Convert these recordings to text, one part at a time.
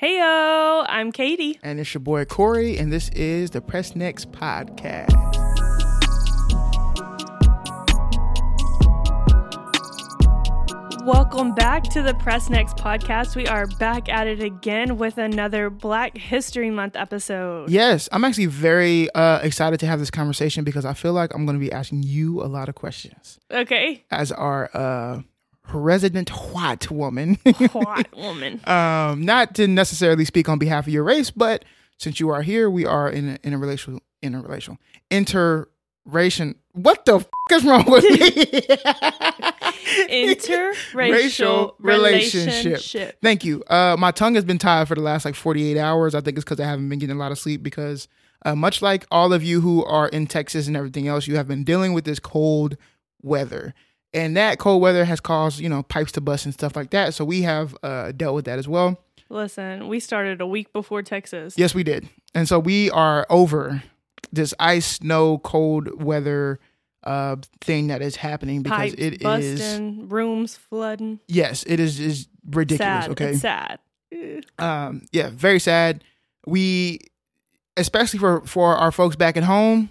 Heyo, I'm Katie. And it's your boy Corey, and this is the Press Next Podcast. Welcome back to the Press Next podcast. We are back at it again with another Black History Month episode. Yes, I'm actually very uh, excited to have this conversation because I feel like I'm going to be asking you a lot of questions Okay. as our uh, resident white woman. White woman. um, not to necessarily speak on behalf of your race, but since you are here, we are in a, in a relational, in a relational, interration. What the f- is wrong with me? Interracial Racial relationship. relationship. Thank you. Uh, my tongue has been tied for the last like 48 hours. I think it's because I haven't been getting a lot of sleep because, uh, much like all of you who are in Texas and everything else, you have been dealing with this cold weather. And that cold weather has caused, you know, pipes to bust and stuff like that. So we have uh, dealt with that as well. Listen, we started a week before Texas. Yes, we did. And so we are over this ice, snow, cold weather uh, thing that is happening because Pipes it is busting, rooms flooding. yes, it is is ridiculous. sad. Okay. It's sad. Um yeah very sad we especially for for our folks back at home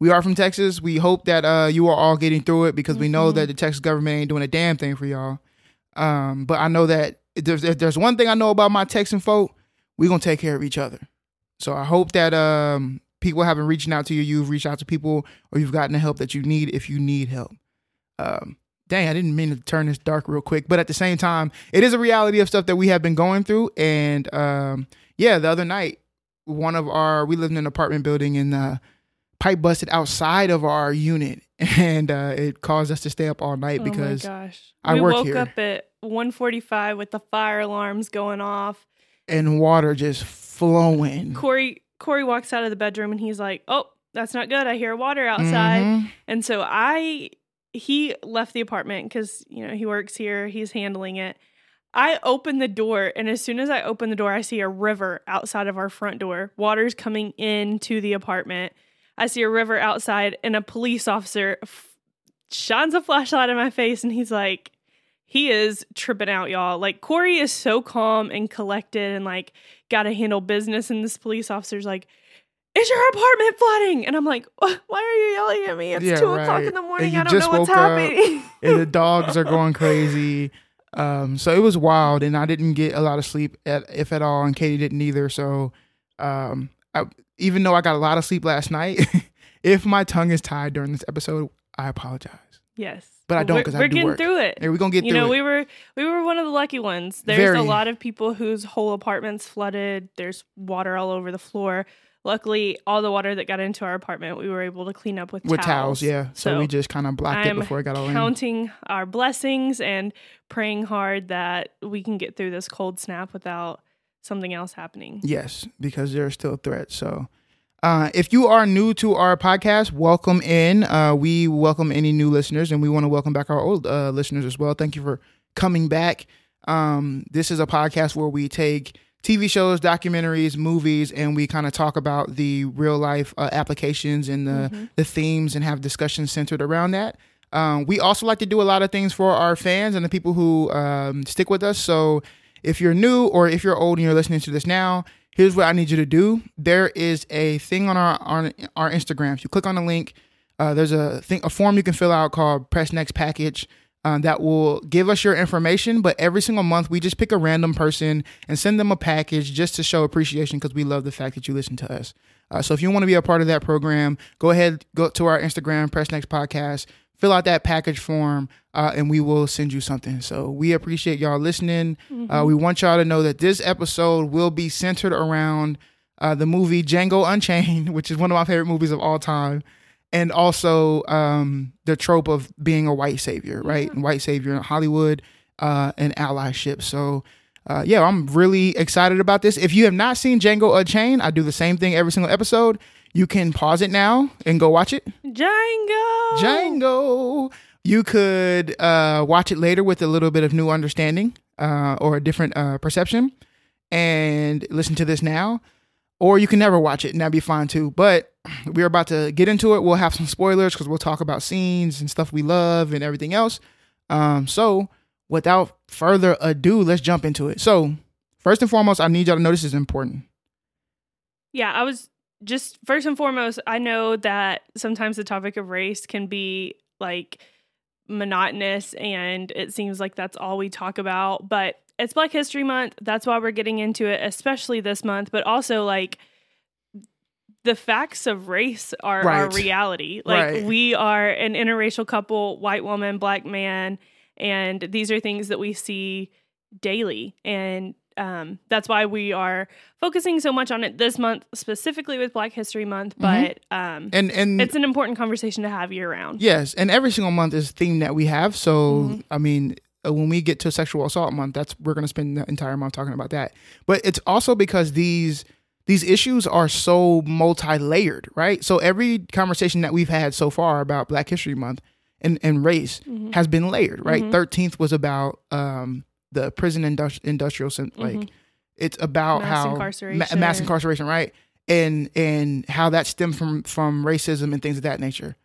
we are from texas. We hope that uh you are all getting through it because we know Mhm. that the texas government ain't doing a damn thing for y'all. Um but i know that if there's if there's one thing i know about my texan folk we gonna take care of each other. So i hope that um people haven't reaching out to you. You've reached out to people or you've gotten the help that you need if you need help. Um dang i didn't mean to turn this dark real quick but at the same time it is a reality of stuff that we have been going through. And um yeah the other night one of our we lived in an apartment building and uh pipe busted outside of our unit and uh it caused us to stay up all night because oh my gosh. I we work woke here. up at 1:45 with the fire alarms going off. and water just flowing Corey Corey walks out of the bedroom and he's like, "Oh, that's not good. I hear water outside." Mhm. And so I he left the apartment because you know he works here. He's handling it. I open the door, and as soon as I open the door, I see a river outside of our front door. Water's coming into the apartment. I see a river outside, and a police officer f- shines a flashlight in my face, and he's like, he is tripping out, y'all. Like Corey is so calm and collected, and like got to handle business, and this police officer's like. Is your apartment flooding? And I'm like, why are you yelling at me? It's Yeah, two o'clock in the morning. I don't know what's happening. and the dogs are going crazy um so it was wild and i didn't get a lot of sleep at, if at all and katie didn't either so um I, even though i got a lot of sleep last night if my tongue is tied during this episode i apologize yes, But I don't We're- 'cause I we're do getting work. through it. Hey, we're gonna get you through know, it we were we were one of the lucky ones. There's Very. a lot of people whose whole apartments flooded. There's water all over the floor. Luckily, all the water that got into our apartment, we were able to clean up with, with towels yeah so, So, we just kind of blocked it I'm before it got all in counting our blessings and praying hard that we can get through this cold snap without something else happening. Yes, because there are still threats. So, uh, if you are new to our podcast, welcome in. Uh, we welcome any new listeners, and we want to welcome back our old uh, listeners as well. Thank you for coming back. Um, this is a podcast where we take TV shows, documentaries, movies, and we kind of talk about the real life uh, applications and the Mhm. the themes and have discussions centered around that. Um, we also like to do a lot of things for our fans and the people who um, stick with us. So if you're new or if you're old and you're listening to this now, here's what I need you to do. There is a thing on our on our Instagram. If you click on the link, uh, there's a thing a form you can fill out called Press Next Package. Um, that will give us your information, but every single month we just pick a random person and send them a package just to show appreciation because we love the fact that you listen to us. Uh, so if you want to be a part of that program, go ahead, go to our Instagram, Press Next Podcast, fill out that package form, uh, and we will send you something. So we appreciate y'all listening. Uh, we want y'all to know that this episode will be centered around uh, the movie Django Unchained, which is one of my favorite movies of all time, and also um, the trope of being a white savior, right? White savior in Hollywood uh, and allyship. So. Uh, yeah, I'm really excited about this. If you have not seen Django Unchained, I do the same thing every single episode. You can pause it now and go watch it. Django. Django. You could uh, watch it later with a little bit of new understanding uh, or a different uh, perception and listen to this now. Or you can never watch it and that'd be fine too. But we're about to get into it. We'll have some spoilers because we'll talk about scenes and stuff we love and everything else. Um, so without further ado, let's jump into it. So First and foremost, I need y'all to know this is important. Yeah, I was just first and foremost, I know that sometimes the topic of race can be like monotonous and it seems like that's all we talk about, but it's Black History Month. That's why we're getting into it, especially this month, but also like the facts of race are Right. our reality. Like Right. we are an interracial couple, white woman, black man, and these are things that we see daily. And um, that's why we are focusing so much on it this month, specifically with Black History Month. But um, And and it's an important conversation to have year round. Yes, and every single month is a theme that we have. So Mhm. I mean, uh, when we get to sexual assault month, that's we're going to spend the entire month talking about that. But it's also because these these issues are so multi-layered, right? So every conversation that we've had so far about Black History Month and and race Mhm. has been layered, right? Mhm. 13th was about um the prison industri- industrial cen- like Mhm. it's about Mass how ma- incarceration. mass incarceration, right? And and how that stemmed from from racism and things of that nature.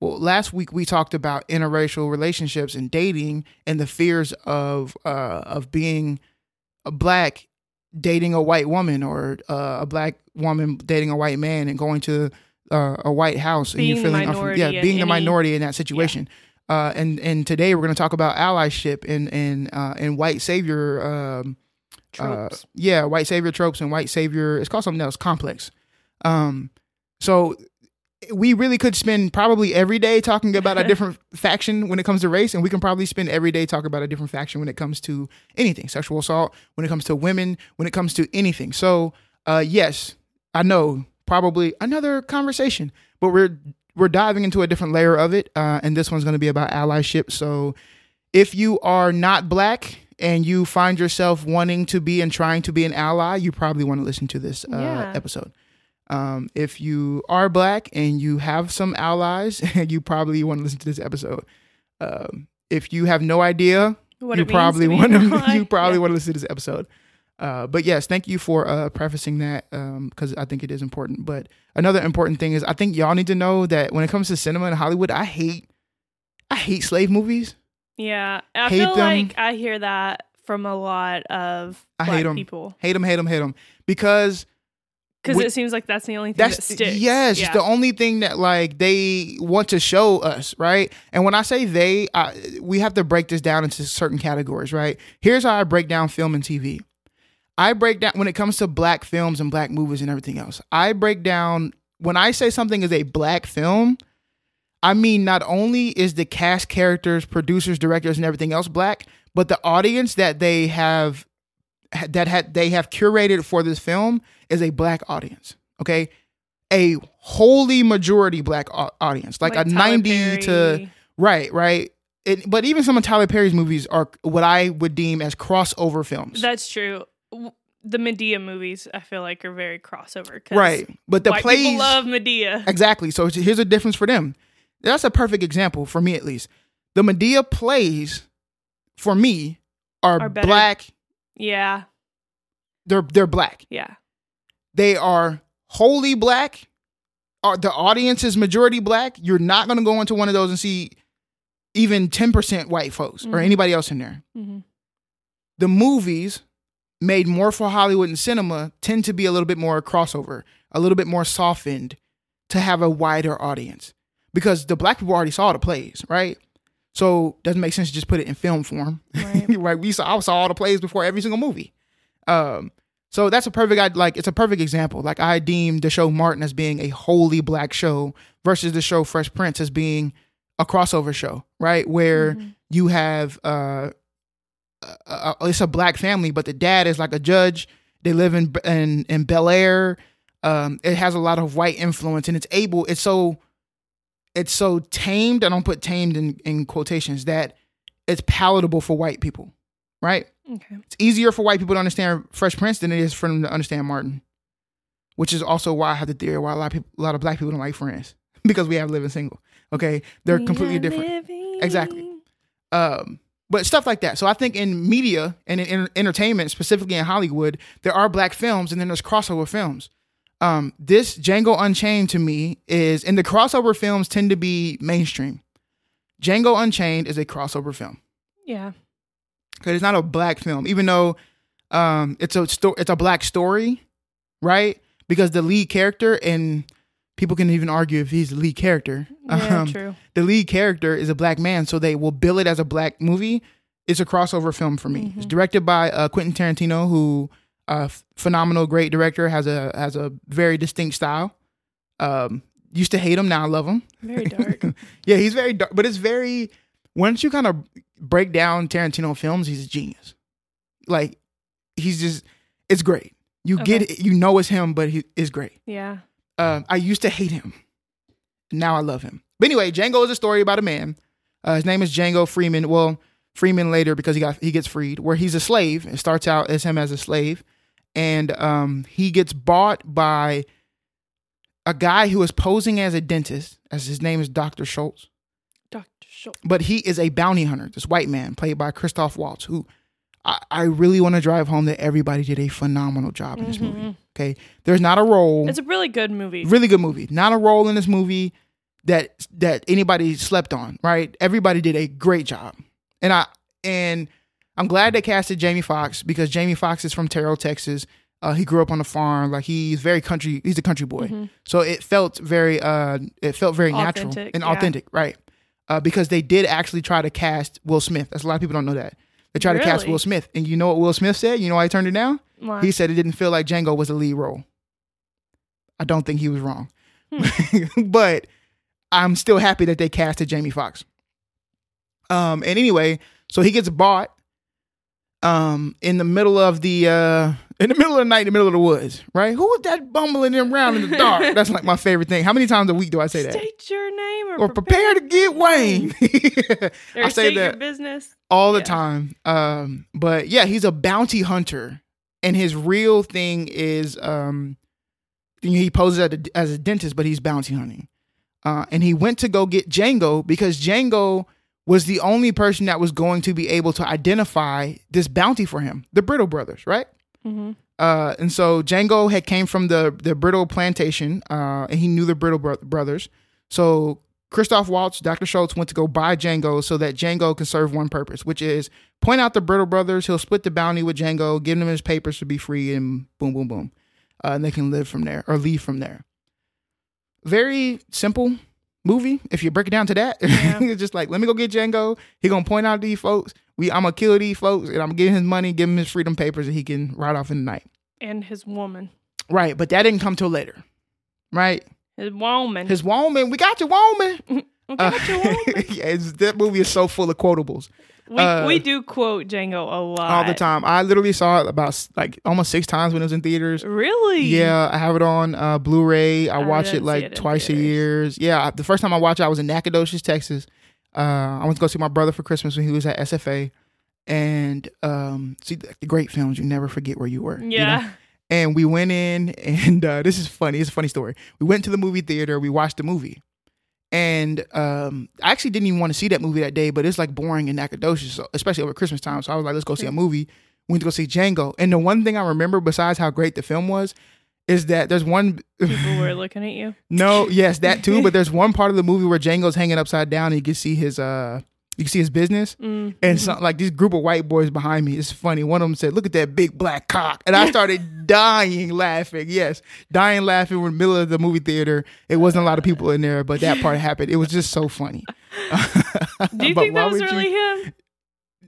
Well, last week we talked about interracial relationships and dating and the fears of uh of being a black dating a white woman or uh, a black woman dating a white man and going to uh, a white house and you're feeling unfam- yeah being the any- minority in that situation. Uh, and and today we're going to talk about allyship and and uh, and white savior um, Tropes. uh, yeah, white savior tropes and white savior. It's called something else, complex. Um, so we really could spend probably every day talking about a different faction when it comes to race, and we can probably spend every day talking about a different faction when it comes to anything, sexual assault, when it comes to women, when it comes to anything. So, uh, yes, I know probably another conversation, but we're we're diving into a different layer of it, uh, and this one's going to be about allyship. So, if you are not black and you find yourself wanting to be and trying to be an ally, you probably want to listen to this uh, Yeah. episode. Um, if you are black and you have some allies, you probably want to listen to this episode. Um, if you have no idea, What you probably want to you probably Yeah. want to listen to this episode. Uh, but yes, thank you for uh, prefacing that because I think it is important. But another important thing is I think y'all need to know that when it comes to cinema in Hollywood, I hate I hate slave movies. Yeah, I Hate feel them. like I hear that from a lot of I hate 'em. people Hate them, hate them, hate them because because it seems like that's the only thing that's that sticks. yes, yeah. the only thing that like they want to show us, right? And when I say they, I, we have to break this down into certain categories, right? Here's how I break down film and TV. I break down when it comes to black films and black movies and everything else. I break down when I say something is a black film, I mean not only is the cast, characters, producers, directors, and everything else black, but the audience that they have that had they have curated for this film is a black audience. Okay, a wholly majority black audience, like, a Tyler ninety to right, right. It, but even some of Tyler Perry's movies are what I would deem as crossover films. That's true. The Madea movies, I feel like, are very crossover. right, but the white plays people love Madea. Exactly. So here's a difference for them. That's a perfect example for me, at least. The Madea plays, for me, are, Are black. Yeah, They're they're black. yeah, They are wholly black. Are the audience is majority black? You're not going to go into one of those and see even ten percent white folks or Mhm. anybody else in there. hmm The movies made more for Hollywood and cinema tend to be a little bit more crossover, a little bit more softened to have a wider audience because the black people already saw the plays, right? So doesn't make sense to just put it in film form, Right. right? We saw I saw all the plays before every single movie. Um, so that's a perfect like it's a perfect example. Like I deem the show Martin as being a wholly black show versus the show Fresh Prince as being a crossover show, right? Where Mhm. you have uh, uh, uh, it's a black family, but the dad is like a judge. They live in in, in Bel Air. Um, it has a lot of white influence, and it's able. It's so it's so tamed. I don't put tamed in, in quotations that it's palatable for white people, right? Okay. It's easier for white people to understand Fresh Prince than it is for them to understand Martin, which is also why I have the theory why a lot of people, a lot of black people don't like Friends because we have Living Single. Okay, they're We completely different. Exactly. Um, but stuff like that. So I think in media and in enter- entertainment, specifically in Hollywood, there are black films and then there's crossover films. Um, this Django Unchained to me is, and the crossover films tend to be mainstream. Django Unchained is a crossover film Yeah. because it's not a black film, even though Um, it's a sto- it's a black story, right? Because the lead character and people can even argue if he's the lead character. Yeah, Um, true. the lead character is a black man, so they will bill it as a black movie. It's a crossover film for me. It's directed by uh, Quentin Tarantino, who uh, phenomenal, great director, has a has a very distinct style. Um, used to hate him, now I love him. Very dark. Yeah, he's very dark, but it's very. Once you kind of break down Tarantino films, he's a genius. Like, he's just, it's great. You get it, you know it's him, but he is great. yeah. Um, I used to hate him. Now I love him. But anyway, Django is a story about a man. Uh, his name is Django Freeman. Well, Freeman later because he got he gets freed. Where he's a slave. It starts out as him as a slave, and um, he gets bought by a guy who is posing as a dentist. As his name is Doctor Schultz, Dr. Schultz. but he is a bounty hunter. This white man played by Christoph Waltz, who I, I really want to drive home that everybody did a phenomenal job in this movie. Okay, there's not a role. It's a really good movie. Really good movie. Not a role in this movie that that anybody slept on, right? Everybody did a great job. And I and I'm glad they casted Jamie Foxx because Jamie Foxx is from Terrell, Texas. Uh, he grew up on a farm. Like he's very country. He's a country boy. So it felt very uh it felt very natural and yeah. authentic, right? Uh, because they did actually try to cast Will Smith. That's a lot of people don't know that. They tried to cast Will Smith, and you know what Will Smith said? You know why he turned it down? Why? He said it didn't feel like Django was a lead role. I don't think he was wrong. but I'm still happy that they casted Jamie Foxx. Um, and anyway, so he gets bought um in the middle of the uh in the middle of the night, in the middle of the woods, right? Who was that bumbling them around in the dark? That's like my favorite thing. How many times a week do I say that? State your name or, Or prepare to get Wayne. I say that business. all the Yeah. time. Um, but yeah, he's a bounty hunter, and his real thing is um, he poses as a, as a dentist, but he's bounty hunting. Uh, and he went to go get Django because Django was the only person that was going to be able to identify this bounty for him, the Brittle brothers, right? Hmm Uh, and so Django had came from the the Brittle plantation, uh, and he knew the Brittle bro- brothers. So Christoph Waltz, Dr. Schultz went to go buy Django so that Django can serve one purpose, which is point out the Brittle brothers. He'll split the bounty with Django, give him his papers to be free, and boom, boom, boom, uh, and they can live from there or leave from there. Very simple movie. If you break it down to that, Yeah. it's just like let me go get Django. He gonna point out these folks. We I'm gonna kill these folks, and I'm gonna give him his money, give him his freedom papers, and he can ride off in the night. And his woman. Right, but that didn't come till later. Right, His woman. his woman, we got your woman. We Uh, your woman. yeah, that movie is so full of quotables We, uh, we do quote Django a lot. all the time. I literally saw it about like almost six times when it was in theaters. Really? Yeah, I have it on uh, Blu-ray. I I watch it like it twice a theaters. year. Yeah, the first time I watched it, I was in Nacogdoches, Texas. Uh, I went to go see my brother for Christmas when he was at SFA, and um, see the, great films. You never forget where you were. you know? Yeah. and we went in and uh, this is funny it's a funny story we went to the movie theater we watched the movie and um, i actually didn't even want to see that movie that day but it's like boring in nacogdoches so, especially over christmas time. So i was like let's go see a movie. We went to go see django. And the one thing i remember besides how great the film was is that there's one People were looking at you. no yes that too but there's one part of the movie where django's hanging upside down and you can see his uh you can see his business Mm. and some like this group of white boys behind me. It's funny. One of them said, "Look at that big black cock," and I started dying laughing. Yes, dying laughing. We're in the middle of the movie theater. It wasn't a lot of people in there, but that part happened. It was just so funny. Do you think that was would you- really him?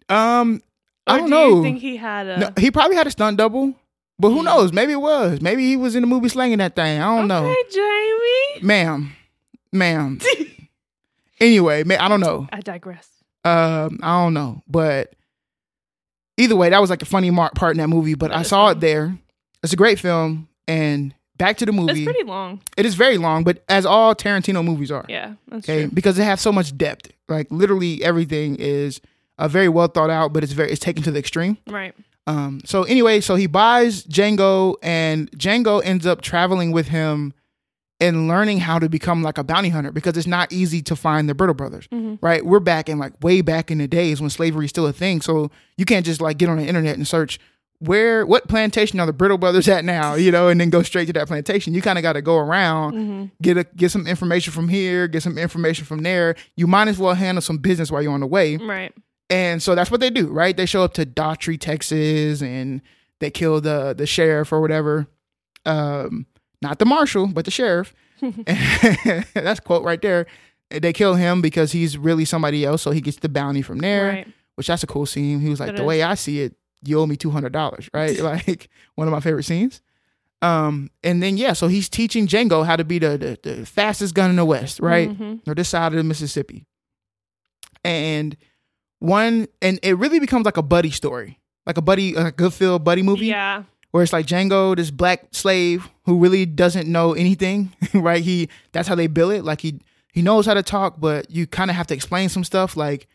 Um, Or I don't do know. think he had a. No, he probably had a stunt double, but who Hmm. knows? Maybe it was. Maybe he was in the movie slanging that thing. I don't know, Okay, Jamie. ma'am, ma'am. anyway, ma- I don't know. I digress. Um, I don't know, but either way, that was like a funny mar- part in that movie. But That I saw funny. it there. It's a great film, and back to the movie. It's pretty long. it is very long, but as all Tarantino movies are, Yeah, that's okay, true. because they have so much depth. Like literally everything is uh, very well thought out, but it's very it's taken to the extreme. Right. Um, so anyway, so he buys Django, and Django ends up traveling with him and learning how to become like a bounty hunter because it's not easy to find the Brittle brothers, Mhm. right? We're back in like way back in the days when slavery is still a thing, so you can't just like get on the internet and search where what plantation are the Brittle brothers at now, you know, and then go straight to that plantation. You kind of got to go around, hmm get a get some information from here, get some information from there. You might as well handle some business while you're on the way. Right. And so that's what they do, right? They show up to Daughtrey, Texas, and they kill the the sheriff or whatever. Um, not the marshal, but the sheriff. That's quote right there. They kill him because he's really somebody else, so he gets the bounty from there. Right. Which that's a cool scene. He was like, It the is. way I see it, you owe me two hundred dollars, right? like one of my favorite scenes. Um, and then yeah, so he's teaching Django how to be the the, the fastest gun in the West, right? Mhm. or this side of the Mississippi. And one, and it really becomes like a buddy story, like a buddy, a good feel buddy movie, Yeah. Where it's like Django, this black slave who really doesn't know anything, right? He that's how they bill it. Like he he knows how to talk, but you kind of have to explain some stuff. Like,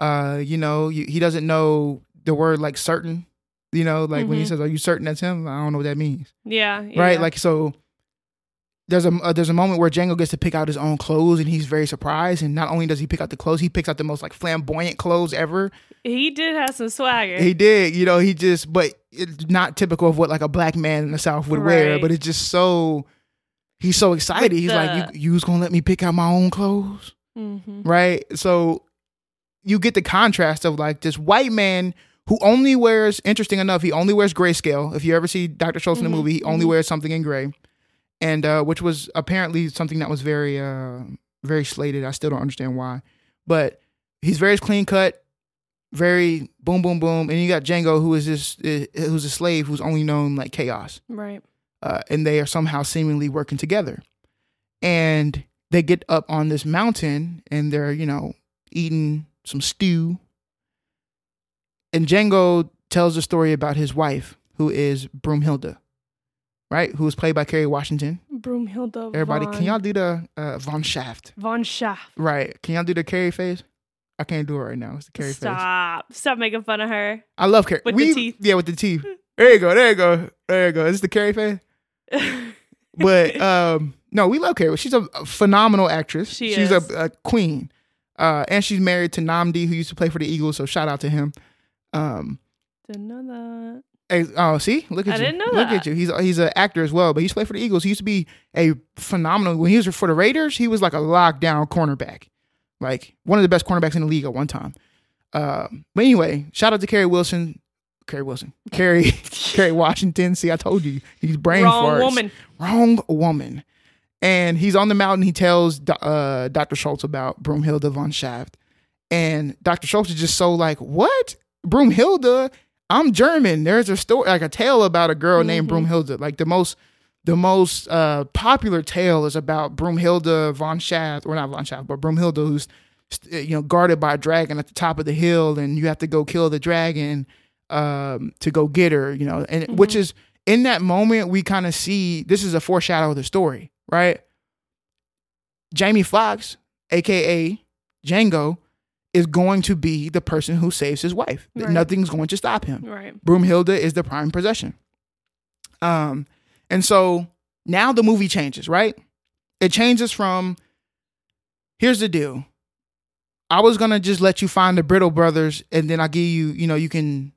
uh, you know, you, he doesn't know the word like certain. You know, like when he Mhm. says, "Are you certain that's him?" I don't know what that means Yeah. right? yeah. Like so. There's a uh, there's a moment where Django gets to pick out his own clothes, and he's very surprised. And not only does he pick out the clothes, he picks out the most like flamboyant clothes ever. he did have some swagger. He did, you know, he just, but it's not typical of what like a black man in the South would wear. But it's just so he's so excited. With he's the- like, you, "You was gonna let me pick out my own clothes?" hmm right? So you get the contrast of like this white man who only wears, interesting enough, he only wears grayscale. If you ever see Dr. Schultz in the Mhm, movie, he only mhm. wears something in gray, and uh, which was apparently something that was very, uh, very slated. I still don't understand why, but he's very clean cut, very boom, boom, boom. And you got Django, who is this, uh, who's a slave who's only known like chaos Right. uh, and they are somehow seemingly working together. And they get up on this mountain and they're, you know, eating some stew. And Django tells a story about his wife, who is Broomhilda, right? Who was played by Kerry Washington. Broomhilda. Everybody, Von, can y'all do the uh, Von Shaft? Von Shaft. Right. Can y'all do the Kerry face? I can't do it right now. It's the Kerry face. Stop. Stop making fun of her. I love Kerry. With the We- teeth. Yeah, with the teeth. There you go. There you go. There you go. Is this the Kerry face? but um no we love Kerry. She's a a phenomenal actress She she's is. A, a queen uh and she's married to Nnamdi who used to play for the eagles so shout out to him um Didn't know that. Oh see look at I you didn't know look that. at you he's he's an actor as well but he's played for the eagles he used to be a phenomenal when he was for the raiders he was like a lockdown cornerback like one of the best cornerbacks in the league at one time um but anyway shout out to Kerry Wilson Kerry Wilson Kerry Kerry Washington see I told you he's brain Wrong farts woman. wrong woman. And he's on the mountain. He tells uh, Dr. Schultz about Broomhilda von Shaft. And Dr. Schultz is just so like, what? Broomhilda? I'm German. There's a story, like a tale about a girl named Mhm. Broomhilda. Like the most, the most uh, popular tale is about Broomhilda von Shaft, or not von Shaft, but Broomhilda, who's you know guarded by a dragon at the top of the hill, and you have to go kill the dragon um, to go get her. You know, and which Mhm. is in that moment we kind of see this is a foreshadow of the story, right? Jamie Foxx, aka Django, is going to be the person who saves his wife. Right. Nothing's going to stop him. Right. Broomhilda is the prime possession. Um, and so now the movie changes, right? It changes from here's the deal. I was gonna just let you find the Brittle brothers, and then I'll give you, you know, you can.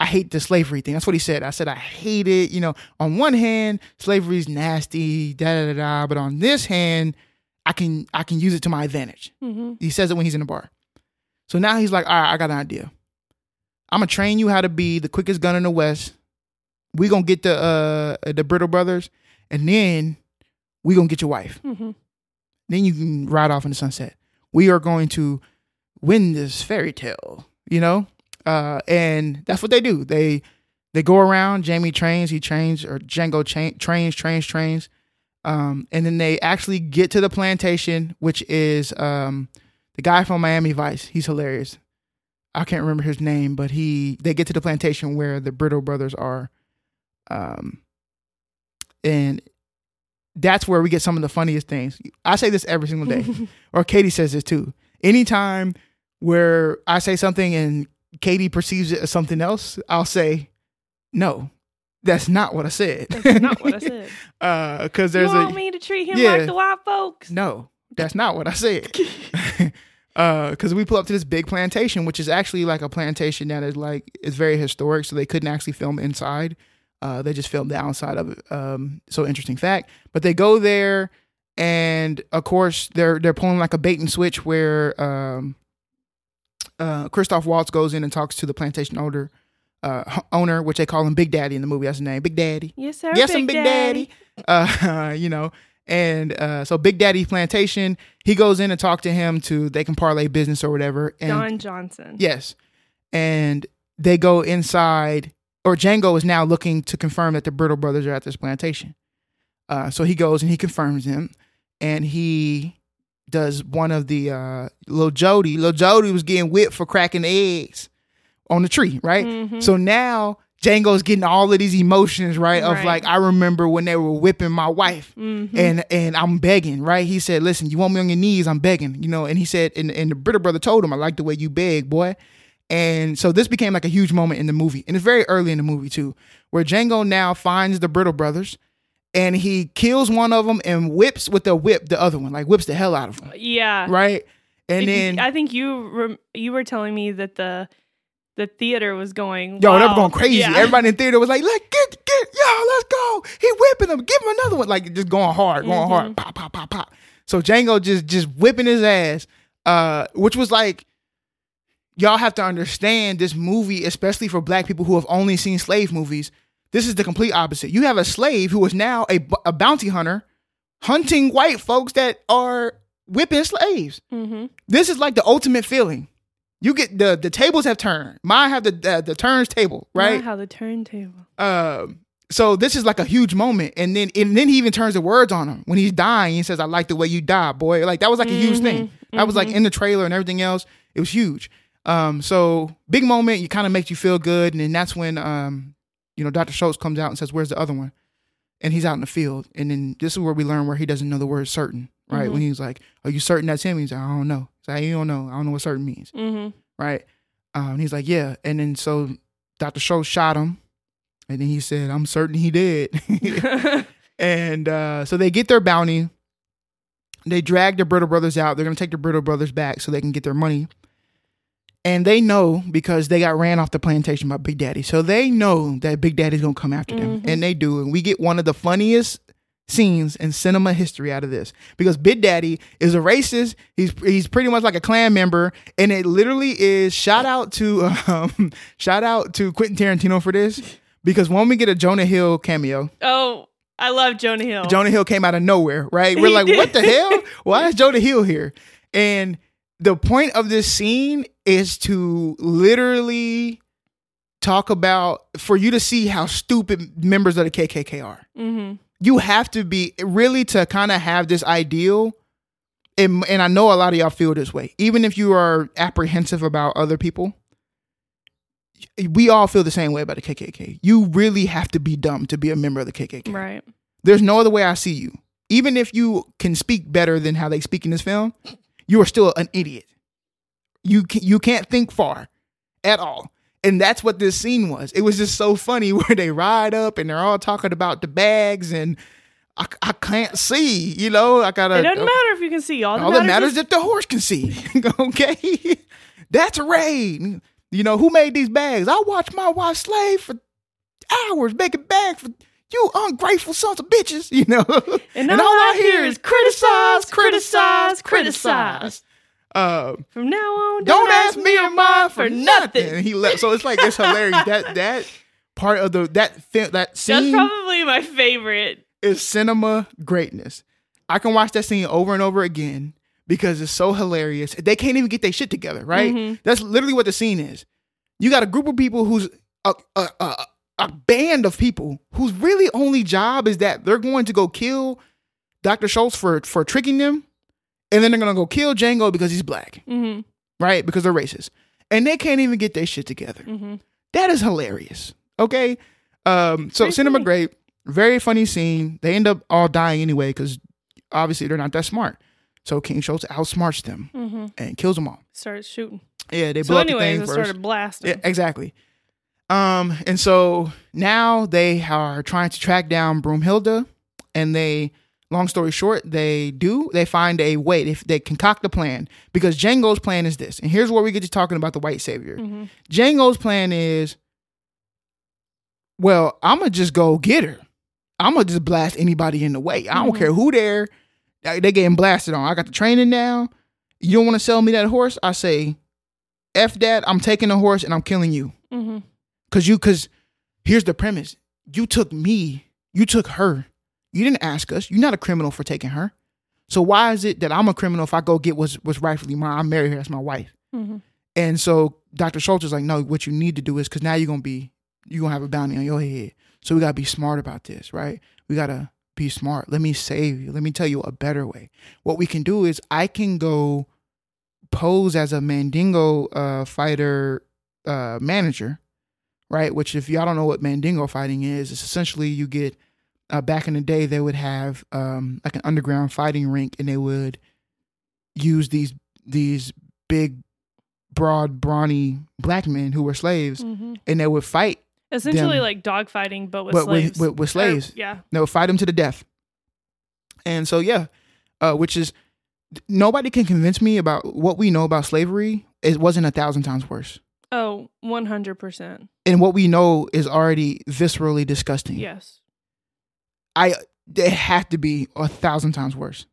I hate the slavery thing. That's what he said. I said I hate it. You know, on one hand, slavery is nasty, da da da da. But on this hand, I can I can use it to my advantage. hmm He says it when he's in the bar. So now he's like, all right, I got an idea. I'm gonna train you how to be the quickest gun in the West. We gonna get the uh the Brittle brothers, and then we gonna get your wife. hmm Then you can ride off in the sunset. We are going to win this fairy tale, you know. Uh, and that's what they do. They they go around. Jamie trains. He trains, or Django cha- trains, trains, trains. Um, and then they actually get to the plantation, which is um, the guy from Miami Vice. He's hilarious. I can't remember his name, but he they get to the plantation where the Brittle brothers are. Um, and that's where we get some of the funniest things. I say this every single day, or Katie says this too. Anytime where I say something and Katie perceives it as something else, I'll say, "No, that's not what I said." That's not what I said. Because you there's want a me to treat him Yeah. like the white folks? no, that's not what I said. Because we pull up to this big plantation, which is actually like a plantation that is like is very historic, so they couldn't actually film inside. Uh, they just filmed the outside of it. Um, so interesting fact. But they go there, and of course they're they're pulling like a bait and switch where um, uh, Christoph Waltz goes in and talks to the plantation owner uh, owner, which they call him Big Daddy in the movie. That's his name, Big Daddy. Yes, sir. yes, I'm Big Daddy. Uh, you know, and uh, so Big Daddy Plantation, he goes in and talk to him to they can parlay business or whatever. And Don Johnson. yes, and they go inside, or Django is now looking to confirm that the Brittle brothers are at this plantation. Uh, so he goes and he confirms him and he does one of the uh, little Jody. Little Jody was getting whipped for cracking eggs on the tree, right? Mhm. So now Django's getting all of these emotions, right? Of Right. like, I remember when they were whipping my wife. Mhm. And and I'm begging, right? He said, "Listen, you want me on your knees? I'm begging, you know." And he said, and, and the Brittle brother told him, "I like the way you beg, boy." And so this became like a huge moment in the movie, and it's very early in the movie too, where Django now finds the Brittle brothers, and he kills one of them and whips with the whip the other one, like whips the hell out of him, yeah. right? And It- then I think you you were telling me that the the theater was going. Yo, they were going crazy. Yeah. Everybody in the theater was like, "Let get get yo, let's go." He whipping him. Give him another one. Like just going hard, going Mm-hmm. hard. Pop, pop, pop, pop. So Django just just whipping his ass, uh, which was like, y'all have to understand this movie, especially for black people who have only seen slave movies. This is the complete opposite. You have a slave who is now a, a bounty hunter, hunting white folks that are whipping slaves Mhm. this is like the ultimate feeling. You get the the tables have turned. Mine have the the, the turns table, right? how the turntable. Um, so this is like a huge moment, and then and then he even turns the words on him when he's dying. He says, "I like the way you die, boy." Like that was like a huge thing. That was like in the trailer and everything else. It was huge. Um, so big moment. You kind of makes you feel good, and then that's when um, you know, Dr. Schultz comes out and says, "Where's the other one?" And he's out in the field, and then this is where we learn where he doesn't know the word certain, right? When he's like, "Are you certain that's him?" He's like, "I don't know." Like, "You don't know. I don't know what certain means." Mm-hmm. right? Um, and he's like, yeah. And then so Dr. Schultz shot him, and then he said, I'm certain he did. and uh, so they get their bounty. They drag the Brittle brothers out. They're gonna take the Brittle brothers back so they can get their money. And they know because they got ran off the plantation by Big Daddy. So they know that Big Daddy's gonna come after them. And they do. And we get one of the funniest scenes in cinema history out of this. Because Big Daddy is a racist. He's he's pretty much like a Klan member. And it literally is shout out to um shout out to Quentin Tarantino for this. Because when we get a Jonah Hill cameo, oh, I love Jonah Hill. Jonah Hill came out of nowhere, right? We're He like, did. what the hell? Why is Jonah Hill here? And the point of this scene is to literally talk about for you to see how stupid members of the KKK are. mm-hmm. You have to be really to kind of have this ideal. And, and I know a lot of y'all feel this way. Even if you are apprehensive about other people, we all feel the same way about the KKK. You really have to be dumb to be a member of the KKK. Right. There's no other way I see you. Even if you can speak better than how they speak in this film, you are still an idiot. You can, you can't think far at all. And that's what this scene was. It was just so funny where they ride up and they're all talking about the bags and I, I can't see, you know, I gotta It doesn't matter if you can see. All, all that matters is that the horse can see. okay. That's a raid. You know, who made these bags? I watched my wife slave for hours making bags for you ungrateful sons of bitches, you know. And all I hear is criticize, criticize, criticize. Uh, From now on, don't ask me or mine for nothing. nothing. And he left. So it's like it's hilarious. that that part of the that fi- that That's scene probably my favorite. is cinema greatness. I can watch that scene over and over again because it's so hilarious. They can't even get their shit together, right? Mhm. That's literally what the scene is. You got a group of people who's a, a, a, a band of people whose really only job is that they're going to go kill Dr. Schultz for, for tricking them, and then they're to go kill Django because he's black, Mm-hmm. right? Because they're racist. And they can't even get their shit together. Mm-hmm. That is hilarious. Okay. Um, so cinema great, very funny scene. They end up all dying anyway because obviously they're not that smart. So King Schultz outsmarts them Mm-hmm. and kills them all. Starts shooting. Yeah, they So, blow anyways, up it the thing first. started blasting. Yeah, exactly. Um, and so now they are trying to track down Broomhilda, and they, long story short, they do. They find a way. They, they concoct a plan because Django's plan is this. And here's where we get to talking about the white savior. Mm-hmm. Django's plan is, well, I'm gonna just go get her. I'm gonna just blast anybody in the way. I don't Mhm. care who there. They they getting blasted on. I got the training now. You don't want to sell me that horse? I say, f that. I'm taking the horse and I'm killing you. Mm-hmm. Cause you, cause here's the premise: you took me, you took her. You didn't ask us. You're not a criminal for taking her. So why is it that I'm a criminal if I go get what's what's rightfully mine? I marry her as my wife. Mhm. And so Dr. Schultz is like, no, what you need to do is because now you're gonna be you're gonna have a bounty on your head. So we gotta be smart about this, right? We gotta be smart. Let me save you. Let me tell you a better way. What we can do is I can go pose as a Mandingo uh, fighter uh, manager, right? Which if y'all don't know what Mandingo fighting is, it's essentially you get uh, back in the day they would have um, like an underground fighting rink and they would use these these big broad brawny black men who were slaves Mhm. and they would fight Essentially, Them- like dogfighting, but with but slaves. with, with with Or- slaves yeah. they would fight them to the death and so yeah uh, which is nobody can convince me about what we know about slavery it wasn't a thousand times worse Oh, 100%. and what we know is already viscerally disgusting Yes. I it had to be a thousand times worse.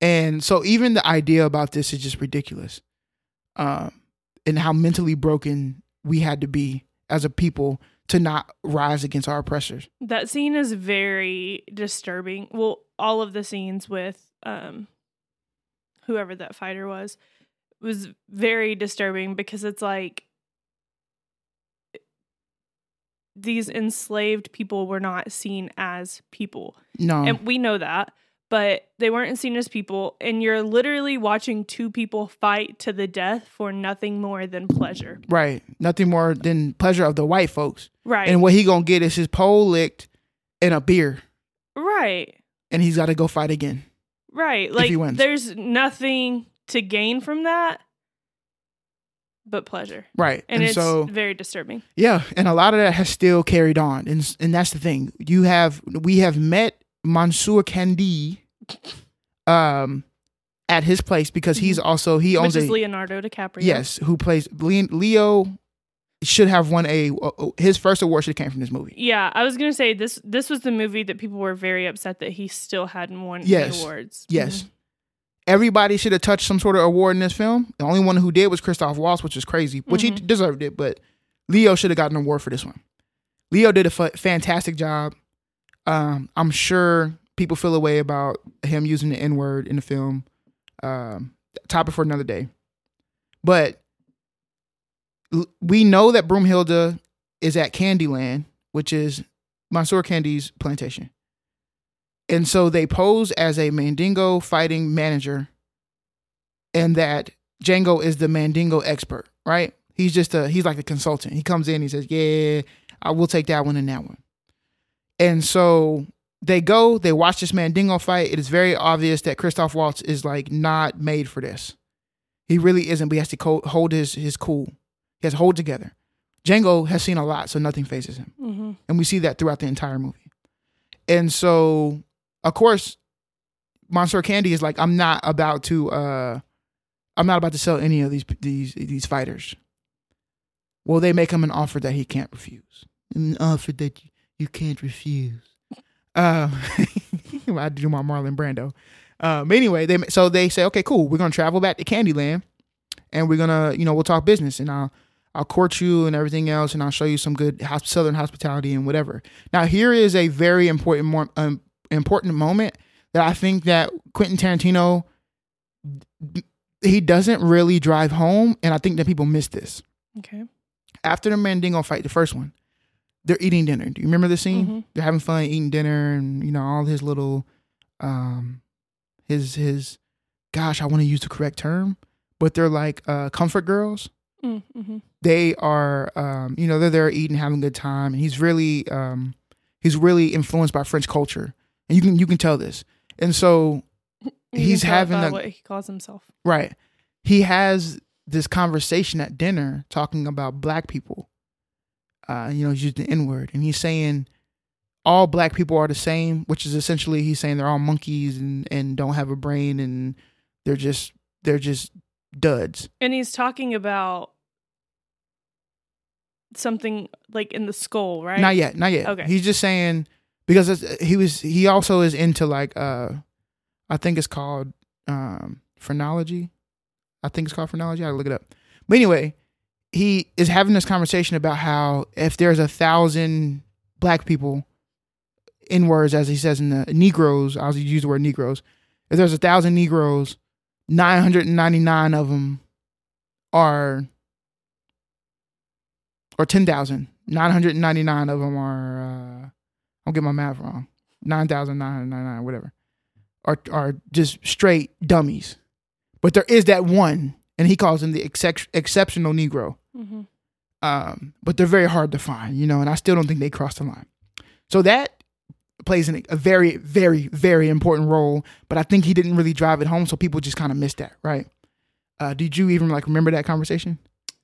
And so even the idea about this is just ridiculous. Um and how mentally broken we had to be as a people to not rise against our oppressors. That scene is very disturbing. Well, all of the scenes with um whoever that fighter was was very disturbing because it's like these enslaved people were not seen as people. No. And we know that, but they weren't seen as people and you're literally watching two people fight to the death for nothing more than pleasure. right. Nothing more than pleasure of the white folks. Right. And what he gonna get is his pole licked and a beer. right. And he's gotta go fight again. Right. he Like wins. there's nothing to gain from that but pleasure. Right. And, And, it's so very disturbing. Yeah, and a lot of that has still carried on, and and that's the thing. You have we have met Monsieur Candie, um, at his place because he's also he Mm-hmm. Which is a Leonardo DiCaprio. yes who plays Le- Leo should have won a his first award should have came from this movie. Yeah, I was gonna say this. This was the movie that people were very upset that he still hadn't won any Yes. awards. Yes. Mhm. Everybody should have touched some sort of award in this film. The only one who did was Christoph Waltz, which is crazy, which he Mhm. deserved it. But Leo should have gotten an award for this one. Leo did a fantastic job. Um, I'm sure people feel a way about him using the N word in the film. Um, topic for another day. But l- we know that Broomhilda is at Candyland, which is Monsieur Candie's plantation. And so they pose as a Mandingo fighting manager, and that Django is the Mandingo expert, right? He's just a he's like a consultant. He comes in, he says, "Yeah, I will take that one and that one." And so they go, they watch this Mandingo fight. It is very obvious that Christoph Waltz is like not made for this. He really isn't, but he has to hold his his cool. He has to hold together. Django has seen a lot, so nothing phases him Mhm. and we see that throughout the entire movie. And so, of course, Monsieur Candie is like, I'm not about to, uh, I'm not about to sell any of these these these fighters. Well, they make him an offer that he can't refuse. An offer that you, you can't refuse. Um, I do my Marlon Brando. Um, anyway, they so they say, okay, cool, we're gonna travel back to Candyland, and we're gonna, you know, we'll talk business, and I'll I'll court you and everything else, and I'll show you some good Southern hospitality and whatever. Now, here is a very important, more um, important moment that I think that Quentin Tarantino he doesn't really drive home, and I think that people miss this. Okay. After the Mandingo fight, the first one, they're eating dinner. Do you remember the scene? Mhm. They're having fun eating dinner, and you know all his little, um, his his, gosh, I want to use the correct term, but they're like uh, comfort girls Mm-hmm. they are um you know they're there eating having a good time and he's really um he's really influenced by french culture you can you can tell this and so He's having a- what he calls himself. right he has this conversation at dinner talking about black people uh you know he's using the n-word and he's saying all black people are the same which is essentially he's saying they're all monkeys and and don't have a brain and they're just they're just duds And he's talking about something like in the skull, right? Not yet, not yet. Okay. He's just saying because he was he also is into like uh I think it's called um phrenology. I think it's called phrenology. I look it up. But anyway, he is having this conversation about how if there's a thousand black people in words as he says in the negroes i'll use the word negroes if there's a thousand negroes 999 of them are or 10,000 999 of them are i'll get my math wrong 9,999 whatever are are just straight dummies but there is that one and he calls him the excep- exceptional negro hmm um, but they're very hard to find, you know, and I still don't think they crossed the line. So that plays an, a very, very, very important role, but I think he didn't really drive it home, so people just kind of missed that, right? Uh, did you even like remember that conversation?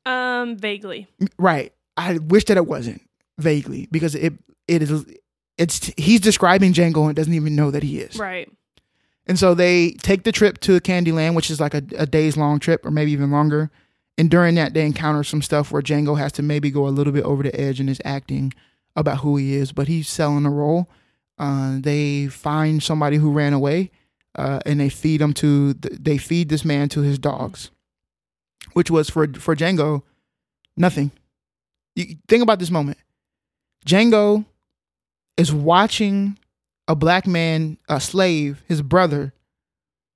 Um, vaguely. Right. I wish that it wasn't vaguely because it it is it's he's describing Django and doesn't even know that he is. Right. And so they take the trip to Candyland, which is like a, a days long trip or maybe even longer. And during that, they encounter some stuff where Django has to maybe go a little bit over the edge in his acting about who he is, but he's selling a role. Uh, they find somebody who ran away, uh, and they feed him to th- they feed this man to his dogs, which was for for Django nothing. You think about this moment. Django is watching a black man, a slave, his brother,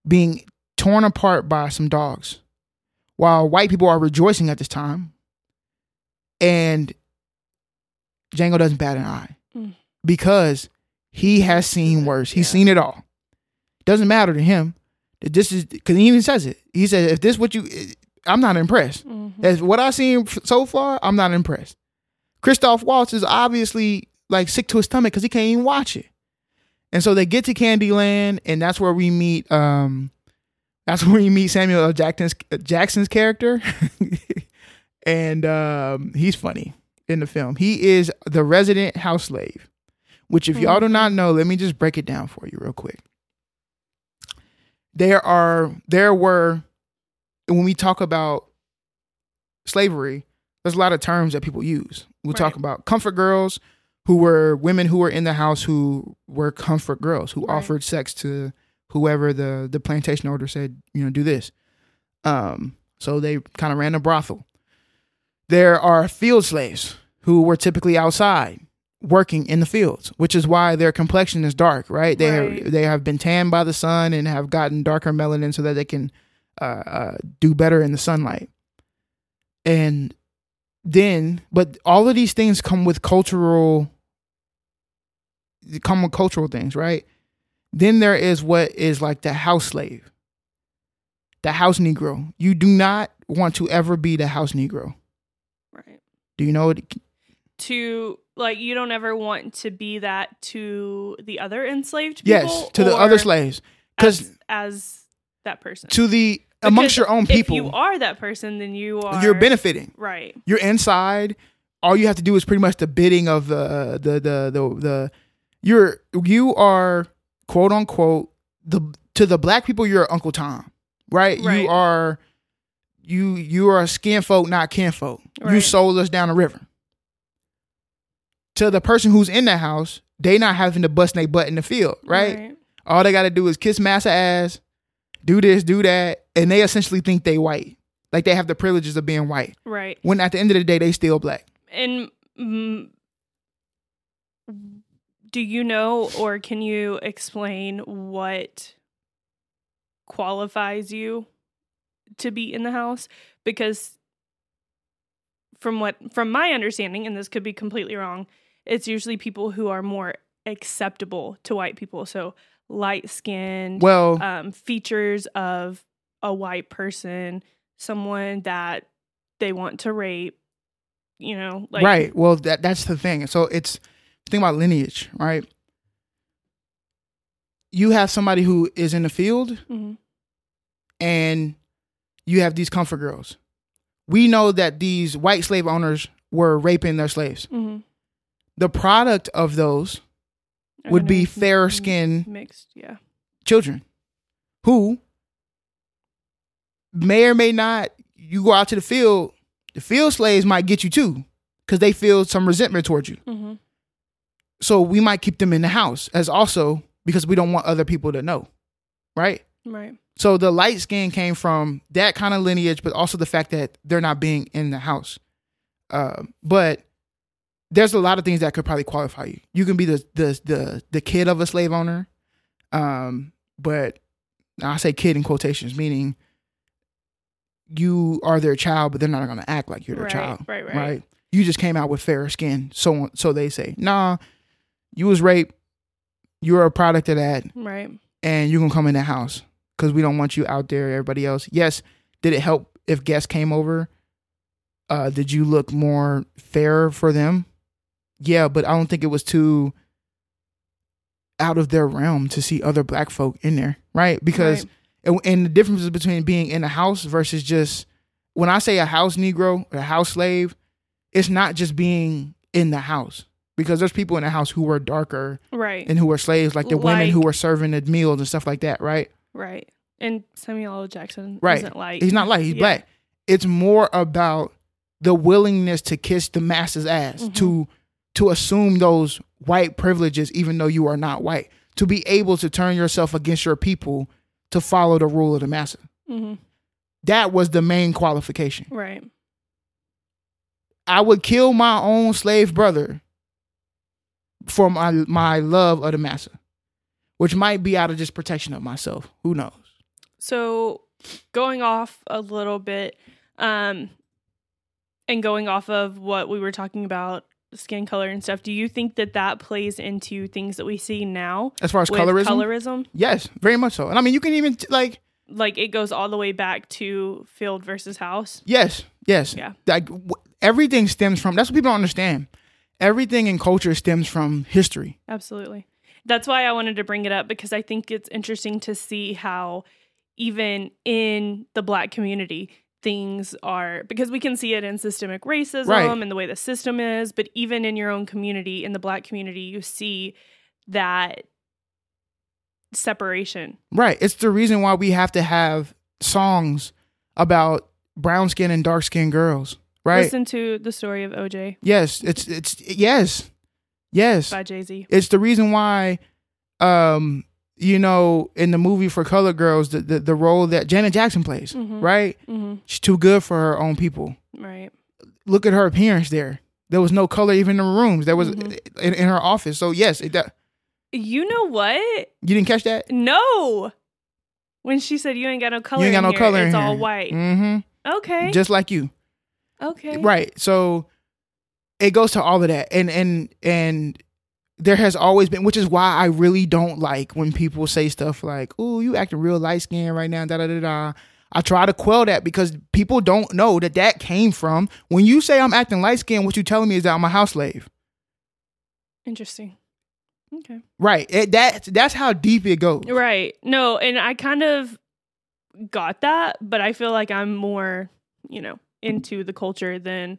being torn apart by some dogs, while white people are rejoicing at this time, and Django doesn't bat an eye Mm. because he has seen worse. He's Yeah. seen it all. Doesn't matter to him that this is because he even says it. He says, "If this what you, I'm not impressed. hmm As what I've seen so far, I'm not impressed." Christoph Waltz is obviously like sick to his stomach because he can't even watch it. And so they get to Candyland, and that's where we meet. Um, that's where we meet Samuel L. Jackson's Jackson's character, and um, he's funny in the film. He is the resident house slave. Which, if y'all do not know, let me just break it down for you real quick. There are, there were, when we talk about slavery, there's a lot of terms that people use. We'll talk about comfort girls, who were women who were in the house who were comfort girls who Right. offered sex to whoever the the plantation owner said you know do this um so they kind of ran a brothel there are field slaves who were typically outside working in the fields which is why their complexion is dark right they Right. have, they have been tanned by the sun and have gotten darker melanin so that they can uh, uh, do better in the sunlight and then but all of these things come with cultural come with cultural things right then there is what is like the house slave the house negro you do not want to ever be the house negro Right. do you know what To like, you don't ever want to be that to the other enslaved people. yes to the other slaves because as, as that person. to the amongst your own If people you are that person, then you are. you're benefiting Right. you're inside. All you have to do is pretty much the bidding of the the the the, the you're you are quote unquote the to the black people you're Uncle Tom, right? Right. You are you you are a skin folk, not kinfolk. You Right. sold us down the river. To the person who's in the house, they not having to bust their butt in the field, right? All they got to do is kiss massa ass, do this, do that, and they essentially think they white, like they have the privileges of being white. Right. When at the end of the day, they still black. And mm, do you know or can you explain what qualifies you to be in the house? Because from what from my understanding, and this could be completely wrong, it's usually people who are more acceptable to white people. So light skinned, Well, um, features of a white person, someone that they want to rape, you know, like right. Well, that that's the thing. So it's think about lineage, right? You have somebody who is in the field, Mhm. and you have these comfort girls. We know that these white slave owners were raping their slaves. Mhm. The product of those would be fair skinned mixed, yeah. children who may or may not you go out to the field the field slaves might get you too because they feel some resentment towards you hmm so we might keep them in the house as also because we don't want other people to know right Right. So the light skin came from that kind of lineage, but also the fact that they're not being in the house. Uh, but there's a lot of things that could probably qualify you. You can be the the the the kid of a slave owner, um, but I say kid in quotations, meaning you are their child, but they're not going to act like you're their Right, child, right, right. Right. You just came out with fairer skin, so so they say. Nah, you was raped. You're a product of that Right. and you can come in the house because we don't want you out there. Everybody else. Yes, did it help if guests came over? Uh, did you look more fair for them? Yeah, but I don't think it was too out of their realm to see other black folk in there, right? Because and, and the differences between being in a house versus just when I say a house Negro, a house slave, it's not just being in the house because there's people in the house who were darker Right. and who were slaves, like the women who were serving the meals and stuff like that, right? right. And Samuel L. Jackson Right. isn't like He's not like he's Yeah. black. It's more about the willingness to kiss the masses ass, Mhm. to to assume those white privileges, even though you are not white, to be able to turn yourself against your people to follow the rule of the massa. hmm That was the main qualification. Right. I would kill my own slave brother for my my love of the massa, which might be out of just protection of myself. Who knows? So going off a little bit, um, and going off of what we were talking about, skin color and stuff, do you think that that plays into things that we see now As far as colorism, colorism? yes, very much so. And I mean, you can even like Like it goes all the way back to field versus house. Yes, yes. Yeah. Like w- everything stems from. That's what people don't understand. Everything in culture stems from history. Absolutely. That's why I wanted to bring it up because I think it's interesting to see how even in the black community things are because we can see it in systemic racism Right. and the way the system is, but even in your own community, in the black community, you see that separation. Right. It's the reason why we have to have songs about brown skin and dark skinned girls. Right. Listen to the story of OJ yes. It's it's yes, yes. by Jay Z. It's the reason why, um, you know, in the movie for Color Girls, the the, the role that Janet Jackson plays. Mhm. Right. hmm She's too good for her own people. Right. Look at her appearance there. There was no color even in the rooms. There was Mhm. in, in her office. So yes, it, that, You know what? you didn't catch that. No. When she said you ain't got no color, you ain't got no here, color It's all here. white. Mm-hmm. Okay. Just like you, okay. right? So it goes to all of that, and and and there has always been, which is why I really don't like when people say stuff like, "Oh, you acting real light skinned right now." Da da da da. I try to quell that because people don't know that that came from when you say I'm acting light skinned. What you telling me is that I'm a house slave, Interesting. Okay. right? It, that that's how deep it goes. Right. No, and I kind of got that, but I feel like I'm more, you know, into the culture than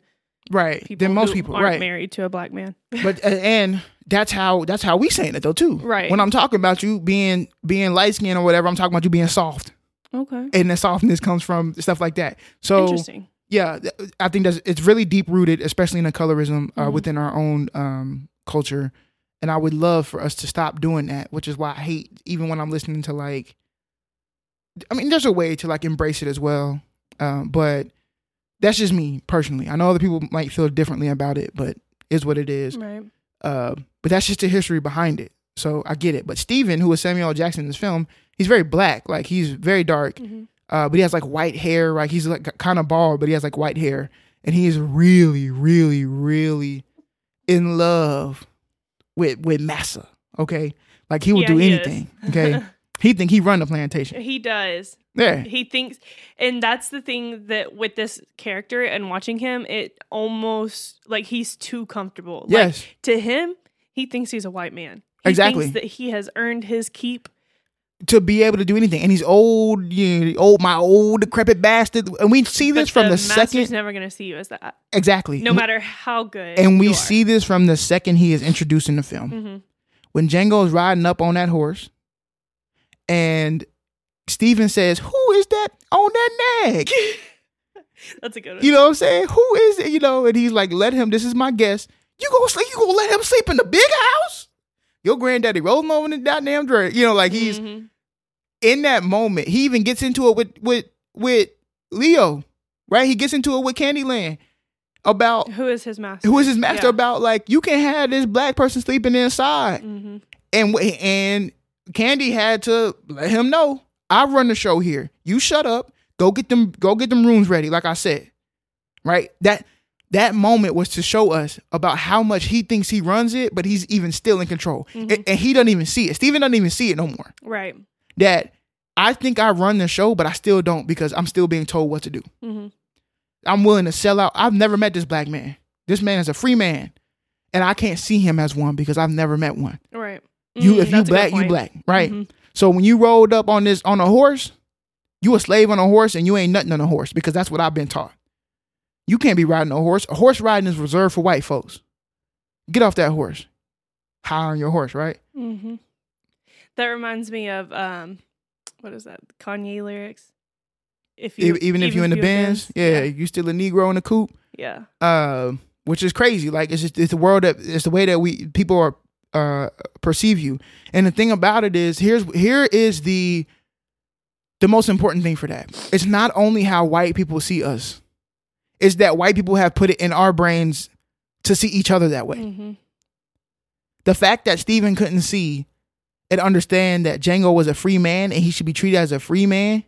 Right. Than most people, aren't right? married to a black man. but and that's how that's how we saying it though too. Right. When I'm talking about you being being light skinned or whatever, I'm talking about you being soft, Okay. and the softness comes from stuff like that. So Interesting. yeah, I think that's it's really deep rooted, especially in the colorism uh, Mhm. within our own um, culture. And I would love for us to stop doing that, which is why I hate even when I'm listening to like. I mean, there's a way to like embrace it as well, um, but that's just me personally. I know other people might feel differently about it, but is what it is. Right. Uh, but that's just the history behind it. So I get it. But Steven, who was Samuel Jackson in this film, he's very black. Like he's very dark. hmm Uh, but he has like white hair. Like he's like kind of bald, but he has like white hair, and he is really, really, really in love with with Massa. Okay, like he will Yeah, do he is. anything. Okay, he think he run the plantation. he does. Yeah, He thinks, and that's the thing that with this character and watching him, it almost like he's too comfortable. Like, yes, to him, he thinks he's a white man. He Exactly. Thinks that he has earned his keep. to be able to do anything, and he's old. You know, old, my old decrepit bastard. And we see this but from the, master's second. never going to see you as that, Exactly. no matter how good. and we see this from the second he is introduced in the film. Mhm. when Django is riding up on that horse, and Steven says, "Who is that on that nag?" That's a good one. You know what I'm saying? Who is it? You know, and he's like, "Let him. This is my guest. You gonna sleep? You gonna let him sleep in the big house? Your granddaddy rolling over in the goddamn dirt. You know, like he's Mhm. in that moment, he even gets into it with with with Leo, right? He gets into it with Candyland about Who is his master? who is his master Yeah. about like you can have this black person sleeping inside hmm and and Candie had to let him know I run the show here. You shut up. Go get them. Go get them rooms ready. Like I said, right. That that moment was to show us about how much he thinks he runs it, but he's even still in control, and, and he doesn't even see it. Steven doesn't even see it no more. Right. That I think I run the show, but I still don't because I'm still being told what to do. hmm I'm willing to sell out. I've never met this black man. This man is a free man, and I can't see him as one because I've never met one. Right. You, Mm, if you that's a black, you black, right? So when you rolled up on this on a horse, you a slave on a horse, and you ain't nothing on a horse because that's what I've been taught. You can't be riding a horse. A horse riding is reserved for white folks. Get off that horse. High on your horse, right? Mm-hmm. That reminds me of um, what is that? Kanye lyrics. If E- even, if you're in the bins, yeah, you still a Negro in the coop. yeah, uh, which is crazy. Like it's just it's the world that it's the way that we people are uh perceive you. And the thing about it is here's here is the the most important thing for that. It's not only how white people see us. It's that white people have put it in our brains to see each other that way. hmm The fact that Stephen couldn't see and understand that Django was a free man and he should be treated as a free man,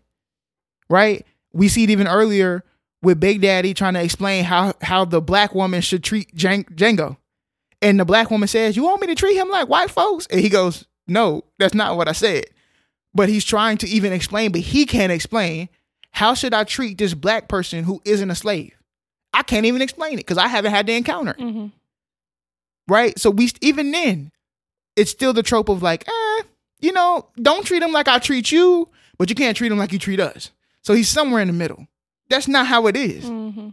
right? We see it even earlier with Big Daddy trying to explain how how the black woman should treat Jan- Django. And the black woman says, You want me to treat him like white folks? And he goes, No, that's not what I said. But he's trying to even explain, but he can't explain how should I treat this black person who isn't a slave? I can't even explain it because I haven't had the encounter hmm right? So we even then, it's still the trope of like, eh, you know, don't treat him like I treat you, but you can't treat him like you treat us. So he's somewhere in the middle. That's not how it is, hmm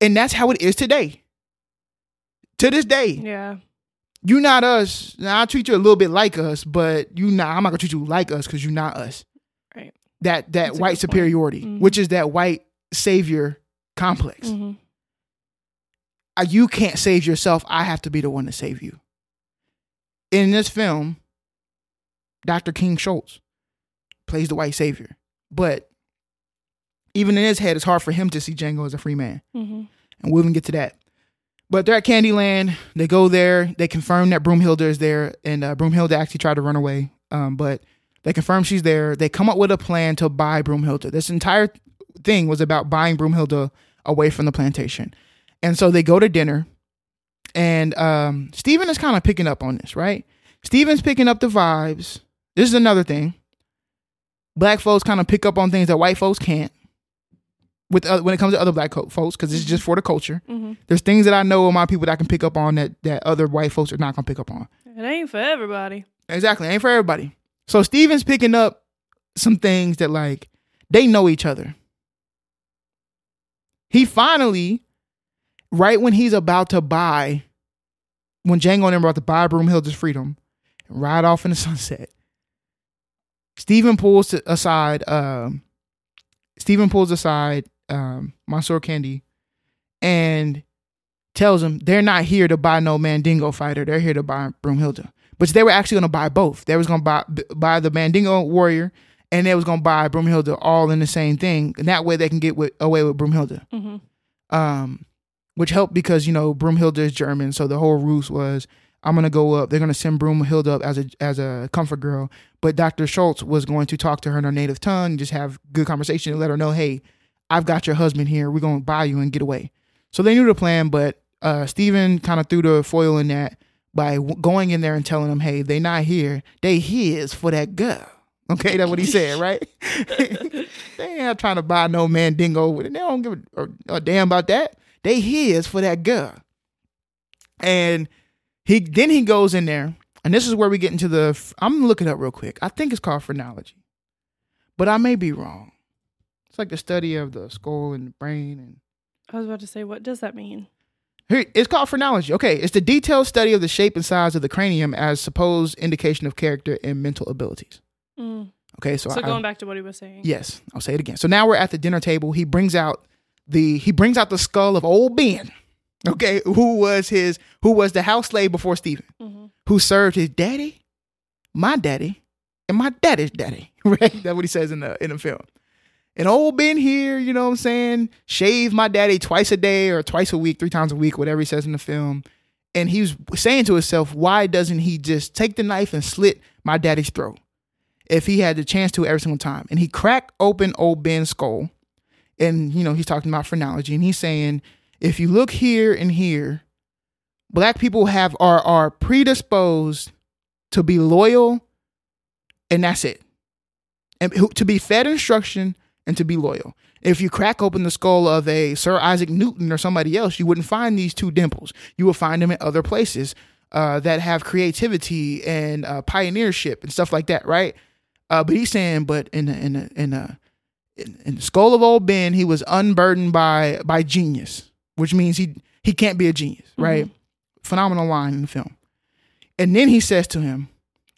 and that's how it is today. To this day, Yeah. you not us. Now I treat you a little bit like us, but you not. I'm not gonna treat you like us because you're not us. Right. That that That's white superiority, Mhm. which is that white savior complex. hmm uh, you can't save yourself. I have to be the one to save you. In this film, Dr. King Schultz plays the white savior. But even in his head, it's hard for him to see Django as a free man. hmm And we'll even get to that. But they're at Candyland. They go there. They confirm that Broomhilda is there. And uh, Broomhilda actually tried to run away. Um, but they confirm she's there. They come up with a plan to buy Broomhilda. This entire thing was about buying Broomhilda away from the plantation. And so they go to dinner. And um, Steven is kind of picking up on this, right? Steven's picking up the vibes. This is another thing. Black folks kind of pick up on things that white folks can't. With uh, when it comes to other black co- folks, because it's just for the culture. hmm There's things that I know of my people that I can pick up on that that other white folks are not gonna pick up on. It ain't for everybody. Exactly, it ain't for everybody. So Steven's picking up some things that like they know each other. He finally, right when he's about to buy, when Django and are about to buy Broomhilda's freedom, and ride off in the sunset. Steven pulls to, aside. Um, Steven pulls aside um, Monsieur Candie, and tells him they're not here to buy no Mandingo fighter. They're here to buy Broomhilda. But they were actually going to buy both. They was going to buy buy the Mandingo warrior, and they was going to buy Broomhilda all in the same thing. And that way they can get with, away with Broomhilda. hmm Um, which helped because you know Broomhilda is German, so the whole ruse was I'm gonna go up. They're gonna send Broomhilda up as a as a comfort girl, but Dr. Schultz was going to talk to her in her native tongue, just have good conversation, and let her know, hey, I've got your husband here. We're gonna buy you and get away. So they knew the plan, but uh, Steven kind of threw the foil in that by w- going in there and telling them, hey, they not here. They his for that girl. Okay, that's what he said, right? they ain't trying to buy no mandingo. With it. They don't give a, a, a damn about that. They his for that girl. And he then he goes in there, and this is where we get into the. I'm gonna look it up real quick. I think it's called phrenology, but I may be wrong. It's like the study of the skull and the brain, and I was about to say, what does that mean? here it's called phrenology. Okay, it's the detailed study of the shape and size of the cranium as supposed indication of character and mental abilities. Mm. Okay, so, So I, going back to what he was saying. Yes, I'll say it again. So now we're at the dinner table. He brings out the he brings out the skull of old Ben, okay, who was his who was the house slave before Stephen, hmm who served his daddy, my daddy, and my daddy's daddy, right? That's what he says in the in the film. And oh, old Ben here, you know what I'm saying, shave my daddy twice a day or twice a week, three times a week, whatever he says in the film. And he's saying to himself, why doesn't he just take the knife and slit my daddy's throat if he had the chance to every single time? And he cracked open old Ben's skull. And, you know, he's talking about phrenology. And he's saying, if you look here and here, black people have are are predisposed to be loyal, and that's it. And to be fed instruction and to be loyal. If you crack open the skull of a Sir Isaac Newton or somebody else, you wouldn't find these two dimples. You will find them in other places uh, that have creativity and uh, pioneership and stuff like that, right? Uh, but he's saying, but in the, in the, in the, in, in the skull of old Ben, he was unburdened by by genius, which means he he can't be a genius, right? Phenomenal line in the film. And then he says to him,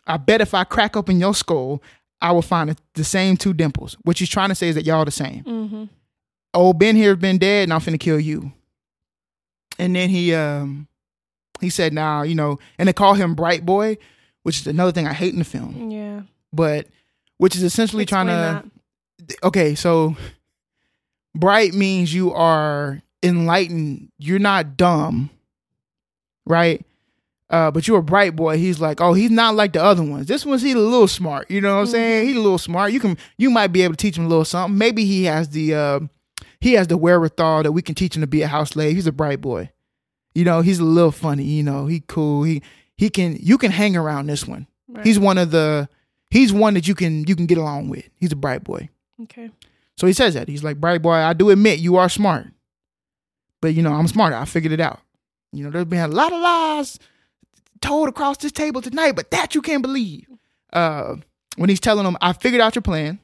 "I bet if I crack open your skull, I will find the same two dimples." What he's trying to say is that y'all the same. Mm-hmm. Old Ben here has been dead, and I'm finna kill you. And then he um he said, "Now you know," and they call him Bright Boy, which is another thing I hate in the film, Yeah. but which is essentially Explain trying to that. okay, so bright means you are enlightened. You're not dumb, right? Uh, but you're a bright boy. He's like, oh, he's not like the other ones. This one's he's a little smart. You know what I'm saying? He's a little smart. You can you might be able to teach him a little something. Maybe he has the uh, he has the wherewithal that we can teach him to be a house slave. He's a bright boy. You know, he's a little funny. You know, he cool. He he can you can hang around this one. Right. He's one of the he's one that you can you can get along with. He's a bright boy. okay. So he says that. He's like, Bright boy, I do admit you are smart. But you know, I'm smarter. I figured it out. You know, there's been a lot of lies told across this table tonight, but that you can't believe. Uh when he's telling them, I figured out your plan.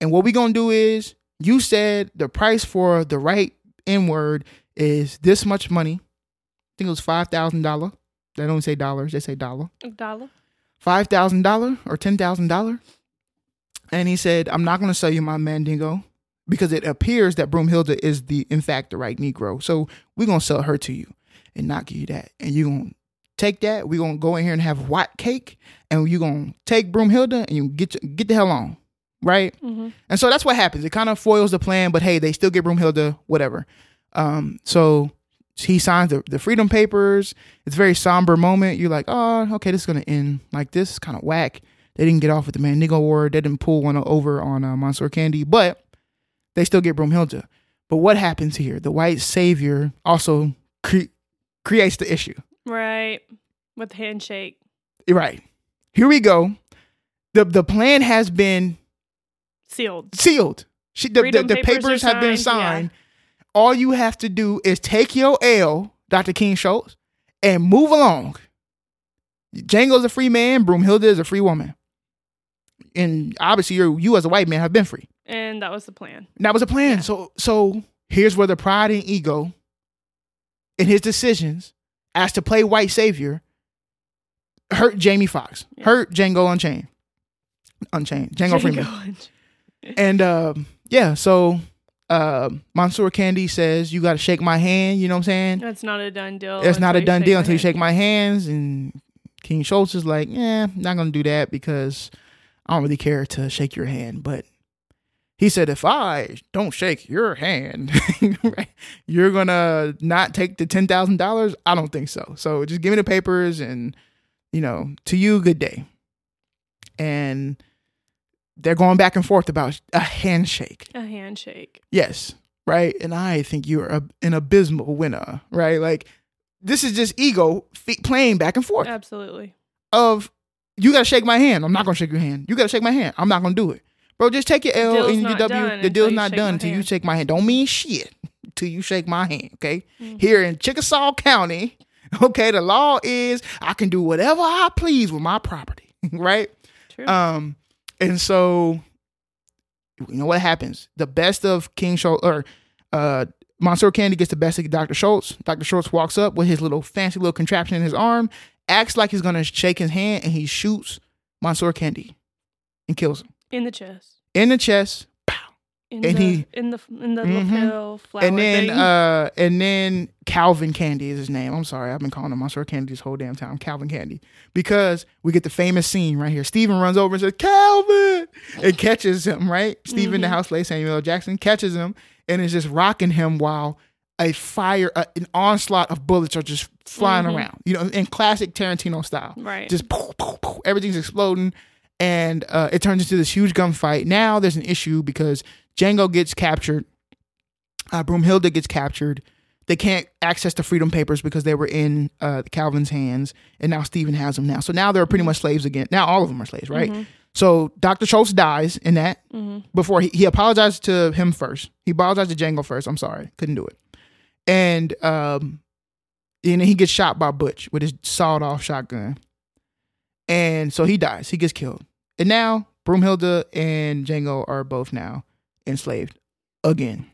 And what we gonna do is you said the price for the right N word is this much money. I think it was five thousand dollar. They don't say dollars, they say dollar dollar. five thousand dollar or ten thousand dollar, and he said, "I'm not going to sell you my Mandingo because it appears that Broomhilda is the in fact the right Negro. So we're gonna sell her to you and not give you that, and you're gonna take that. We're gonna go in here and have white cake, and you're gonna take Broomhilda and you get get the hell on, right? Mm-hmm. And so that's what happens. It kind of foils the plan, but hey, they still get Broomhilda, whatever. Um, so he signs the, the freedom papers. It's a very somber moment. You're like, oh, okay, this is gonna end like this. Is kind of whack. They didn't get off with the Mandingo War. They didn't pull one over on uh, Monsieur Candie, but they still get Broomhilda. But what happens here? The white savior also cre- creates the issue. Right. With the handshake. Right. Here we go. The the plan has been Sealed. sealed. She, the, the, the papers papers, have been signed, yeah. All you have to do is take your L, Dr. King Schultz, and move along. Django's a free man, Broomhilda is a free woman. And obviously you you as a white man have been free. And that was the plan. And that was a plan. So so here's where the pride and ego in his decisions as to play white savior hurt Jamie Foxx, Yeah. hurt Django Unchained. Unchained. Django Freeman. Django. And um, yeah, so uh, Monsieur Candie says you got to shake my hand. You know what I'm saying? That's not a done deal. it's not a done deal until you shake my hands. And King Schultz is like, yeah, not gonna do that because I don't really care to shake your hand. But he said, if I don't shake your hand, you're gonna not take the ten thousand dollars. I don't think so. So just give me the papers, and you know, to you, good day. And they're going back and forth about a handshake. A handshake. Yes, right. And I think you're a, an abysmal winner, right? Like this is just ego fe- playing back and forth. Absolutely. Of you got to shake my hand. I'm not gonna shake your hand. You got to shake my hand. I'm not gonna do it, bro. Just take your L and your W. The deal's not done until you shake my hand. Don't mean shit till you shake my hand. Okay. Mhm. Here in Chickasaw County, okay, the law is I can do whatever I please with my property, right? True. Um, and so you know what happens? The best of King Schultz or uh Monsieur Candie gets the best of Dr. Schultz. Dr. Schultz walks up with his little fancy little contraption in his arm, acts like he's gonna shake his hand, and he shoots Monsieur Candie and kills him. In the chest. In the chest, pow. in and the, he- in the in the Mhm. lapel flower and then thing. uh and then Calvin Candie is his name. I'm sorry, I've been calling him Monsieur Candie this whole damn time. Calvin Candie. Because we get the famous scene right here. Steven runs over and says, Calvin and catches him, right? Steven the house play Samuel L. Jackson catches him and is just rocking him while a fire uh, an onslaught of bullets are just flying around. You know, in classic Tarantino style. right. Just poof, poof, poof, everything's exploding, and uh, it turns into this huge gunfight. Now there's an issue because Django gets captured, uh, Broomhilda gets captured. They can't access the freedom papers because they were in uh, Calvin's hands, and now Stephen has them now. So now they're pretty much slaves again. Now all of them are slaves, right? So Dr. Schultz dies in that. Before he, he apologized to him first. He apologized to Django first. I'm sorry, couldn't do it. And um, and then he gets shot by Butch with his sawed off shotgun. And so he dies. He gets killed. And now Broomhilda and Django are both now enslaved again.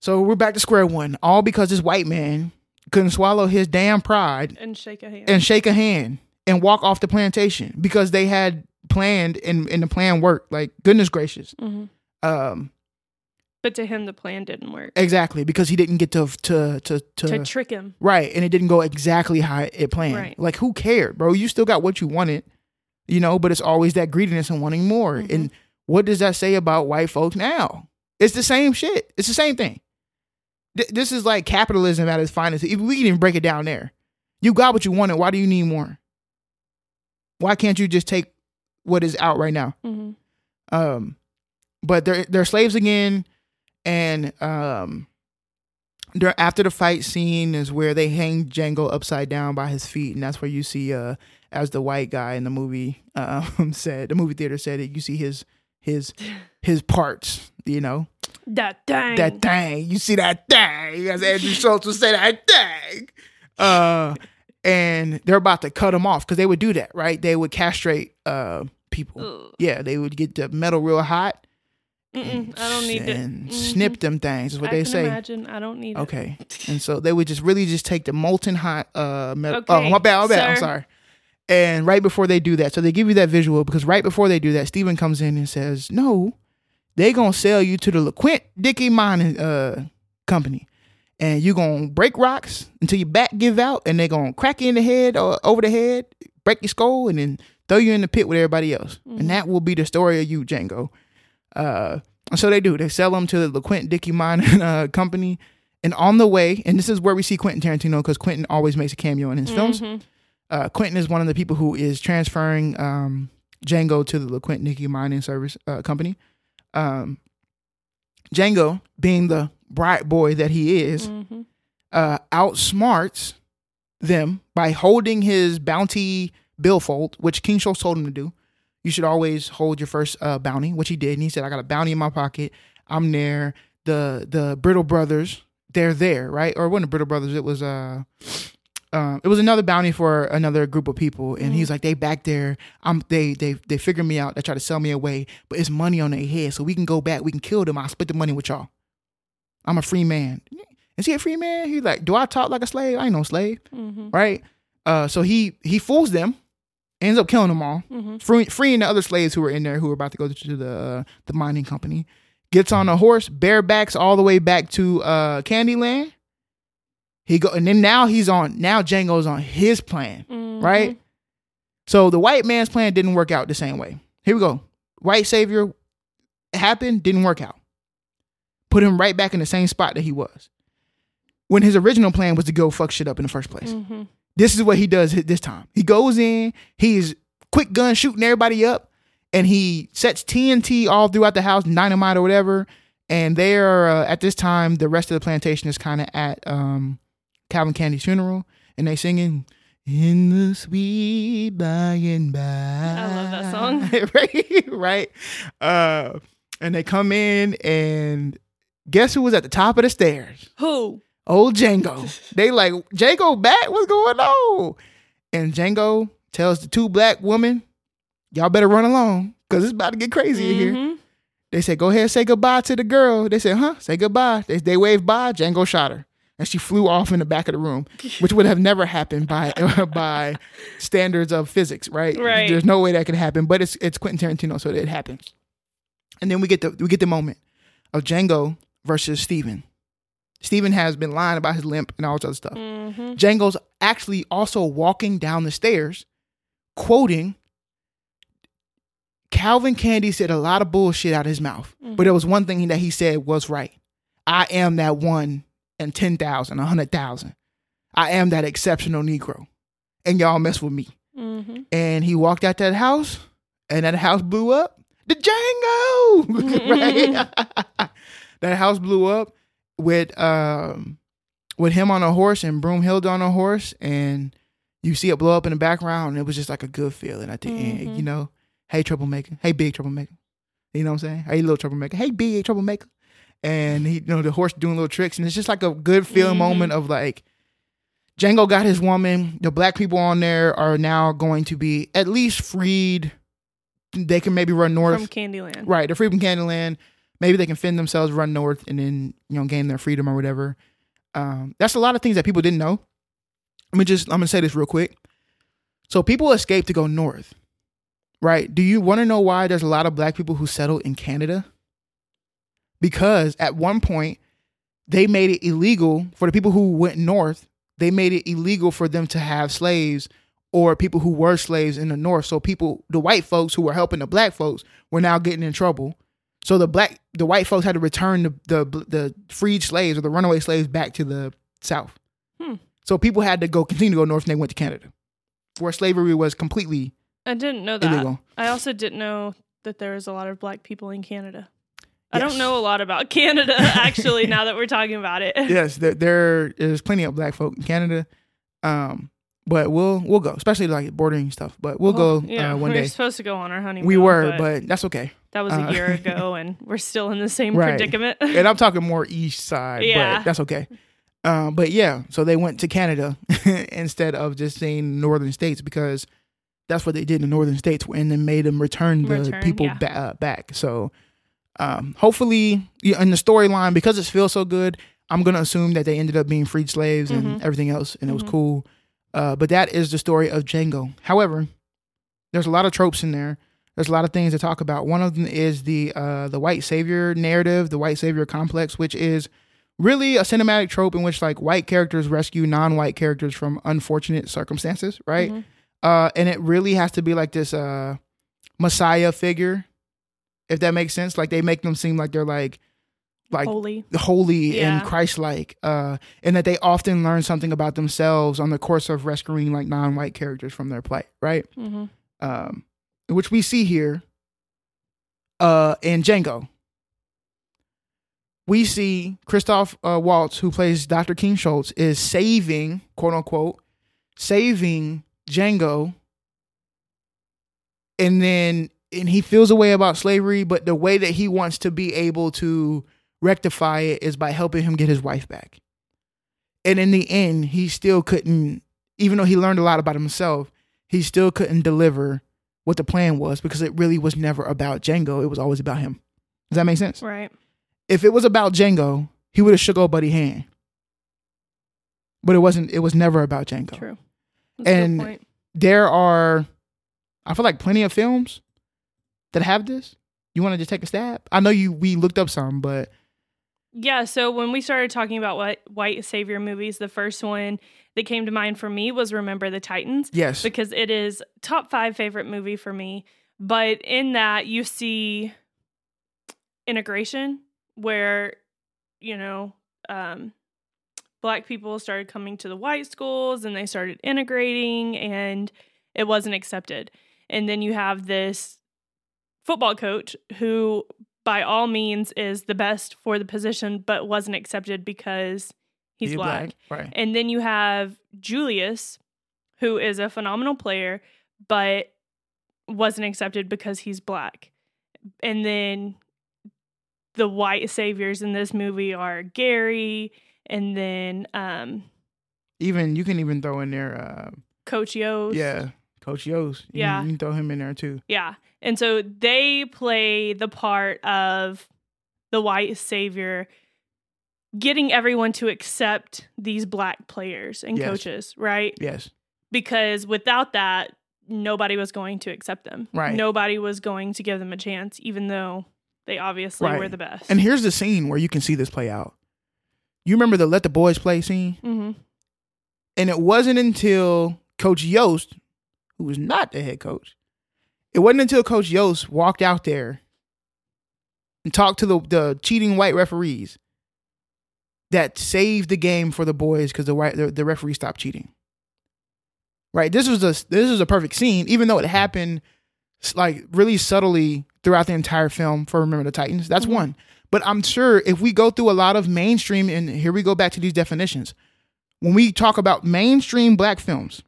So we're back to square one, all because this white man couldn't swallow his damn pride and shake a hand. and shake a hand and walk off the plantation because they had planned and, and the plan worked. Like goodness gracious. Mhm. Um, But to him, the plan didn't work. exactly because he didn't get to to to to, to trick him. right, and it didn't go exactly how it planned. Right. Like who cared, bro? You still got what you wanted, you know. But it's always that greediness and wanting more. Mhm. And what does that say about white folks now? It's the same shit. It's the same thing. Th- this is like capitalism at its finest. If we can even break it down there, you got what you wanted. Why do you need more? Why can't you just take what is out right now? hmm Um, but they're they're slaves again, and um, after the fight scene is where they hang Django upside down by his feet, and that's where you see uh as the white guy in the movie um said the movie theater said it you see his his his parts, you know That dang. that thing. You see that thing, as Andrew Schulz would say, that thing. Uh, and they're about to cut him off because they would do that, right? They would castrate uh people. Ugh. Yeah, they would get the metal real hot Mm-mm, I don't need to and Mhm. snip them things. Is what I they can say. Imagine. I don't need Okay, and so they would just really just take the molten hot uh metal. Okay, oh, my bad, my bad. I'm sorry. And right before they do that, so they give you that visual because right before they do that, Steven comes in and says, "No, they gonna sell you to the LeQuint Dickey Mining uh company, and you gonna break rocks until your back give out, and they gonna crack you in the head or over the head, break your skull, and then throw you in the pit with everybody else, Mhm. and that will be the story of you, Django." Uh, so they do. They sell them to the LeQuint Dickey Mining uh, company. And on the way, and this is where we see Quentin Tarantino because Quentin always makes a cameo in his films. Mhm. Uh, Quentin is one of the people who is transferring um, Django to the LeQuint Dickey Mining Service uh, Company. Um, Django, being the bright boy that he is, Mhm. uh, outsmarts them by holding his bounty billfold, which King Schultz told him to do. You should always hold your first uh, bounty, which he did. And he said, "I got a bounty in my pocket. I'm there." The the Brittle brothers, they're there, right? Or one of the Brittle brothers. It was uh, uh, it was another bounty for another group of people, and he's like, "They back there. I'm they they they figure me out. They try to sell me away, but it's money on their head, so we can go back. We can kill them. I'll split the money with y'all. I'm a free man." Is he a free man? He's like, do I talk like a slave? I ain't no slave, Mhm. right? Uh, so he he fools them, ends up killing them all, Mhm. free, freeing the other slaves who were in there who were about to go to the uh, the mining company. Gets on a horse, barebacks all the way back to uh, Candyland. He go and then now he's on now Django's on his plan, Mhm. right? So the white man's plan didn't work out the same way. Here we go. White savior happened, didn't work out. Put him right back in the same spot that he was. When his original plan was to go fuck shit up in the first place. Mhm. This is what he does this time. He goes in, he's quick gun shooting everybody up, and he sets TNT all throughout the house, dynamite or whatever. And they're uh, at this time, the rest of the plantation is kind of at um, Calvin Candie's funeral, and they singing "In the Sweet By and By." I love that song. right, right. Uh, and they come in, and guess who was at the top of the stairs? Who? Old Django. They like Django back. What's going on? And Django tells the two black women, "Y'all better run along because it's about to get crazy in here." Mhm. They said, "Go ahead, and say goodbye to the girl." They said, "Huh? Say goodbye." They they waved by. Django shot her, and she flew off in the back of the room, which would have never happened by by standards of physics, right? Right. There's no way that could happen, but it's it's Quentin Tarantino, so it happens. And then we get the we get the moment. of Django versus Steven. Steven has been lying about his limp and all this other stuff. Mm-hmm. Django's actually also walking down the stairs, quoting Calvin Candie said a lot of bullshit out of his mouth, but there was one thing that he said was right. I am that one and 10,000, 100,000. I am that exceptional Negro. And y'all mess with me. Mm-hmm. And he walked out that house, and that house blew up. The Django! right? that house blew up with um with him on a horse and Broomhild on a horse, and you see it blow up in the background, and it was just like a good feeling at the end, Mhm. you know. Hey troublemaker. Hey big troublemaker. You know what I'm saying? Hey little troublemaker. Hey big troublemaker. And he you know the horse doing little tricks, and it's just like a good feeling Mhm. moment of like Django got his woman. The black people on there are now going to be at least freed. They can maybe run north. From Candyland. Right, they're free from Candyland. Maybe they can fend themselves, run north, and then you know gain their freedom or whatever. Um, that's a lot of things that people didn't know. Let me just I'm gonna say this real quick. So people escape to go north, right? Do you want to know why there's a lot of black people who settled in Canada? Because at one point they made it illegal for the people who went north. They made it illegal for them to have slaves or people who were slaves in the north. So people, the white folks who were helping the black folks, were now getting in trouble. So the black, the white folks had to return the the, the freed slaves or the runaway slaves back to the south. Hmm. So people had to go continue to go north, and they went to Canada, where slavery was completely I didn't know that. illegal. I also didn't know that there was a lot of black people in Canada. I don't know a lot about Canada actually. now that we're talking about it, yes, there, there is plenty of black folk in Canada. Um, but we'll we'll go, especially like bordering stuff. But we'll Well, go Yeah, uh, one we were day. supposed to go on our honeymoon. We were, but that's okay. That was a uh, year ago, and we're still in the same Right. predicament. and I'm talking more east side, Yeah. but that's okay. Um, but yeah, so they went to Canada instead of just saying northern states because that's what they did in the northern states, and then made them return the Return, people yeah. ba- uh, back. So um, hopefully, yeah, in the storyline, because it feels so good, I'm gonna assume that they ended up being freed slaves and Mhm. everything else, and it was Mhm. cool. Uh, but that is the story of Django. However, there's a lot of tropes in there. There's a lot of things to talk about. One of them is the uh, the white savior narrative, the white savior complex, which is really a cinematic trope in which like white characters rescue non-white characters from unfortunate circumstances, right? Mhm. Uh, and it really has to be like this uh, messiah figure, if that makes sense. Like they make them seem like they're like like Holy. holy Yeah. and Christ-like, uh, and that they often learn something about themselves on the course of rescuing like non-white characters from their plight, right? hmm um, which we see here uh, in Django. We see Christoph uh, Waltz, who plays Dr. King Schultz, is saving, quote unquote, saving Django. And then, and he feels a way about slavery, but the way that he wants to be able to rectify it is by helping him get his wife back. And in the end, he still couldn't, even though he learned a lot about himself, he still couldn't deliver what the plan was because it really was never about Django. It was always about him. Does that make sense? Right. If it was about Django, he would have shook old buddy hand. But it wasn't. It was never about Django. True. That's a good And- point. There are, I feel like plenty of films that have this. You want to just take a stab? I know you. We looked up some, but Yeah, so when we started talking about what white savior movies, the first one that came to mind for me was Remember the Titans yes, because it is top 5 favorite movie for me. But in that you see integration where you know, um black people started coming to the white schools and they started integrating and it wasn't accepted. And then you have this football coach who by all means is the best for the position but wasn't accepted because he's, black. right? And then you have Julius who is a phenomenal player but wasn't accepted because he's black. And then the white saviors in this movie are Gerry and then um Even you can even throw in there. Uh, Coach Yoast. yeah, Coach Yoast. You- Yeah. you can throw him in there too. Yeah. And so they play the part of the white savior getting everyone to accept these black players and Yes. coaches, right? Yes, Because without that, nobody was going to accept them. Right. Nobody was going to give them a chance, even though They obviously Right. were the best. And here's the scene where you can see this play out. You remember the let the boys play scene? hmm And it wasn't until Coach Yoast, who was not the head coach, it wasn't until Coach Yoast walked out there and talked to the, the cheating white referees that saved the game for the boys because the white the, the referee stopped cheating. Right. This was a this is a perfect scene, even though it happened like really subtly throughout the entire film for Remember the Titans. That's Mhm. one. But I'm sure if we go through a lot of mainstream, and here we go back to these definitions. When we talk about mainstream black films,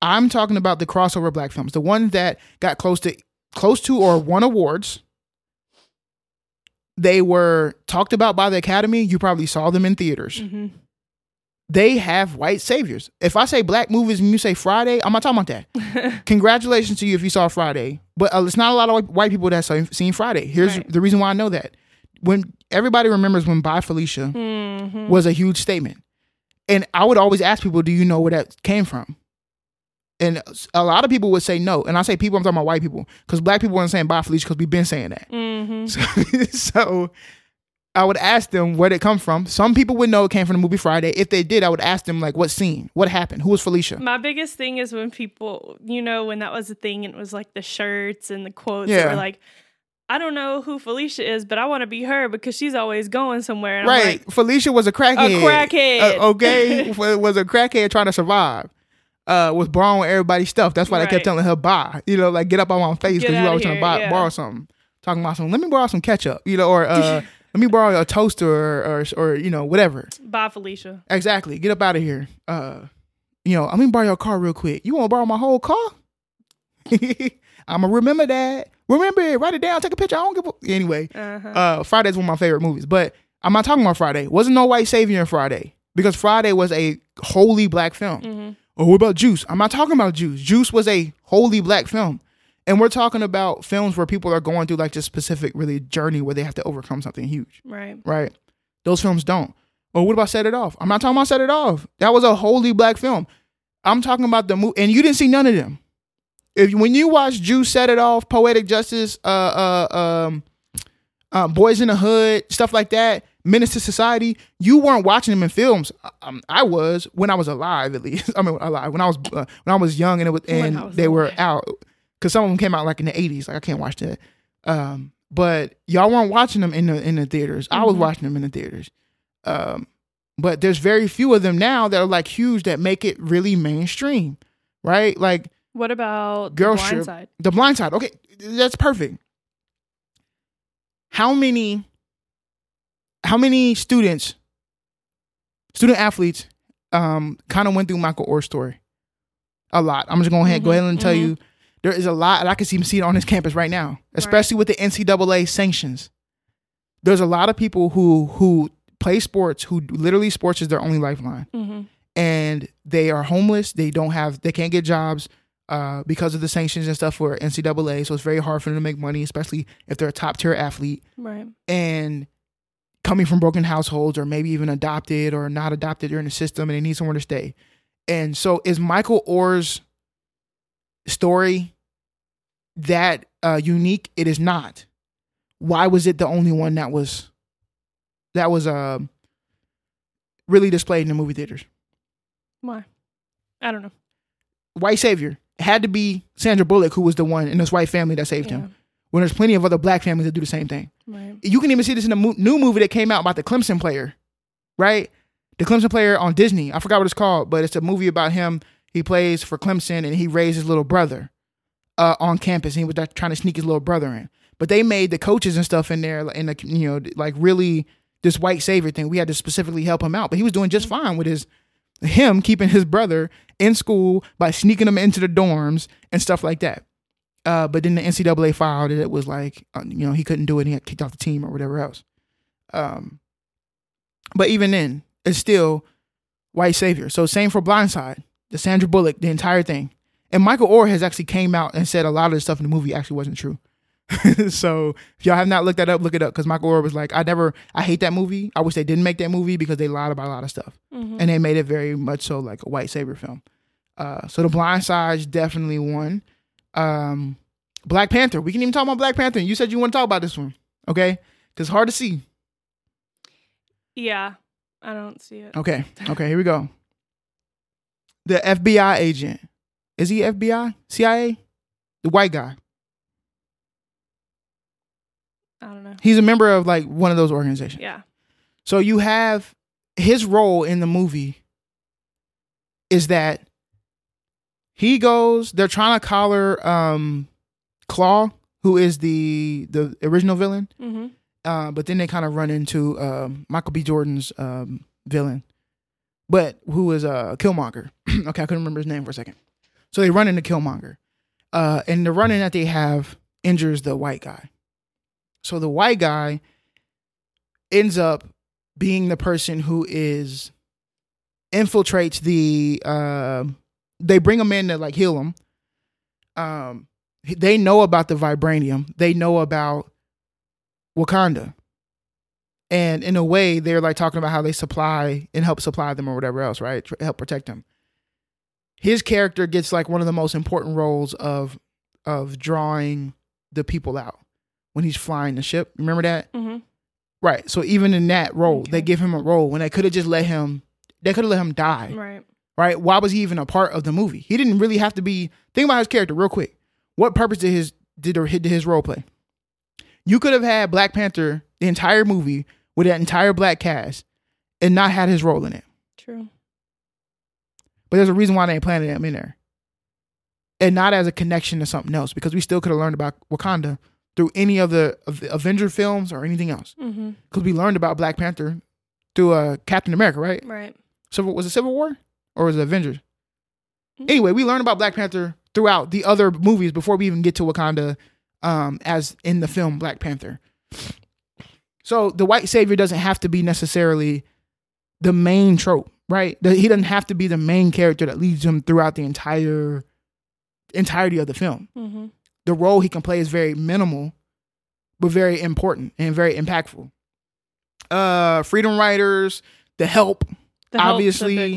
I'm talking about the crossover black films, the ones that got close to close to or won awards. They were talked about by the Academy. You probably saw them in theaters. hmm They have white saviors. If I say black movies and you say Friday, I'm not talking about that. Congratulations to you if you saw Friday, but uh, it's not a lot of white- people that saw seen Friday. Here's Right. the reason why I know that. When everybody remembers when "Bye Felicia" hmm was a huge statement, and I would always ask people, "Do you know where that came from?" And a lot of people would say no, and I say people, I'm talking about white people, because black people weren't saying "Bye Felicia" because we've been saying that. hmm So, so I would ask them where did it come from. Some people would know it came from the movie Friday. If they did, I would ask them like what scene, what happened, who was Felicia. My biggest thing is when people, you know, when that was a thing and it was like the shirts and the quotes that Yeah. were like, I don't know who Felicia is, but I want to be her because she's always going somewhere. And I'm right, like, Felicia was a crackhead. A crackhead. Uh, okay, was a crackhead trying to survive. Uh, was borrowing everybody's stuff. That's why they kept telling her buy. You know, like get up on my face because you always trying to buy, yeah. borrow something. Talking about some. Let me borrow some ketchup. You know, or uh, let me borrow a toaster or, or or you know whatever. Bye, Felicia. Exactly. Get up out of here. Uh, you know, I'm gonna borrow your car real quick. You want to borrow my whole car? I'm gonna remember that. Remember it. Write it down. Take a picture. I don't give a. Anyway, Uh-huh. uh, Friday's one of my favorite movies, but I'm not talking about Friday. Wasn't no white savior in Friday because Friday was a wholly black film. hmm Or what about Juice? I'm not talking about Juice. Juice was a wholly black film. And we're talking about films where people are going through like this specific really journey where they have to overcome something huge Right. right? Those films don't. Or what about Set It Off? I'm not talking about Set It Off. That was a wholly black film. I'm talking about the movie, and you didn't see none of them. If when you watch Juice, Set It Off, Poetic Justice, uh, uh, um, uh, Boys in the Hood, stuff like that, Menace to Society, you weren't watching them in films. Um, I was when I was alive, at least. I mean, alive when I was uh, when I was young, and it was and was they were out because some of them came out like in the 80s. Like I can't watch that. Um, but y'all weren't watching them in the in the theaters. I was Mhm. watching them in the theaters. Um, but there's very few of them now that are like huge that make it really mainstream, right? Like What about Girl the blind side? The Blind Side. Okay, that's perfect. How many? How many students, student athletes, um, kind of went through Michael Oher's story? A lot. I'm just going to go Mhm, ahead and tell mhm. you there is a lot, and I can see see it on this campus right now, especially with the NCAA sanctions. There's a lot of people who who play sports who literally sports is their only lifeline hmm and they are homeless. They don't have, they can't get jobs uh, because of the sanctions and stuff for NCAA. So it's very hard for them to make money, especially if they're a top tier athlete Right. and coming from broken households or maybe even adopted or not adopted. They're in the system and they need somewhere to stay. And so is Michael Oher's story that uh, unique? It is not. Why was it the only one that was that was um really displayed in the movie theaters? Why? I don't know. white savior. It had to be Sandra Bullock, who was the one in this white family that saved Yeah. him. When there's plenty of other black families that do the same thing. Right. You can even see this in the mo- new movie that came out about the Clemson player, right? The Clemson player on Disney. I forgot what it's called, but it's a movie about him. He plays for Clemson and he raised his little brother uh, on campus. And he was trying to sneak his little brother in. But they made the coaches and stuff in there, in the you know, like really this white savior thing. We had to specifically help him out, but he was doing just fine with his him keeping his brother in school by sneaking him into the dorms and stuff like that. Uh, but then the NCAA filed it. It was like, uh, you know, he couldn't do it. He got kicked off the team or whatever else. Um, but even then, it's still white savior. So same for Blindside, the Sandra Bullock, the entire thing. And Michael Oher has actually came out and said a lot of the stuff in the movie actually wasn't true. so if y'all have not looked that up, look it up because Michael Oher was like, I never, I hate that movie. I wish they didn't make that movie because they lied about a lot of stuff hmm and they made it very much so like a white savior film. Uh, so the Blind Side's definitely one. Um, Black Panther. We can even talk about Black Panther. You said you want to talk about this one. Okay, because hard to see. Yeah, I don't see it. Okay, okay, here we go. The FBI agent is he FBI CIA? The white guy. I don't know. He's a member of like one of those organizations. Yeah. So you have his role in the movie is that he goes, they're trying to collar um Klaue, who is the the original villain. Mm-hmm. Uh, but then they kind of run into um, Michael B. Jordan's um, villain, but who is uh, Killmonger. okay, I couldn't remember his name for a second. So they run into Killmonger, uh, and the running that they have injures the white guy. So the white guy ends up being the person who is infiltrates the. Uh, they bring him in to like heal him. Um, they know about the vibranium. They know about Wakanda. And in a way, they're like talking about how they supply and help supply them or whatever else, right? Help protect them. His character gets like one of the most important roles of of drawing the people out when he's flying the ship. Remember that? Mm-hmm. Right. So even in that role, they give him a role when they could have just let him. They could have let him die Right. Right? Why was he even a part of the movie? He didn't really have to be. Think about his character real quick. What purpose did his did did his role play? You could have had Black Panther the entire movie with that entire black cast and not had his role in it. True. But there's a reason why they ain't planted him in there, and not as a connection to something else because we still could have learned about Wakanda through any of the, of the Avenger films or anything else. Mm-hmm. Because we learned about Black Panther through uh, Captain America, right? Right. Civil was it Civil War or was it Avengers? Mhm. Anyway, we learn about Black Panther throughout the other movies before we even get to Wakanda, um, as in the film Black Panther. So the white savior doesn't have to be necessarily the main trope, right? The- He doesn't have to be the main character that leads him throughout the entire entirety of the film. Mm-hmm. The role he can play is very minimal, but very important and very impactful. Uh, Freedom Riders, The Help, The Obviously-.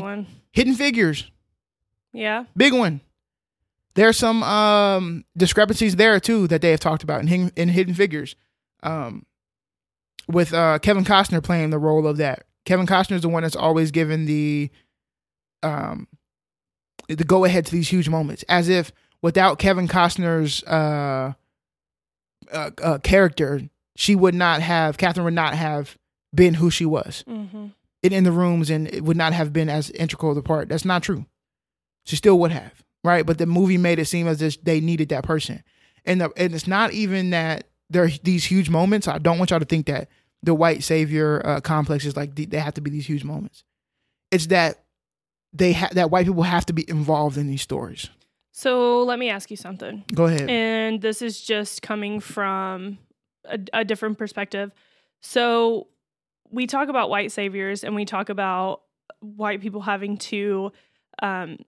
Hidden Figures, Yeah. big one. There's some um, discrepancies there too that they have talked about in, Hidden- in Hidden Figures, um, with uh, Kevin Costner playing the role of that. Kevin Costner is the one that's always given the um, the go ahead to these huge moments, as if without Kevin Costner's uh, uh, uh, character, she would not have Katherine would not have been who she was Mm-hmm. In, in the rooms and it would not have been as integral of a part. That's not true. She still would have, right? But the movie made it seem as if they needed that person. And the, and it's not even that there are these huge moments. I don't want y'all to think that the white savior uh, complex is like they have to be these huge moments. It's that they ha- that white people have to be involved in these stories. So let me ask you something. Go ahead. And this is just coming from a, a different perspective. So we talk about white saviors and we talk about white people having to um,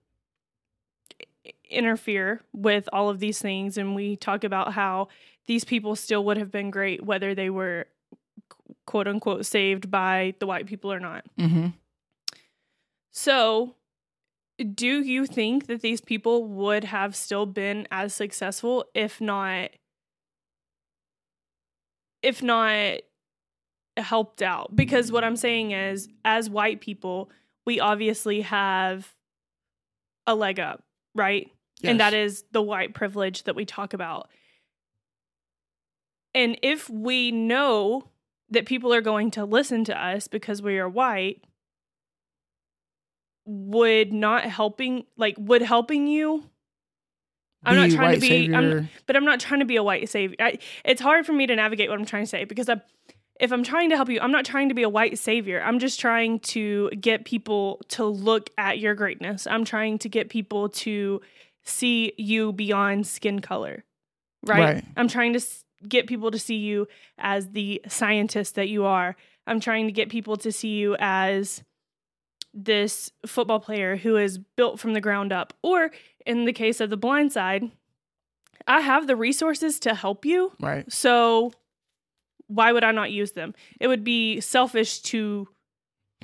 interfere with all of these things. And we talk about how these people still would have been great whether they were quote unquote saved by the white people or not. mm-hmm. So, do you think that these people would have still been as successful if not if not helped out? Because what I'm saying is as white people, we obviously have a leg up, right? And that is the white privilege that we talk about. And if we know that people are going to listen to us because we are white, would not helping like would helping you I'm not trying to be I'm, but I'm not trying to be a white savior. I, it's hard for me to navigate what I'm trying to say because I'm, if I'm trying to help you, I'm not trying to be a white savior. I'm just trying to get people to look at your greatness. I'm trying to get people to see you beyond skin color. Right? Right. I'm trying to get people to see you as the scientist that you are. I'm trying to get people to see you as this football player who is built from the ground up. Or in the case of the blind side, I have the resources to help you. right. So why would I not use them? It would be selfish to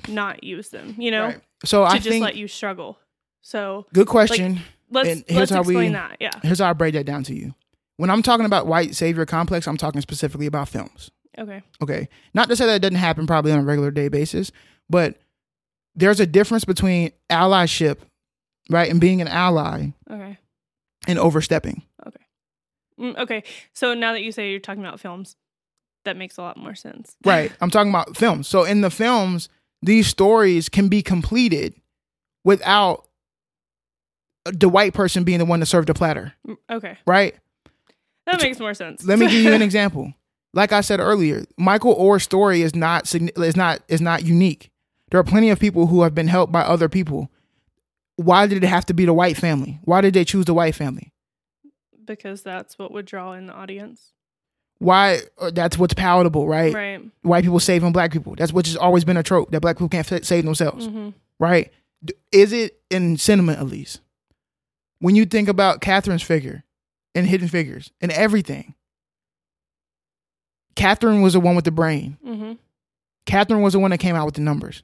not use them, you know, Right. So to I just think let you struggle. So good question. let's And here's let's how we- explain that. Yeah. Here's how I break that down to you. When I'm talking about white savior complex, I'm talking specifically about films. Okay. Okay. Not to say that it doesn't happen probably on a regular day basis, but there's a difference between allyship, right, and being an ally Okay. and overstepping. Mm, okay. So now that you say you're talking about films, that makes a lot more sense. Right. I'm talking about films. So in the films, these stories can be completed without the white person being the one to serve the platter, Mm, Okay. right? That makes more sense. Let me give you an example. Like I said earlier, Michael Oher's story is not is not is not unique. There are plenty of people who have been helped by other people. Why did it have to be the white family? Why did they choose the white family? because that's what would draw in the audience. Why? uh, That's what's palatable, right? Right. White people saving black people. That's which has always been a trope that black people can't fa- save themselves. hmm right? D- Is it in cinema at least? When you think about Katherine's figure and Hidden Figures and everything, Katherine was the one with the brain. hmm Katherine was the one that came out with the numbers.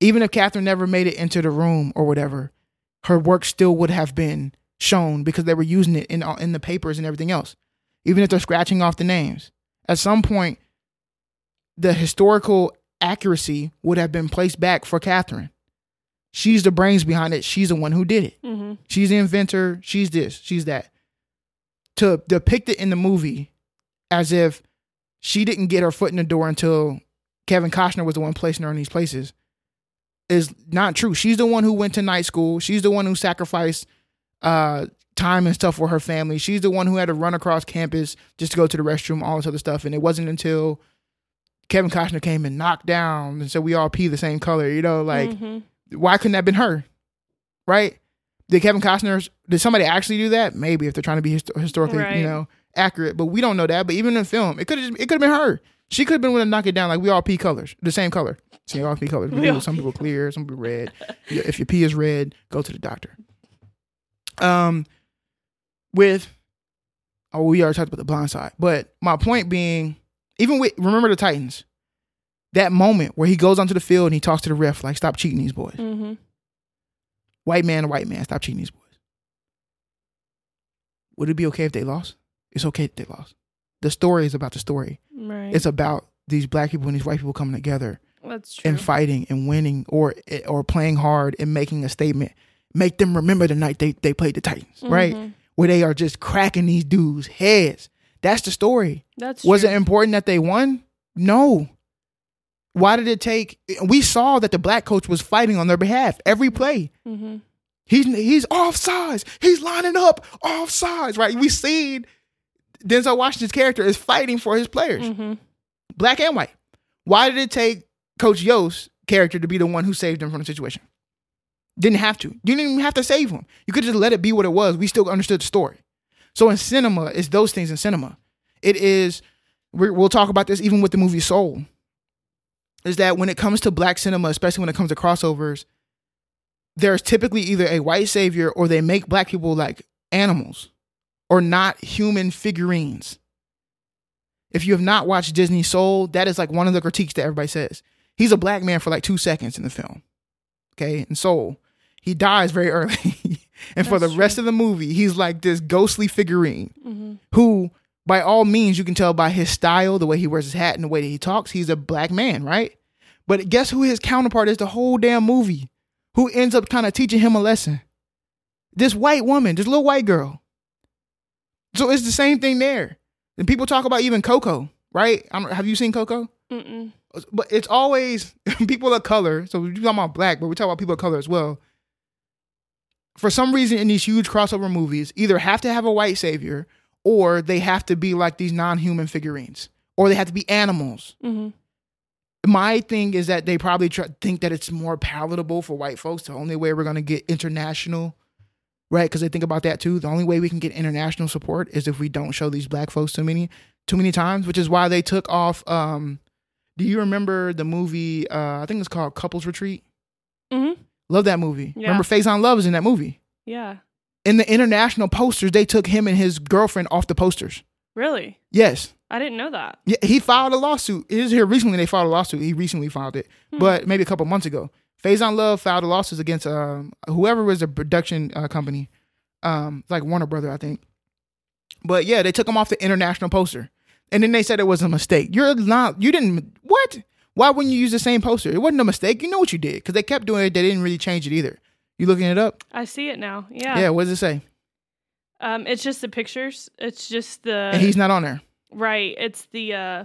Even if Katherine never made it into the room or whatever, her work still would have been shown because they were using it in uh, in the papers and everything else. Even if they're scratching off the names, at some point, the historical accuracy would have been placed back for Katherine. She's the brains behind it. She's the one who did it. hmm She's the inventor. She's this. She's that. To depict it in the movie as if she didn't get her foot in the door until Kevin Costner was the one placing her in these places is not true. She's the one who went to night school. She's the one who sacrificed uh, time and stuff for her family. She's the one who had to run across campus just to go to the restroom, all this other stuff. And it wasn't until Kevin Costner came and knocked down and said we all pee the same color. You know, like hmm why couldn't that have been her? Right? Did Kevin Costner? Did somebody actually do that? Maybe if they're trying to be hist- historically, Right. you know, accurate. But we don't know that. But even in film, it could have it could have been her. She could have been one to knock it down. Like we all pee colors, the same color. See, all pee colors. We We do. all Some people clear, some people red. If your pee is red, go to the doctor. Um, with oh, we already talked about the blind side. But my point being, even with remember the Titans, that moment where he goes onto the field and he talks to the ref like, "Stop cheating these boys." hmm white man to white man, stop cheating these boys. Would it be okay if they lost? It's okay if they lost. The story is about the story. Right. It's about these black people and these white people coming together That's true. and fighting and winning or or playing hard and making a statement. Make them remember the night they, they played the Titans, right? Where they are just cracking these dudes' heads. That's the story. That's Was true. it important that they won? No. Why did it take? We saw that the black coach was fighting on their behalf every play. hmm He's he's offsides. He's lining up offsides. Right? We seen Denzel Washington's character is fighting for his players, hmm black and white. Why did it take Coach Yoast's character to be the one who saved him from the situation? Didn't have to. You didn't even have to save him. You could just let it be what it was. We still understood the story. So in cinema, it's those things in cinema. It is. We'll talk about this even with the movie Soul. Is that when it comes to black cinema, especially when it comes to crossovers, there's typically either a white savior or they make black people like animals or not human figurines. If you have not watched Disney Soul, that is like one of the critiques that everybody says. He's a black man for like two seconds in the film. Okay, in Soul, he dies very early, and for the That's rest of the movie, he's like this ghostly figurine hmm who, by all means, you can tell by his style, the way he wears his hat, and the way that he talks, he's a black man, right? But guess who his counterpart is the whole damn movie? Who ends up kind of teaching him a lesson? This white woman, this little white girl. So it's the same thing there. And people talk about even Coco, right? Have you seen Coco? Mm-mm. But it's always people of color. So we're talking about black, but we talk about people of color as well. For some reason, in these huge crossover movies, either have to have a white savior or they have to be like these non-human figurines, or they have to be animals. hmm My thing is that they probably try, think that it's more palatable for white folks. The only way we're going to get international, right? Because they think about that too. The only way we can get international support is if we don't show these black folks too many, too many times. Which is why they took off. Um, do you remember the movie? Uh, I think it's called Couples Retreat. hmm Love that movie. Yeah. Remember Faison Love is in that movie. Yeah. In the international posters, they took him and his girlfriend off the posters. Really? Yes. I didn't know that. Yeah, he filed a lawsuit. It is here recently. They filed a lawsuit. He recently filed it, Hmm. but maybe a couple months ago. Faison Love filed a lawsuit against um, whoever was the production uh, company, um, like Warner Brother, I think. But yeah, they took him off the international poster. and then they said it was a mistake. You're not. You didn't. What? Why wouldn't you use the same poster? It wasn't a mistake. You know what you did because they kept doing it. They didn't really change it either. You looking it up? I see it now. Yeah. Yeah. What does it say? Um, it's just the pictures. It's just the And he's not on there. right. It's the uh,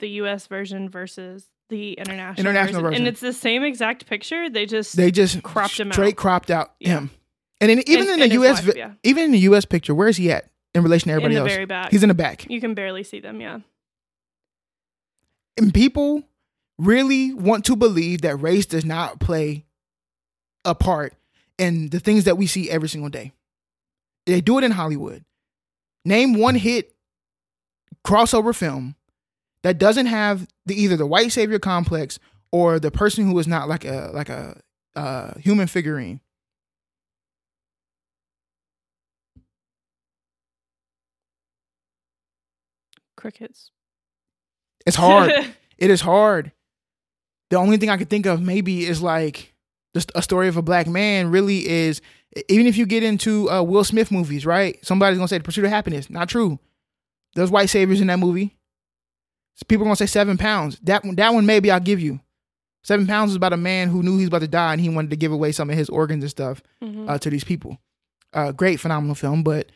the U.S. version versus the international International version. and it's the same exact picture. They just They just Cropped him out. straight out. cropped out Yeah. him. And then even And- in the U.S. wife, yeah. even in the U.S. picture, where is he at in relation to in everybody the else? very back. He's in the back. you can barely see them. Yeah. And people really want to believe that race does not play a part in the things that we see every single day. They do it in Hollywood. Name one hit crossover film that doesn't have the either the white savior complex or the person who is not like a like a uh, human figurine. Crickets. It's hard. It is hard. The only thing I could think of maybe is like just a story of a black man. Really is even if you get into uh, Will Smith movies, right? Somebody's gonna say the pursuit of happiness. Not true. There's white saviors in that movie. People are gonna say seven pounds. That one, that one maybe I'll give you. Seven pounds is about a man who knew he was about to die and he wanted to give away some of his organs and stuff Mhm. uh, to these people. Uh, great, phenomenal film, but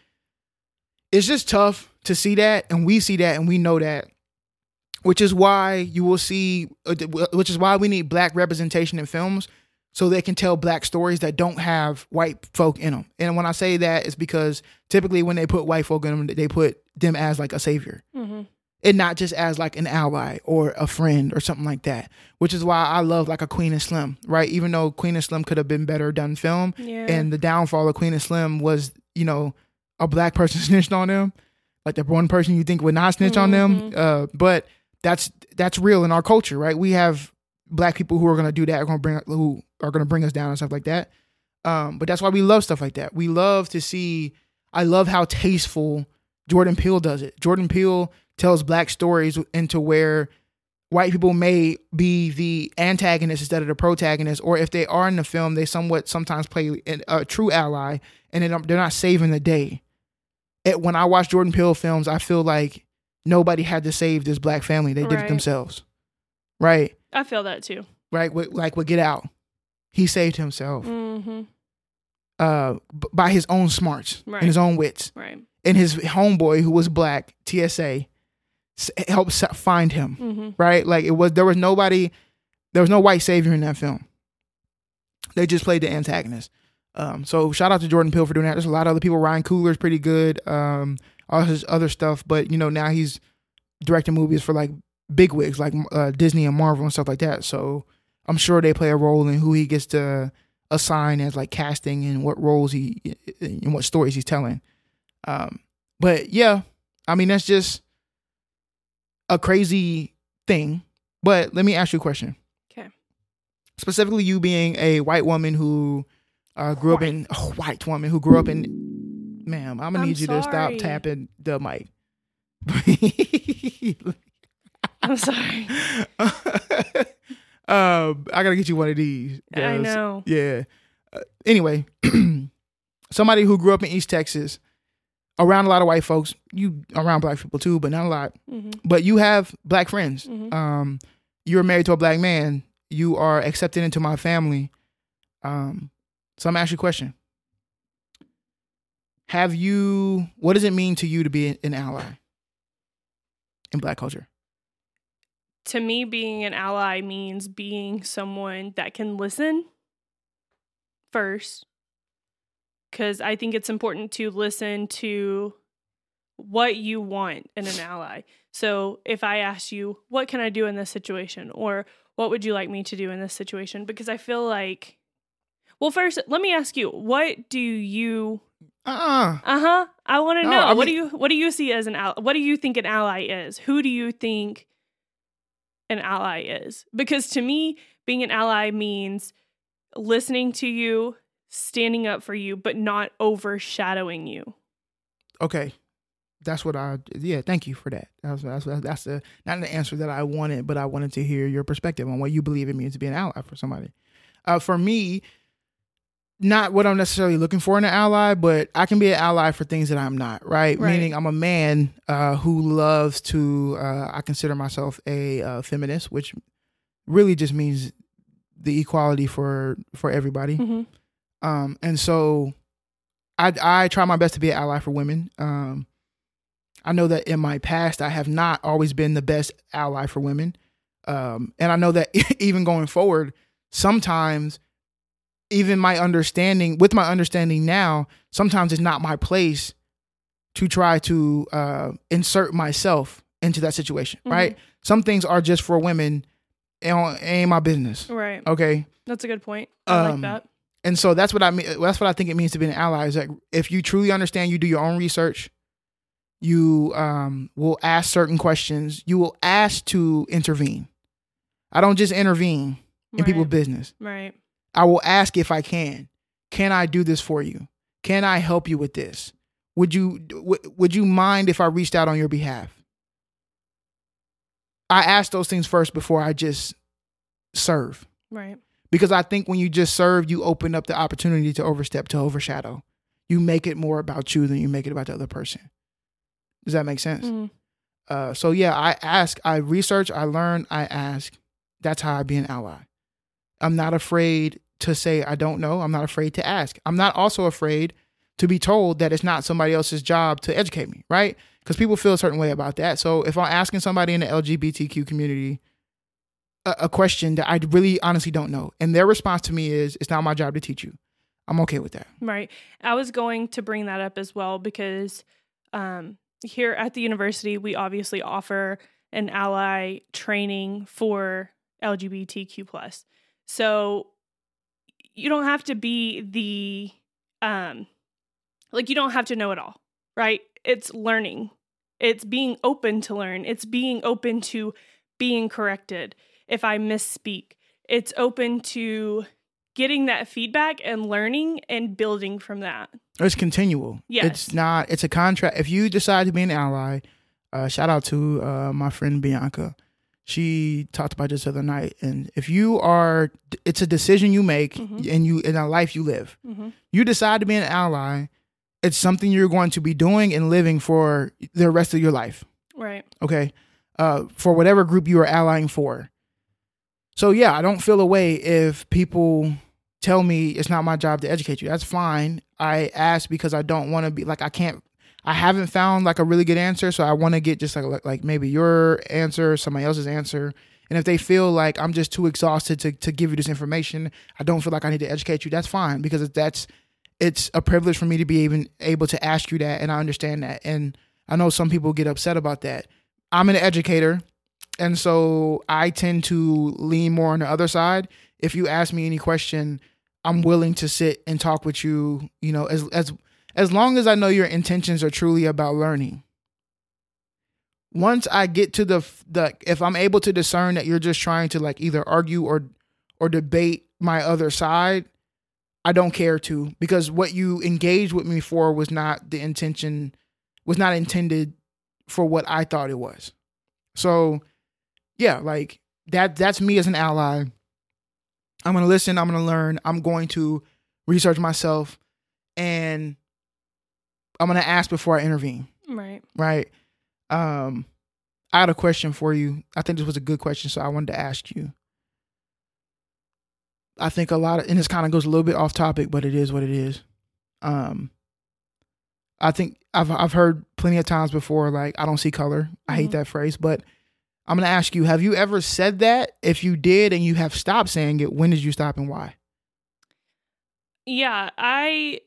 it's just tough to see that, and we see that, and we know that, which is why you will see, uh, which is why we need black representation in films, so they can tell black stories that don't have white folk in them. And when I say that, it's because typically when they put white folk in them, they put them as like a savior Mhm. and not just as like an ally or a friend or something like that. Which is why I love like a Queen and Slim, right? Even though Queen and Slim could have been better done film, Yeah. and the downfall of Queen and Slim was, you know, a black person snitched on them, like the one person you think would not snitch on them. Uh, but that's that's real in our culture, right? We have black people who are gonna do that, are gonna bring who are gonna bring us down and stuff like that. Um, but that's why we love stuff like that. We love to see. I love how tasteful Jordan Peele does it. Jordan Peele tells black stories into where white people may be the antagonist instead of the protagonist, or if they are in the film, they somewhat sometimes play a true ally, and they're not saving the day. It, when I watch Jordan Peele films, I feel like nobody had to save this black family; they did it themselves, right? I feel that too. Right, with, like with Get Out, he saved himself hmm uh, b- by his own smarts Right. and his own wits, Right. and his homeboy who was black, TSA, s- helped s- find him. hmm right? Like it was there was nobody, there was no white savior in that film. They just played the antagonist. Um, so shout out to Jordan Peele for doing that. There's a lot of other people. Ryan Coogler's pretty good. Um, all his other stuff, but you know now he's directing movies for like big wigs like uh, Disney and Marvel and stuff like that. So I'm sure they play a role in who he gets to assign as like casting and what roles he and what stories he's telling. Um, but yeah, I mean that's just a crazy thing. But let me ask you a question. 'Kay. Specifically, you being a white woman who uh, grew up in a white woman who grew up in. Ma'am, I'm gonna I'm need you to stop tapping the mic. I'm sorry. um, I gotta get you one of these. I know. Yeah. Uh, anyway, somebody who grew up in East Texas, around a lot of white folks, you around black people too, but not a lot. hmm But you have black friends. Mhm. Um, you're married to a black man. You are accepted into my family. Um, so I'm gonna ask you a question. Have you? What does it mean to you to be an ally in black culture? To me, being an ally means being someone that can listen first. Because I think it's important to listen to what you want in an ally. So if I ask you, what can I do in this situation? Or what would you like me to do in this situation? Because I feel like, well, first, let me ask you, what do you Uh uh Uh huh. I want to No, know. I what do you What do you see as an ally? What do you think an ally is? Who do you think an ally is? Because to me, being an ally means listening to you, standing up for you, but not overshadowing you. Okay, that's what I. Yeah, thank you for that. That's that's that's the not the answer that I wanted, but I wanted to hear your perspective on what you believe it means to be an ally for somebody. Uh, for me, not what I'm necessarily looking for in an ally, but I can be an ally for things that I'm not, right? Right. Meaning I'm a man uh, who loves to, uh, I consider myself a uh, feminist, which really just means the equality for for everybody. hmm Um, and so I I try my best to be an ally for women. Um, I know that in my past I have not always been the best ally for women. Um, and I know that even going forward, sometimes even my understanding with my understanding now, sometimes it's not my place to try to uh, insert myself into that situation, Mhm. right? Some things are just for women and ain't my business. Right. Okay. That's a good point. I Um, like that. And so that's what I mean. That's what I think it means to be an ally. Is that if you truly understand, you do your own research. You um, will ask certain questions. You will ask to intervene. I don't just intervene in people's business. Right. I will ask if I can. Can I do this for you? Can I help you with this? Would you w- would you mind if I reached out on your behalf? I ask those things first before I just serve Right. because I think when you just serve, you open up the opportunity to overstep, to overshadow. You make it more about you than you make it about the other person. Does that make sense? Mhm. Uh, so yeah, I ask, I research, I learn, I ask. That's how I be an ally. I'm not afraid to say I don't know. I'm not afraid to ask. I'm not also afraid to be told that it's not somebody else's job to educate me, right? Because people feel a certain way about that. So if I'm asking somebody in the LGBTQ community a, a question that I really honestly don't know, and their response to me is, "It's not my job to teach you," I'm okay with that. Right. I was going to bring that up as well because um, here at the university, we obviously offer an ally training for LGBTQ plus. So you don't have to be the um, like you don't have to know it all, right? It's learning. It's being open to learn. It's being open to being corrected if I misspeak. It's open to getting that feedback and learning and building from that. It's continual. Yes. It's not. It's a contract. If you decide to be an ally, uh, shout out to uh, my friend Bianca. She talked about this the other night, and if you are, it's a decision you make, Mhm. and you in a life you live. Mm-hmm. You decide to be an ally. It's something you're going to be doing and living for the rest of your life. Right. Okay, uh, for whatever group you are allying for. So yeah, I don't feel a way if people tell me it's not my job to educate you. That's fine. I ask because I don't want to be like I can't. I haven't found like a really good answer, so I want to get just like like maybe your answer, somebody else's answer. And if they feel like I'm just too exhausted to to give you this information, I don't feel like I need to educate you. That's fine because that's it's a privilege for me to be even able to ask you that, and I understand that. And I know some people get upset about that. I'm an educator, and so I tend to lean more on the other side. If you ask me any question, I'm willing to sit and talk with you. You know, as as as long as I know your intentions are truly about learning. Once I get to the the if I'm able to discern that you're just trying to like either argue or or debate my other side, I don't care to because what you engaged with me for was not the intention was not intended for what I thought it was. So, yeah, like that that's me as an ally. I'm going to listen, I'm going to learn, I'm going to research myself and I'm going to ask before I intervene, Right. right? Um I had a question for you. I think this was a good question, so I wanted to ask you. I think a lot of and this kind of goes a little bit off topic, but it is what it is. Um I think I've I've heard plenty of times before like I don't see color. I hate Mhm. that phrase, but I'm going to ask you, have you ever said that? If you did and you have stopped saying it, when did you stop and why? Yeah, I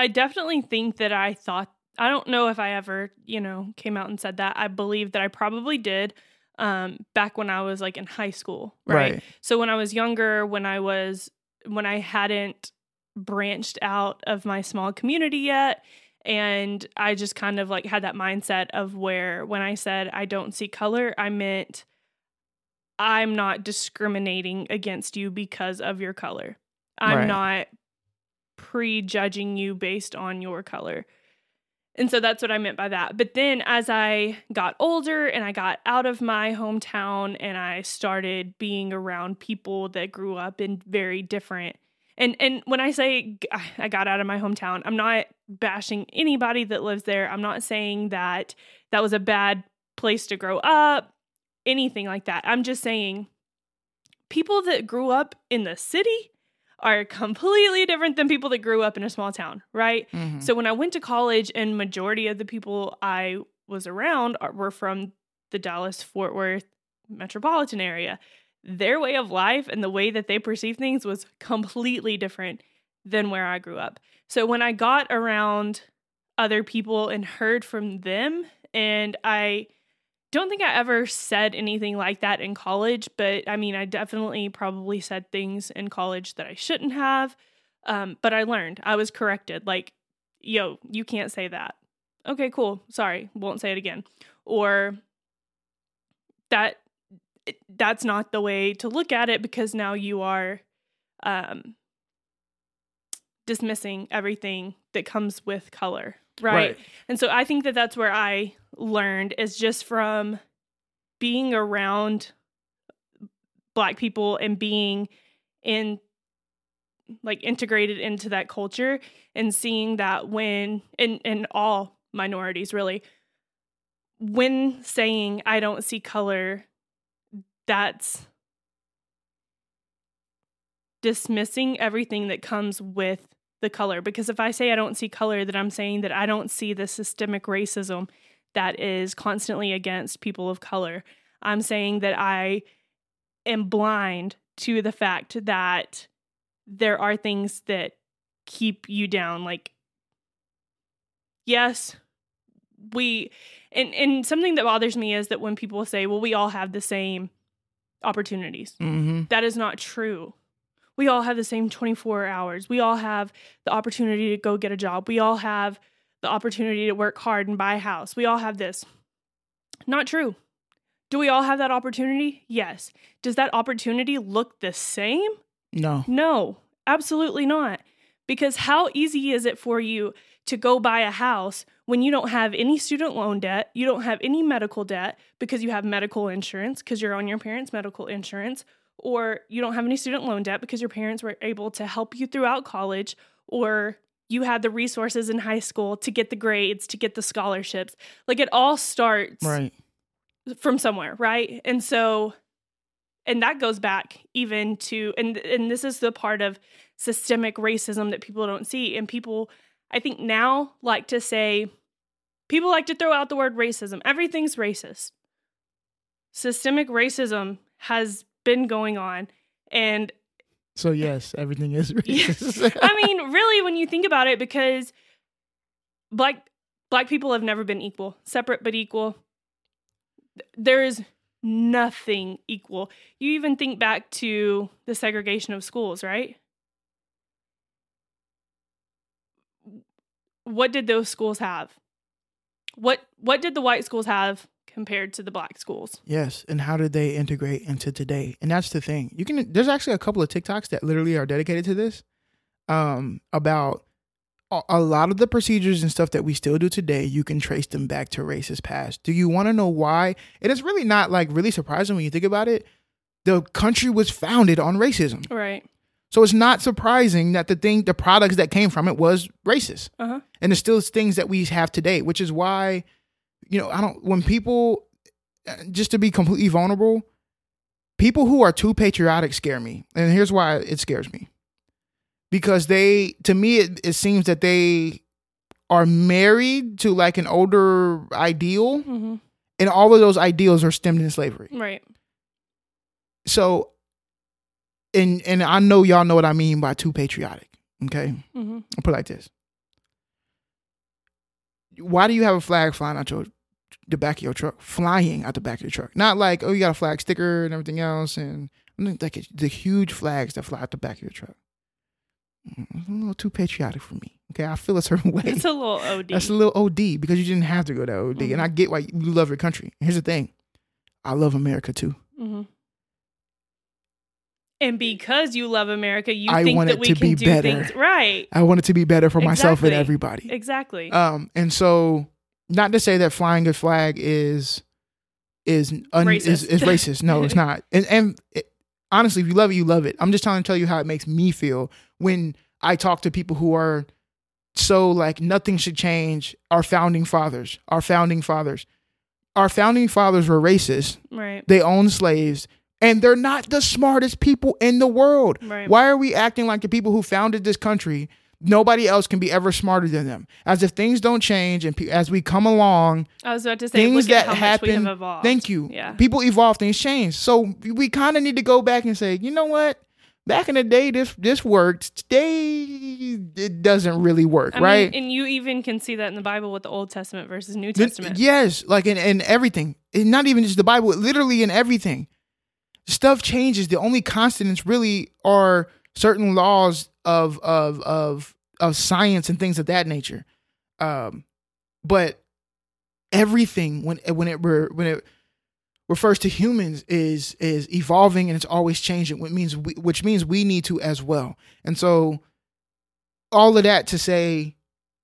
I definitely think that I thought I don't know if I ever, you know, came out and said that. I believe that I probably did um back when I was like in high school, right? So when I was younger, when I was when I hadn't branched out of my small community yet and I just kind of like had that mindset of where when I said I don't see color, I meant I'm not discriminating against you because of your color. I'm Right. not prejudging you based on your color. And so that's what I meant by that. But then as I got older and I got out of my hometown and I started being around people that grew up in very different And and when I say I got out of my hometown, I'm not bashing anybody that lives there. I'm not saying that that was a bad place to grow up, anything like that. I'm just saying people that grew up in the city are completely different than people that grew up in a small town, right? Mhm. So when I went to college, and majority of the people I was around are, were from the Dallas Fort Worth metropolitan area. Their way of life and the way that they perceive things was completely different than where I grew up. So when I got around other people and heard from them, and I don't think I ever said anything like that in college, but I mean, I definitely probably said things in college that I shouldn't have. Um, but I learned, I was corrected. Like, yo, you can't say that. Okay, cool. Sorry, won't say it again. Or that that's not the way to look at it because now you are um dismissing everything that comes with color right? and so i think that that's where i learned is just from being around black people and being in like integrated into that culture and seeing that when in in all minorities really when saying i don't see color that's dismissing everything that comes with the color because if i say i don't see color then i'm saying that i don't see the systemic racism that is constantly against people of color. I'm saying that i am blind to the fact that there are things that keep you down. Like yes we and and something that bothers me is that when people say well we all have the same opportunities Mm-hmm. that is not true we all have the same 24 hours. We all have the opportunity to go get a job. We all have the opportunity to work hard and buy a house. We all have this. Not true. Do we all have that opportunity? Yes. Does that opportunity look the same? No. no, absolutely not. Because how easy is it for you to go buy a house when you don't have any student loan debt, you don't have any medical debt because you have medical insurance because you're on your parents' medical insurance, or you don't have any student loan debt because your parents were able to help you throughout college, or you had the resources in high school to get the grades, to get the scholarships. Like it all starts Right. from somewhere, right? And so and that goes back even to and and this is the part of systemic racism that people don't see and people I think now like to say people like to throw out the word racism. Everything's racist. Systemic racism has been going on and So yes, everything is racist. I mean, really, when you think about it, because black black people have never been equal, separate but equal. There is nothing equal. You even think back to the segregation of schools, right? What did those schools have? What what did the white schools have compared to the black schools? Yes, and how did they integrate into today? And that's the thing. You can there's actually a couple of TikToks that literally are dedicated to this. Um about a, a lot of the procedures and stuff that we still do today, you can trace them back to racist past. Do you want to know why? It is really not like really surprising when you think about it. The country was founded on racism. Right. So it's not surprising that the thing the products that came from it was racist. Uh-huh. and it's still things that we have today, which is why, you know, I don't. When people, uh, just to be completely vulnerable, people who are too patriotic scare me, and here's why it scares me, because they, to me, it, it seems that they are married to like an older ideal, hmm and all of those ideals are stemmed in slavery. Right. So, and and I know y'all know what I mean by too patriotic. Okay, hmm I'll put it like this. Why do you have a flag flying out your the back of your truck? Flying out the back of your truck. Not like, oh, you got a flag sticker and everything else and like the huge flags that fly out the back of your truck. Mm, It's a little too patriotic for me. Okay, I feel a certain way. It's a little OD. That's a little OD because you didn't have to go to OD. Mhm. And I get why you love your country. Here's the thing. I love America too. hmm And because you love America, you I think want that it we to can be do better. things right. I want it to be better for myself and everybody. Exactly. Um, and so not to say that flying a flag is is un, is Racist. is racist. No, it's not. And and it, honestly, if you love it, you love it. I'm just trying to tell you how it makes me feel when I talk to people who are so like nothing should change. Our founding fathers, our founding fathers, our founding fathers were racist. Right. They owned slaves, and they're not the smartest people in the world. Right. Why are we acting like the people who founded this country? Nobody else can be ever smarter than them. As if things don't change, and pe- as we come along, I was about to say things that how much we happen. have evolved. Thank you. Yeah. People evolve, things change. So we kind of need to go back and say, you know what? Back in the day, this this worked. Today, it doesn't really work, I right? Mean, and you even can see that in the Bible with the Old Testament versus New The- Testament. Yes, like in, in everything. And not even just the Bible, literally in everything. Stuff changes. The only constants really are certain laws of of of of science and things of that nature. Um, but everything when when it when it refers to humans is is evolving and it's always changing, which means we, which means we need to as well. And so all of that to say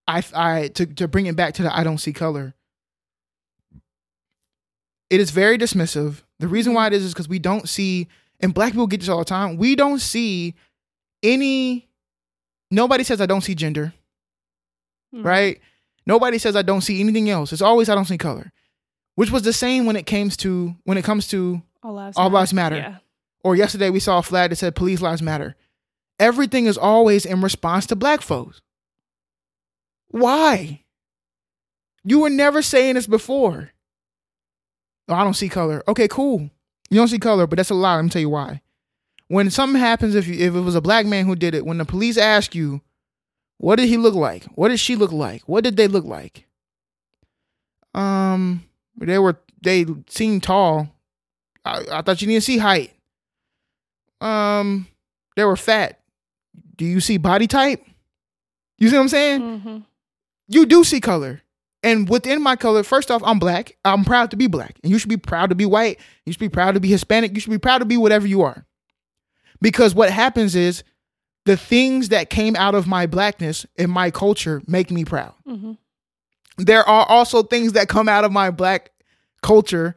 I I to to bring it back to the I don't see color. It is very dismissive. The reason why it is is because we don't see, and black people get this all the time. We don't see any. Nobody says I don't see gender, Mhm. right? Nobody says I don't see anything else. It's always I don't see color, which was the same when it comes to when it comes to All lives All lives matter. Yeah. or yesterday we saw a flag that said police lives matter. Everything is always in response to black folks. Why? You were never saying this before. Oh, I don't see color. Okay, cool. You don't see color, but that's a lie. Let me tell you why. When something happens, if you, if it was a black man who did it, when the police ask you, what did he look like? What did she look like? What did they look like? Um, they were they seemed tall. I, I thought you didn't see height. Um, they were fat. Do you see body type? You see what I'm saying? hmm You do see color. And within my color, first off, I'm black. I'm proud to be black. And you should be proud to be white. You should be proud to be Hispanic. You should be proud to be whatever you are. Because what happens is the things that came out of my blackness and my culture make me proud. hmm There are also things that come out of my black culture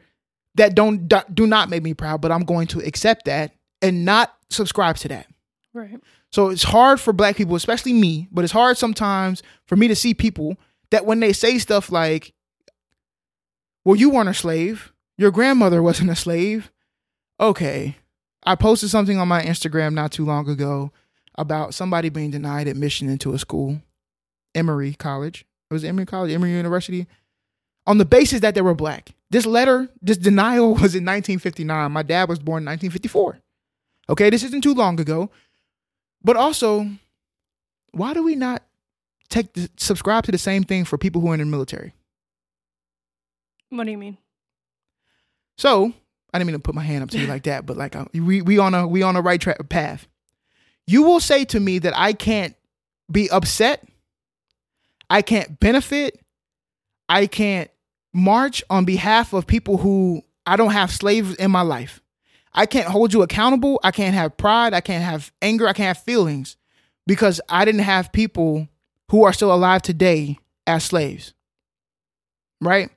that don't do not make me proud, but I'm going to accept that and not subscribe to that. Right. So it's hard for black people, especially me, but it's hard sometimes for me to see people that when they say stuff like, well, you weren't a slave, your grandmother wasn't a slave. Okay. I posted something on my Instagram not too long ago about somebody being denied admission into a school, Emory College. It was Emory College, Emory University, on the basis that they were black. This letter, this denial was in 1959. My dad was born in 1954. Okay, this isn't too long ago. But also, why do we not take the, subscribe to the same thing for people who are in the military? What do you mean? So I didn't mean to put my hand up to you like that, but like uh, we we on a we on a right track path. You will say to me that I can't be upset, I can't benefit, I can't march on behalf of people who I don't have slaves in my life. I can't hold you accountable. I can't have pride. I can't have anger. I can't have feelings because I didn't have people who are still alive today as slaves. Right?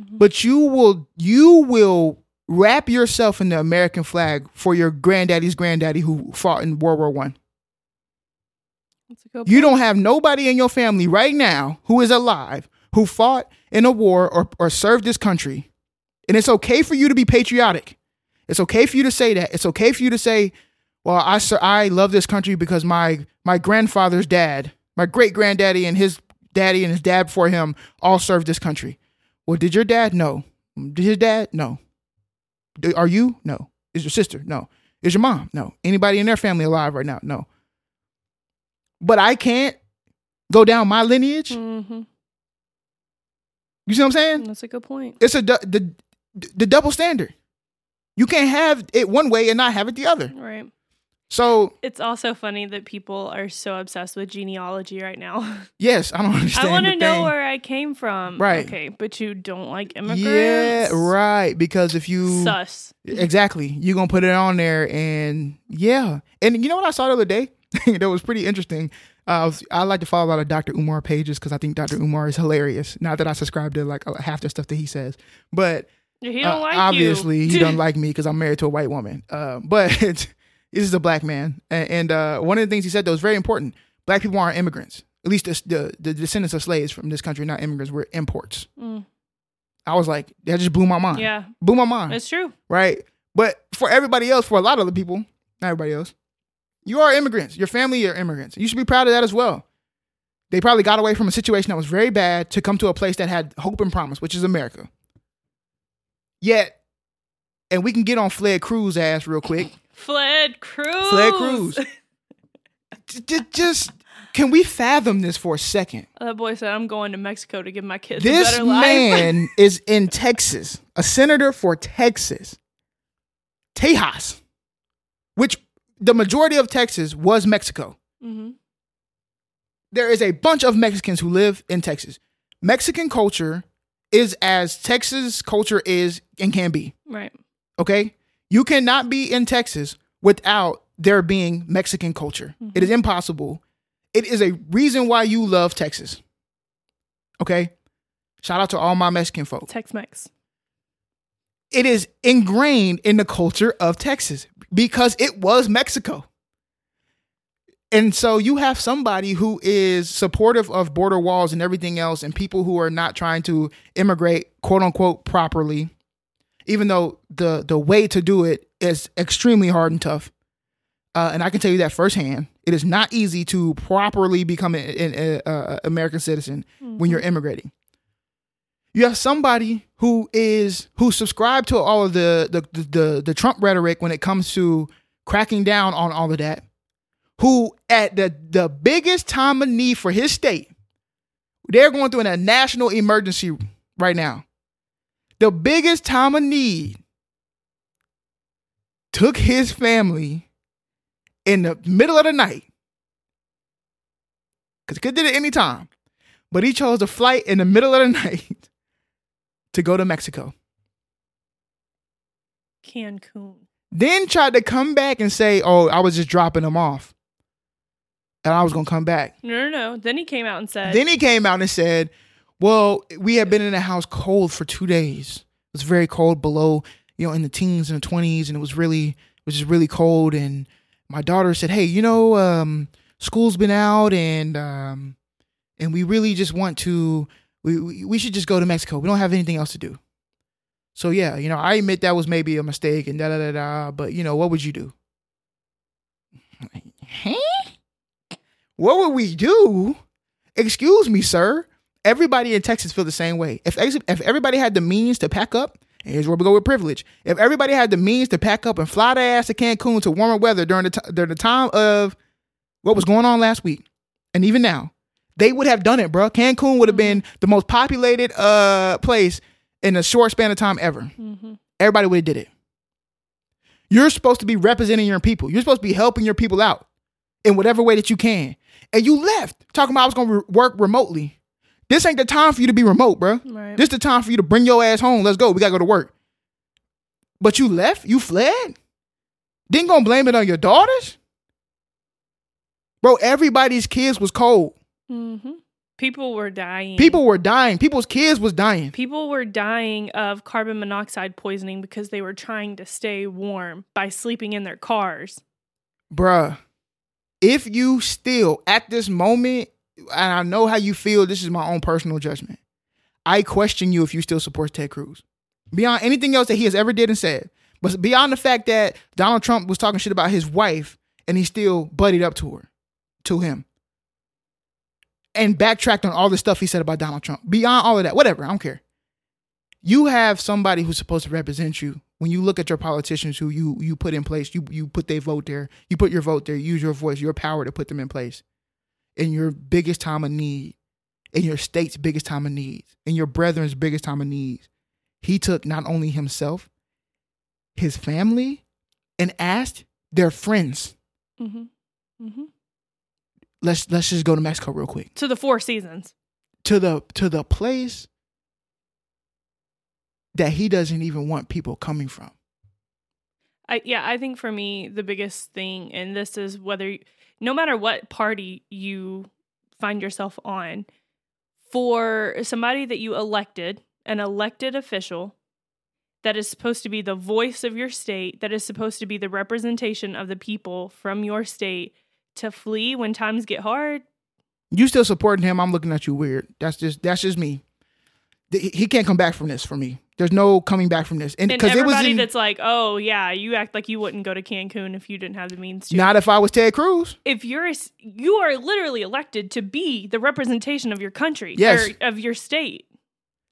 Mhm. But you will you will wrap yourself in the American flag for your granddaddy's granddaddy who fought in World War One. That's a good You don't have nobody in your family right now who is alive who fought in a war or, or served this country. And it's okay for you to be patriotic. It's okay for you to say that. It's okay for you to say, well, I, ser- I love this country because my, my grandfather's dad, my great granddaddy and his daddy and his dad before him all served this country. Well, did your dad? No. Did his dad? No. Are you? No. Is your sister? No. Is your mom? No. Anybody in their family alive right now? No. But I can't go down my lineage. Mhm. You see what I'm saying? That's a good point. It's a du- the the double standard. You can't have it one way and not have it the other. Right. So It's also funny that people are so obsessed with genealogy right now. yes, I don't understand. I want to know where I came from. Right. Okay, but you don't like immigrants. Yeah, right. Because if you Sus. exactly, you're gonna put it on there, and yeah, and you know what I saw the other day that was pretty interesting. Uh, I, was, I like to follow a lot of Dr. Umar pages because I think Dr. Umar is hilarious. Not that I subscribe to like half the stuff that he says, but He don't Uh, like obviously you. he doesn't like me because I'm married to a white woman. Uh, but This is a black man, and, and uh, one of the things he said that was very important: black people aren't immigrants. At least the, the, the descendants of slaves from this country, not immigrants, were imports. Mm. I was like, that just blew my mind. Yeah, blew my mind. it's true. right? But for everybody else, for a lot of the people, not everybody else, you are immigrants. Your family are immigrants. You should be proud of that as well. They probably got away from a situation that was very bad to come to a place that had hope and promise, which is America. Yet, and we can get on Fled Cruz ass real quick. Fled Cruz. Fled Cruz. Just can we fathom this for a second? That boy said, "I'm going to Mexico to give my kids a This better life." man is in Texas, a senator for Texas, Tejas, which the majority of Texas was Mexico. hmm There is a bunch of Mexicans who live in Texas. Mexican culture is as Texas culture is and can be. Right. Okay? You cannot be in Texas without there being Mexican culture. It is mm-hmm. impossible. It is a reason why you love Texas. Okay? Shout out to all my Mexican folks. Tex-Mex. it is ingrained in the culture of Texas because it was Mexico. And so you have somebody who is supportive of border walls and everything else, and people who are not trying to immigrate, quote unquote, properly, even though the the way to do it is extremely hard and tough. Uh, and I can tell you that firsthand. It is not easy to properly become an American citizen when you're immigrating you have somebody who is who subscribed to all of the the, the the Trump rhetoric when it comes to cracking down on all of that, who at the the biggest time of need for his state, they're going through a national emergency right now. The biggest time of need took his family in the middle of the night. Because he could have did it any time. But he chose a flight in the middle of the night to go to Mexico. Cancun. Then tried to come back and say, "Oh, I was just dropping them off, and I was gonna come back." No, no, no. Then he came out and said, Then he came out and said, "Well, we had been in the house cold for two days. It was very cold, below, you know, in the teens and the twenties, and it was really, it was just really cold." And my daughter said, "Hey, you know, um, school's been out, and um, and we really just want to, we, we we should just go to Mexico. We don't have anything else to do." So yeah, you know, I admit that was maybe a mistake and da da da da. But you know, what would you do? Huh? What would we do? Excuse me, sir. Everybody in Texas feel the same way. If if everybody had the means to pack up, and here's where we go with privilege. If everybody had the means to pack up and fly their ass to Cancun to warmer weather during the t- during the time of what was going on last week, and even now, they would have done it, bro. Cancun would have been the most populated uh place in a short span of time ever. hmm Everybody would have did it. You're supposed to be representing your people. You're supposed to be helping your people out in whatever way that you can. And you left talking about I was going to re- work remotely. This ain't the time for you to be remote, bro. Right. This the time for you to bring your ass home. Let's go. We got to go to work. But you left? You fled? Then gonna blame it on your daughters? Bro, everybody's kids was cold. hmm People were dying. People were dying. People's kids was dying. People were dying of carbon monoxide poisoning because they were trying to stay warm by sleeping in their cars. bruh, if you still at this moment, and I know how you feel, this is my own personal judgment. I question you if you still support Ted Cruz. Beyond anything else that he has ever did and said, but beyond the fact that Donald Trump was talking shit about his wife and he still buddied up to her, to him, and backtracked on all the stuff he said about Donald Trump. Beyond all of that, whatever, I don't care. You have somebody who's supposed to represent you. When you look at your politicians who you you put in place, you you put their vote there, you put your vote there, use your voice, your power to put them in place. In your biggest time of need, in your state's biggest time of needs, in your brethren's biggest time of needs, he took not only himself, his family, and asked their friends, Mm-hmm. Mm-hmm. let's let's just go to Mexico real quick. To the Four Seasons. To the to the place that he doesn't even want people coming from. I yeah, I think for me the biggest thing, and this is whether no matter what party you find yourself on, for somebody that you elected, an elected official, that is supposed to be the voice of your state, that is supposed to be the representation of the people from your state to flee when times get hard. You still supporting him? I'm looking at you weird. That's just that's just me. He can't come back from this for me. There's no coming back from this, and because it was everybody in, that's like, oh, yeah, you act like you wouldn't go to Cancun if you didn't have the means to. not if I was Ted Cruz. if you're you are literally elected to be the representation of your country Yes. or of your state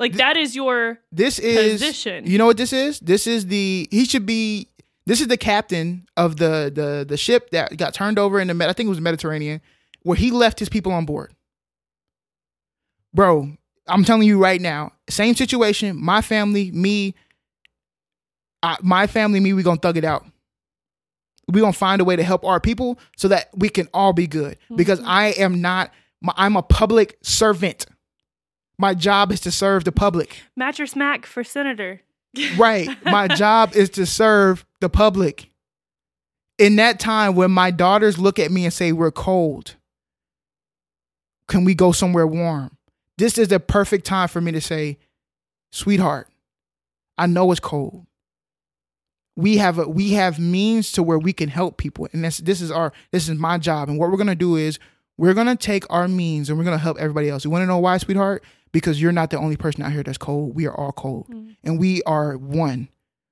like that is your This is Position. You know what this is? This is the he should be. This is the captain of the the the ship that got turned over in the Med- I think it was the Mediterranean, where he left his people on board. Bro, I'm telling you right now, same situation. My family, me, I, my family, me. We gonna thug it out. We gonna find a way to help our people so that we can all be good. Mm-hmm. Because I am not. I'm a public servant. My job is to serve the public. Mattress Mack for senator Right. My job is to serve the public. In that time when my daughters look at me and say, We're cold, can we go somewhere warm? This is the perfect time for me to say, Sweetheart, I know it's cold. We have a, we have means to where we can help people. And this this is our this is my job. And what we're gonna do is we're gonna take our means and we're gonna help everybody else. You wanna know why, sweetheart? Because you're not the only person out here that's cold. We are all cold mm. and we are one.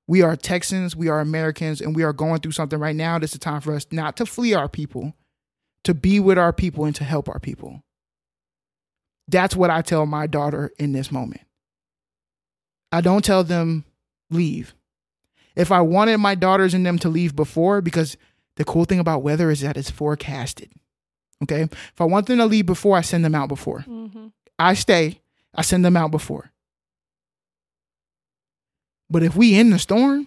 We are Texans, we are Americans, and we are going through something right now. This is time for us not to flee our people, to be with our people and to help our people. That's what I tell my daughter in this moment. I don't tell them leave. If I wanted my daughters and them to leave before, because the cool thing about weather is that it's forecasted. Okay. If I want them to leave before, I send them out before. mm-hmm. I stay, I send them out before. But if we in the storm,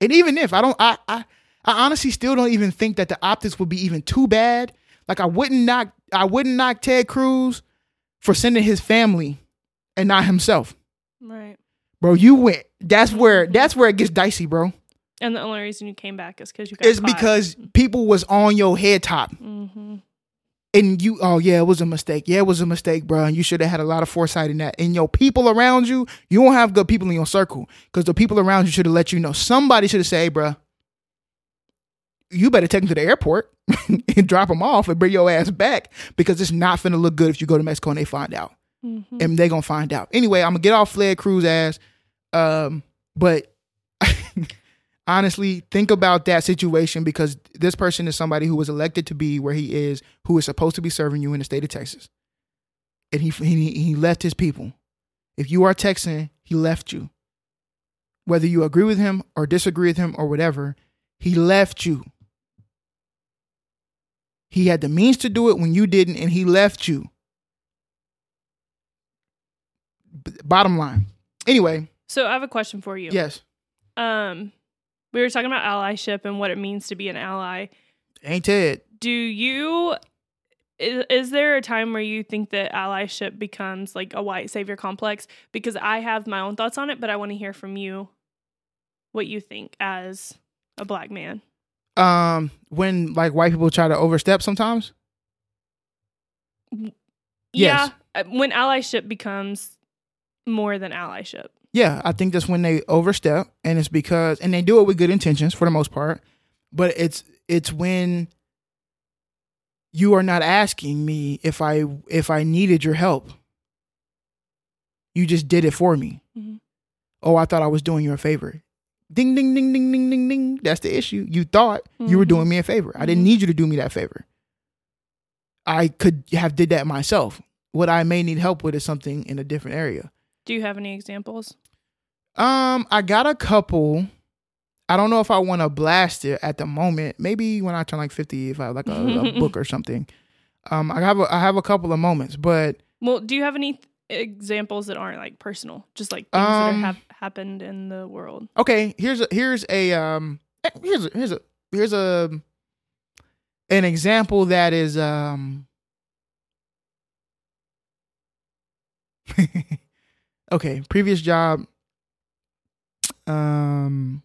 and even if I don't, I, I, I honestly still don't even think that the optics would be even too bad. Like I wouldn't knock, I wouldn't knock Ted Cruz for sending his family and not himself, right bro. You went. That's where that's where it gets dicey, bro. and the only reason you came back is because you got It's caught. because people was on your head top. mm-hmm. and you oh yeah it was a mistake yeah it was a mistake bro and you should have had a lot of foresight in that and your people around you you don't have good people in your circle because the people around you should have let you know somebody should have said hey bro you better take them to the airport and drop them off and bring your ass back because it's not finna look good if you go to mexico and they find out. Mm-hmm. and they gonna find out. Anyway i'm gonna get off Fled Cruz ass. Um but honestly think about that situation because this person is somebody who was elected to be where he is who is supposed to be serving you in the state of texas. And he he, he left his people. If you are texan he left you. Whether you agree with him or disagree with him or whatever he left you he had the means to do it when you didn't and he left you. B- bottom line. Anyway. So i have a question for you. Yes. Um we were talking about allyship and what it means to be an ally. Ain't it? do you is, is there a time where you think that allyship becomes like a white savior complex? Because i have my own thoughts on it but i want to hear from you what you think as a black man um when like white people try to overstep sometimes? Yeah uh, when allyship becomes more than allyship. Yeah i think that's when they overstep and it's because and they do it with good intentions for the most part but it's it's when you are not asking me if i if i needed your help. You just did it for me. Mhm. oh i thought i was doing you a favor ding ding ding ding ding ding ding. That's the issue. You thought you were doing me a favor. I didn't Mhm. need you to do me that favor. I could have did that myself. What i may need help with is something in a different area. Do you have any examples? Um, I got a couple. I don't know if I want to blast it at the moment. Maybe when I turn like fifty, if I have like a, a book or something. Um, I have a, I have a couple of moments, but well do you have any th- examples that aren't like personal? Just like things that Um, have happened in the world okay. Here's a here's a um eh, here's a here's a here's a an example that is um okay. Previous job. Um.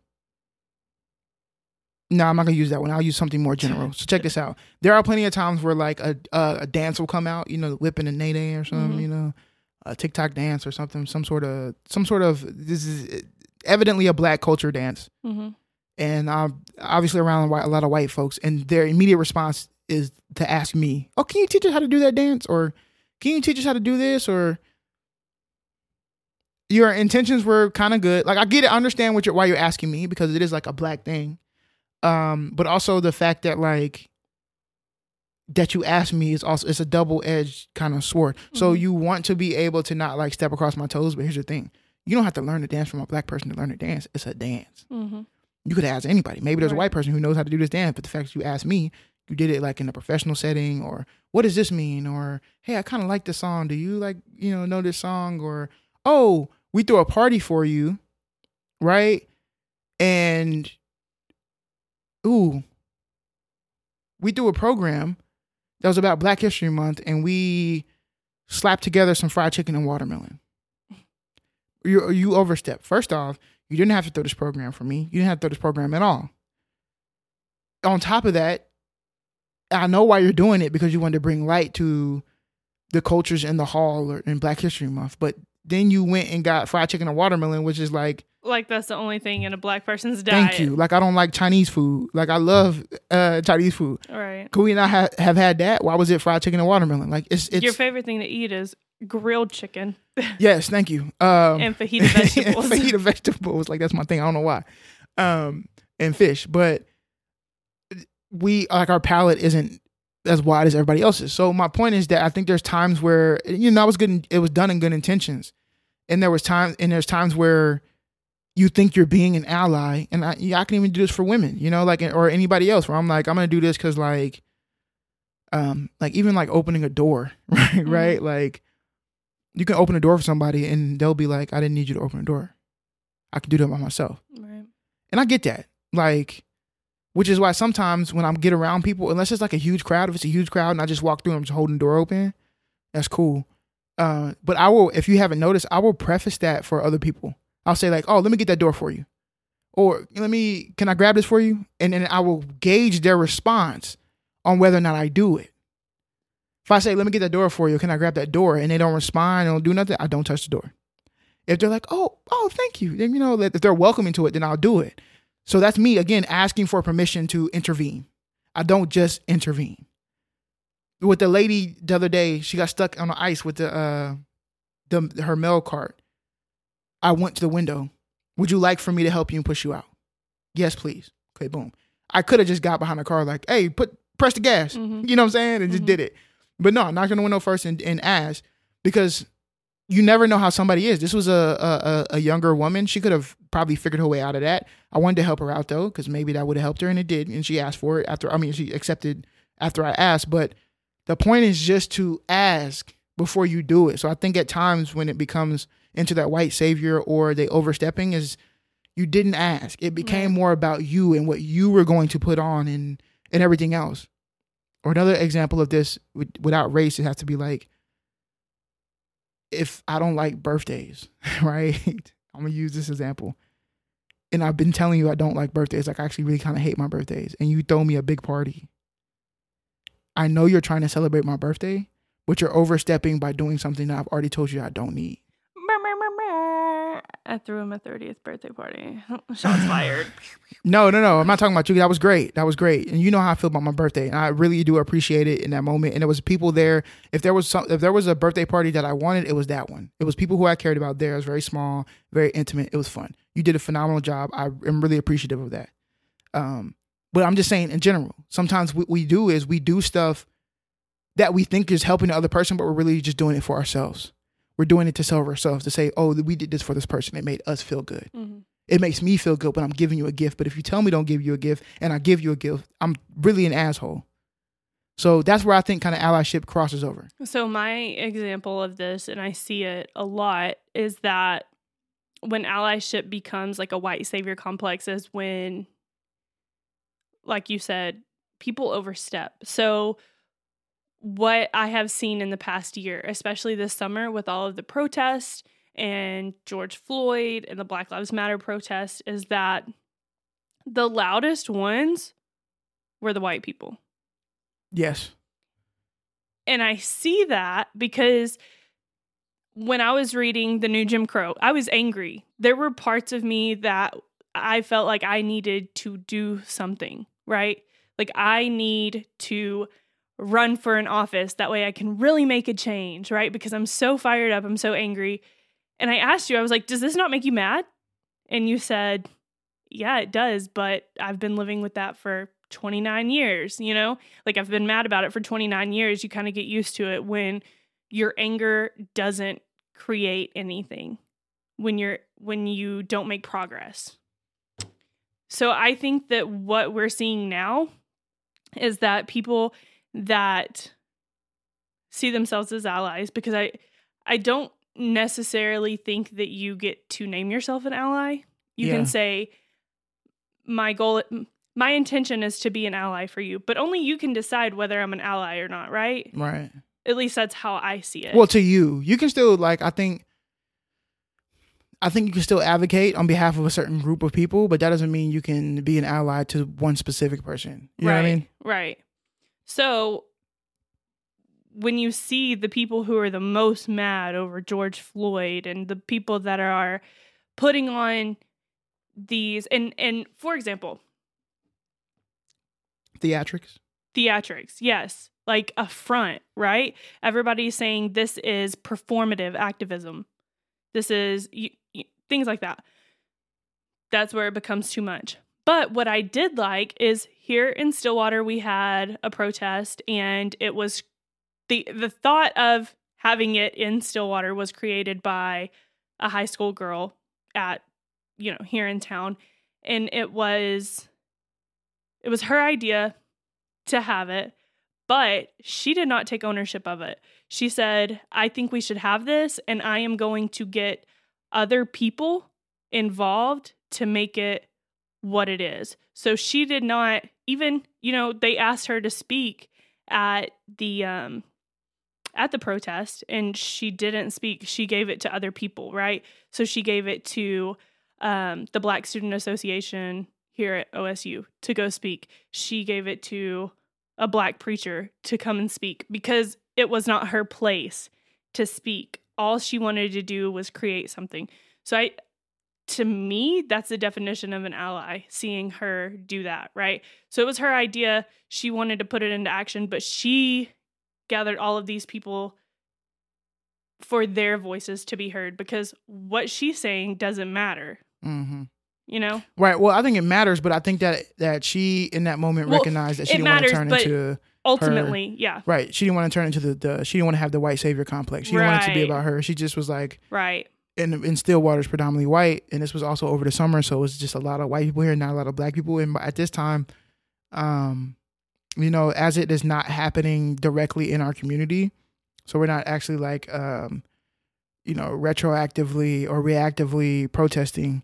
No, I'm not gonna use that one. I'll use something more general. So check this out. There are plenty of times where like a a, a dance will come out, you know, the whipping and nay or something, Mhm. you know, a TikTok dance or something, some sort of some sort of this is evidently a black culture dance, hmm and I'm obviously around a lot of white folks, and their immediate response is to ask me, "Oh, can you teach us how to do that dance?" or "Can you teach us how to do this?" or your intentions were kind of good. Like I get it, I understand what you're why you're asking me because it is like a black thing. Um, but also the fact that like that you asked me is also it's a double edged kind of sword. So Mhm. you want to be able to not like step across my toes, but here's the thing: you don't have to learn to dance from a black person to learn to dance. It's a dance. hmm You could ask anybody. Maybe there's a white person who knows how to do this dance, but the fact that you asked me, you did it like in a professional setting, or what does this mean? Or hey, I kind of like this song. Do you like you know know this song? Or oh, we threw a party for you, right? And ooh, we do a program that was about Black History Month, and we slapped together some fried chicken and watermelon. You you overstepped. First off, you didn't have to throw this program for me. You didn't have to throw this program at all. On top of that, I know why you're doing it because you wanted to bring light to the cultures in the hall or in Black History Month. But then you went and got fried chicken and watermelon, which is like, Like that's the only thing in a black person's diet. thank you. Like I don't like Chinese food. Like I love uh, Chinese food. Right. Could we not ha- have had that? Why was it fried chicken and watermelon? Like it's it's Your favorite thing to eat is grilled chicken yes, thank you. Um, and fajita vegetables. fajita vegetables, like that's my thing. I don't know why. Um, and fish, but we like our palate isn't as wide as everybody else's. So my point is that I think there's times where you know I was good. In, it was done in good intentions, and there was times and there's times where you think you're being an ally, and I yeah, I can even do this for women, you know, like or anybody else. Where I'm like I'm gonna do this because like, um, like even like opening a door, right, right, like you can open a door for somebody and they'll be like, I didn't need you to open a door. I can do that by myself. right. And I get that. Like, which is why sometimes when I am get around people, unless it's like a huge crowd, if it's a huge crowd and I just walk through and I'm just holding the door open, that's cool. Uh, but I will, if you haven't noticed, I will preface that for other people. I'll say like, oh, let me get that door for you. Or let me, can I grab this for you? And then I will gauge their response on whether or not I do it. If I say, let me get that door for you, can I grab that door? And they don't respond, don't do nothing, I don't touch the door. If they're like, oh, oh, thank you, then you know, if they're welcoming to it, then I'll do it. So that's me again asking for permission to intervene. I don't just intervene. With the lady the other day, she got stuck on the ice with the uh the her mail cart. I went to the window. Would you like for me to help you and push you out? Yes, please. Okay, boom. I could have just got behind the car like, hey, put press the gas. Mhm. You know what I'm saying? And just Mhm. did it. But no, knock on the window first and, and ask because you never know how somebody is. This was a a, a- a younger woman. She could have probably figured her way out of that. I wanted to help her out though, because maybe that would have helped her, and it did. And she asked for it after. I mean, she accepted after I asked. But the point is just to ask before you do it. So I think at times when it becomes into that white savior or they overstepping is you didn't ask. It became Right. more about you and what you were going to put on and and everything else. Or another example of this with- without race, it has to be like if I don't like birthdays, right? I'm gonna use this example. And I've been telling you I don't like birthdays. Like I actually really kind of hate my birthdays. And you throw me a big party. I know you're trying to celebrate my birthday, but you're overstepping by doing something that I've already told you I don't need. I threw him a 30th birthday party. Shots fired. No, no, no. I'm not talking about you. That was great. That was great. And you know how I feel about my birthday. And I really do appreciate it in that moment. And there was people there. If there was some if there was a birthday party that I wanted, it was that one. It was people who I cared about there. It was very small, very intimate. It was fun. You did a phenomenal job. I am really appreciative of that. Um, but I'm just saying in general, sometimes what we do is we do stuff that we think is helping the other person, but we're really just doing it for ourselves. We're doing it to serve ourselves, to say, oh, we did this for this person. It made us feel good Mhm. it makes me feel good when I'm giving you a gift. But if you tell me don't give you a gift and I give you a gift, I'm really an asshole. So that's where I think kind of allyship crosses over. So my example of this, and I see it a lot, is that when allyship becomes like a white savior complex is when, like you said, people overstep. So what I have seen in the past year, especially this summer with all of the protests and George Floyd and the Black Lives Matter protest, is that the loudest ones were the white people. Yes. And I see that because when I was reading the new Jim Crow, I was angry. There were parts of me that I felt like I needed to do something, right? Like I need to run for an office. That way I can really make a change, right? Because I'm so fired up, I'm so angry. And I asked you, I was like, does this not make you mad? And you said, yeah, it does, but I've been living with that for 29 years, you know? Like I've been mad about it for 29 years. You kind of get used to it when your anger doesn't create anything. When you're when you don't make progress. So I think that what we're seeing now is that people that see themselves as allies because I I don't necessarily think that you get to name yourself an ally. You Yeah. can say my goal my intention is to be an ally for you, but only you can decide whether I'm an ally or not, right? Right. At least that's how I see it. Well, to you, you can still like. I think. I think you can still advocate on behalf of a certain group of people, but that doesn't mean you can be an ally to one specific person. You know right, what I mean? Right. So when you see the people who are the most mad over George Floyd and the people that are putting on these and and for example, Theatrics. theatrics, yes, like a front, right? Everybody's saying this is performative activism. This is y- y- things like that. That's where it becomes too much. But what I did like is here in Stillwater we had a protest and it was the the thought of having it in Stillwater was created by a high school girl at you know here in town. And it was it was her idea to have it but she did not take ownership of it. She said i think we should have this and i am going to get other people involved to make it what it is. So she did not even you know they asked her to speak at the um at the protest and she didn't speak. She gave it to other people right? So she gave it to um, the black student association here at OSU to go speak. She gave it to a black preacher to come and speak because it was not her place to speak. All she wanted to do was create something. So i to me that's the definition of an ally seeing her do that right so it was her idea she wanted to put it into action but she gathered all of these people for their voices to be heard because what she's saying doesn't matter hmm you know Right. Well, I think it matters, but I think that that she in that moment Well, recognized that she didn't want to turn but- into ultimately yeah right. She didn't want to turn into the, the she didn't want to have the white savior complex. She didn't want it to be about her. She just was like right in Stillwater is predominantly white, and this was also over the summer, so it was just a lot of white people here, not a lot of black people. And at this time, um, you know, as it is not happening directly in our community, so we're not actually like, um, you know, retroactively or reactively protesting.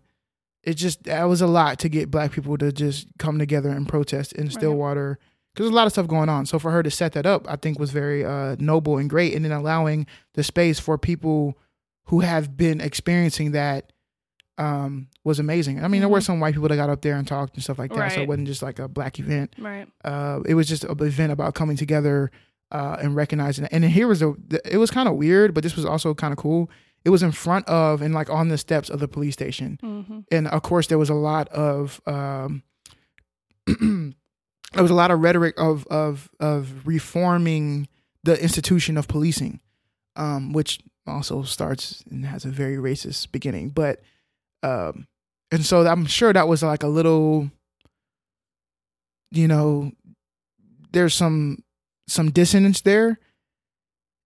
It just that was a lot to get black people to just come together and protest in Stillwater because there's a lot of stuff going on. So for her to set that up, I think was very uh, noble and great, and then allowing the space for people who have been experiencing that um, was amazing. I mean, there were Mhm. some white people that got up there and talked and stuff like that, so it wasn't just like a black event. right Uh, it was just an event about coming together uh, and recognizing it. And here was a, it was kind of weird, but this was also kind of cool. It was in front of and like on the steps of the police station hmm and of course there was a lot of um there was a lot of rhetoric of of of reforming the institution of policing um which also starts and has a very racist beginning but um and so i'm sure that was like a little you know there's some some dissonance there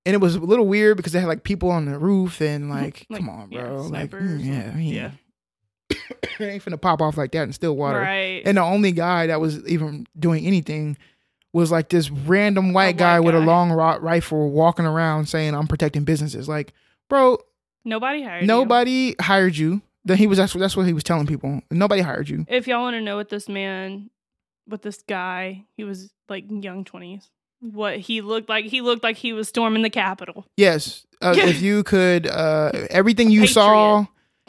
and it was a little weird because they had like people on the roof and like, Like, come on yeah, bro like mm, yeah I mean, yeah. it ain't finna pop off like that in Stillwater. right And the only guy that was even doing anything was like this random white white guy with a long rifle walking around saying, "I'm protecting businesses." Like, bro, nobody hired you. nobody hired you. Then he was that's, that's what he was telling people. Nobody hired you. if y'all want to know what this man what this guy he was like young 20s what he looked like he looked like he was storming the capitol Yes, uh, if you could, uh, everything you Patriot. saw,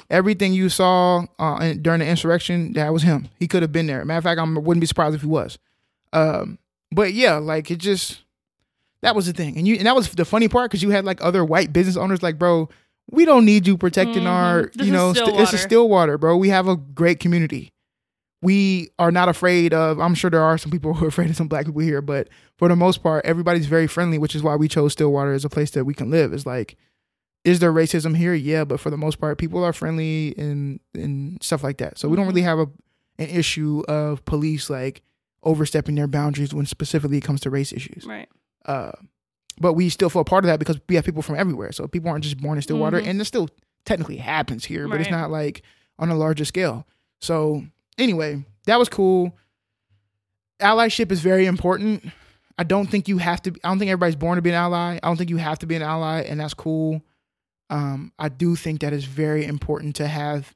everything you saw uh, during the insurrection, that was him. He could have been there. Matter of fact, I wouldn't be surprised if he was. Um, but yeah, like it just that was the thing, and you and that was the funny part because you had like other white business owners, like bro, we don't need you protecting Mhm. our, This you know, st- this is Stillwater. Stillwater, bro. We have a great community. We are not afraid of. I'm sure there are some people who are afraid of some black people here, but for the most part, everybody's very friendly, which is why we chose Stillwater as a place that we can live. Is like, is there racism here? Yeah, but for the most part, people are friendly and and stuff like that. So we don't Mhm. really have a an issue of police like overstepping their boundaries when specifically it comes to race issues. Right. Uh, but we still feel part of that because we have people from everywhere. So people aren't just born in Stillwater, Mhm. and it still technically happens here, but it's not like on a larger scale. So anyway, that was cool. Allyship is very important. I don't think you have to. I don't think everybody's born to be an ally. I don't think you have to be an ally, and that's cool. Um, I do think that it's very important to have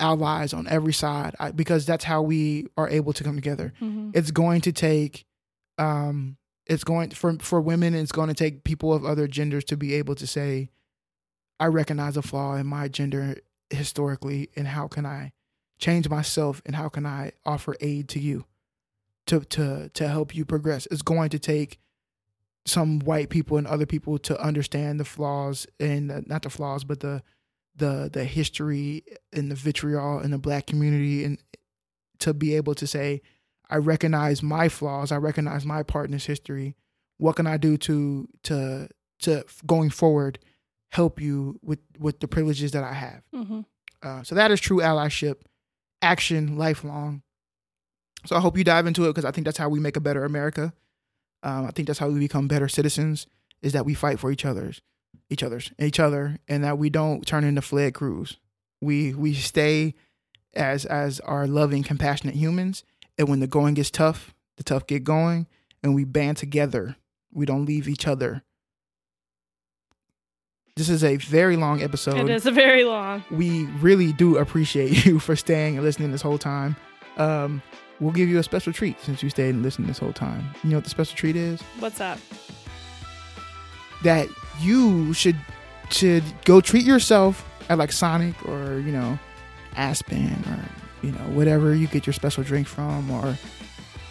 allies on every side I, because that's how we are able to come together Mhm. it's going to take um it's going for for women it's going to take people of other genders to be able to say i recognize a flaw in my gender historically and how can i change myself and how can i offer aid to you to to to help you progress it's going to take some white people and other people to understand the flaws and uh, not the flaws but the the the history and the vitriol in the black community and to be able to say I recognize my flaws. I recognize my part in this history. What can I do to to to going forward help you with with the privileges that I have? Mhm. Uh, so that is true allyship, action, lifelong. So I hope you dive into it because I think that's how we make a better America. Um, I think that's how we become better citizens. Is that we fight for each other's, each other's, each other, and that we don't turn into fled Cruz. We we stay as as our loving, compassionate humans. And when the going gets tough, the tough get going, and we band together. We don't leave each other. This is a very long episode It is a very long. we really do appreciate you for staying and listening this whole time. Um, we'll give you a special treat since you stayed and listened this whole time. You know what the special treat is? What's that? That you should should go treat yourself at like Sonic or you know Aspen or you know whatever you get your special drink from or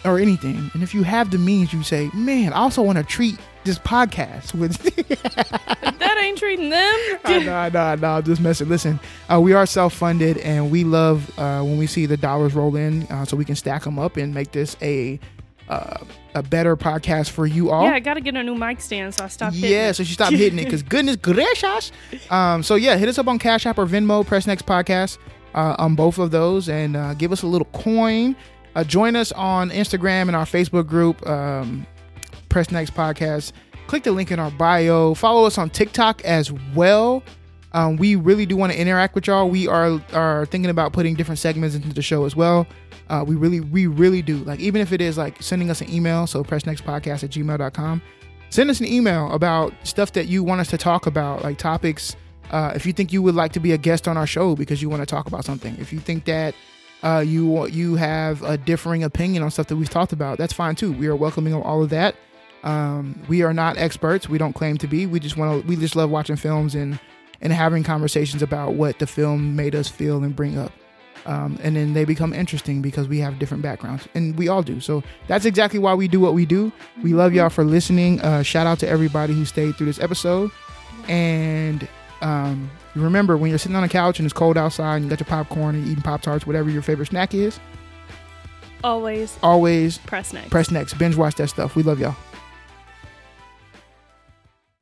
or anything. And if you have the means, you say, "Man, I also want to treat this podcast with." that ain't treating them. I know, I know, I know. I'm just messing. Listen, uh, we are self-funded, and we love uh, when we see the dollars roll in, uh, so we can stack them up and make this a uh, a better podcast for you all. Yeah, I got to get a new mic stand, so I stopped. hitting Yeah, so she stopped hitting it because goodness gracious. Um, so yeah, hit us up on Cash App or Venmo, Press Next Podcast, uh, on both of those, and uh, give us a little coin. Uh, join us on Instagram and our Facebook group, um, Press Next Podcast. Click the link in our bio. Follow us on TikTok as well. Um, we really do want to interact with y'all. We are are thinking about putting different segments into the show as well. Uh, we really, we really do. Like, even if it is like sending us an email, so pressnextpodcast at gmail.com. Send us an email about stuff that you want us to talk about, like topics. Uh, if you think you would like to be a guest on our show because you want to talk about something, if you think that uh, you you have a differing opinion on stuff that we've talked about, that's fine too. We are welcoming all of that. Um, we are not experts. We don't claim to be. We just want to. We just love watching films and and having conversations about what the film made us feel and bring up. Um, and then they become interesting because we have different backgrounds, and we all do. So that's exactly why we do what we do. We love y'all for listening. Uh, shout out to everybody who stayed through this episode. And um, remember, when you're sitting on a couch and it's cold outside, and you got your popcorn and eating pop tarts, whatever your favorite snack is, Always always press next. press next. Binge watch that stuff. We love y'all.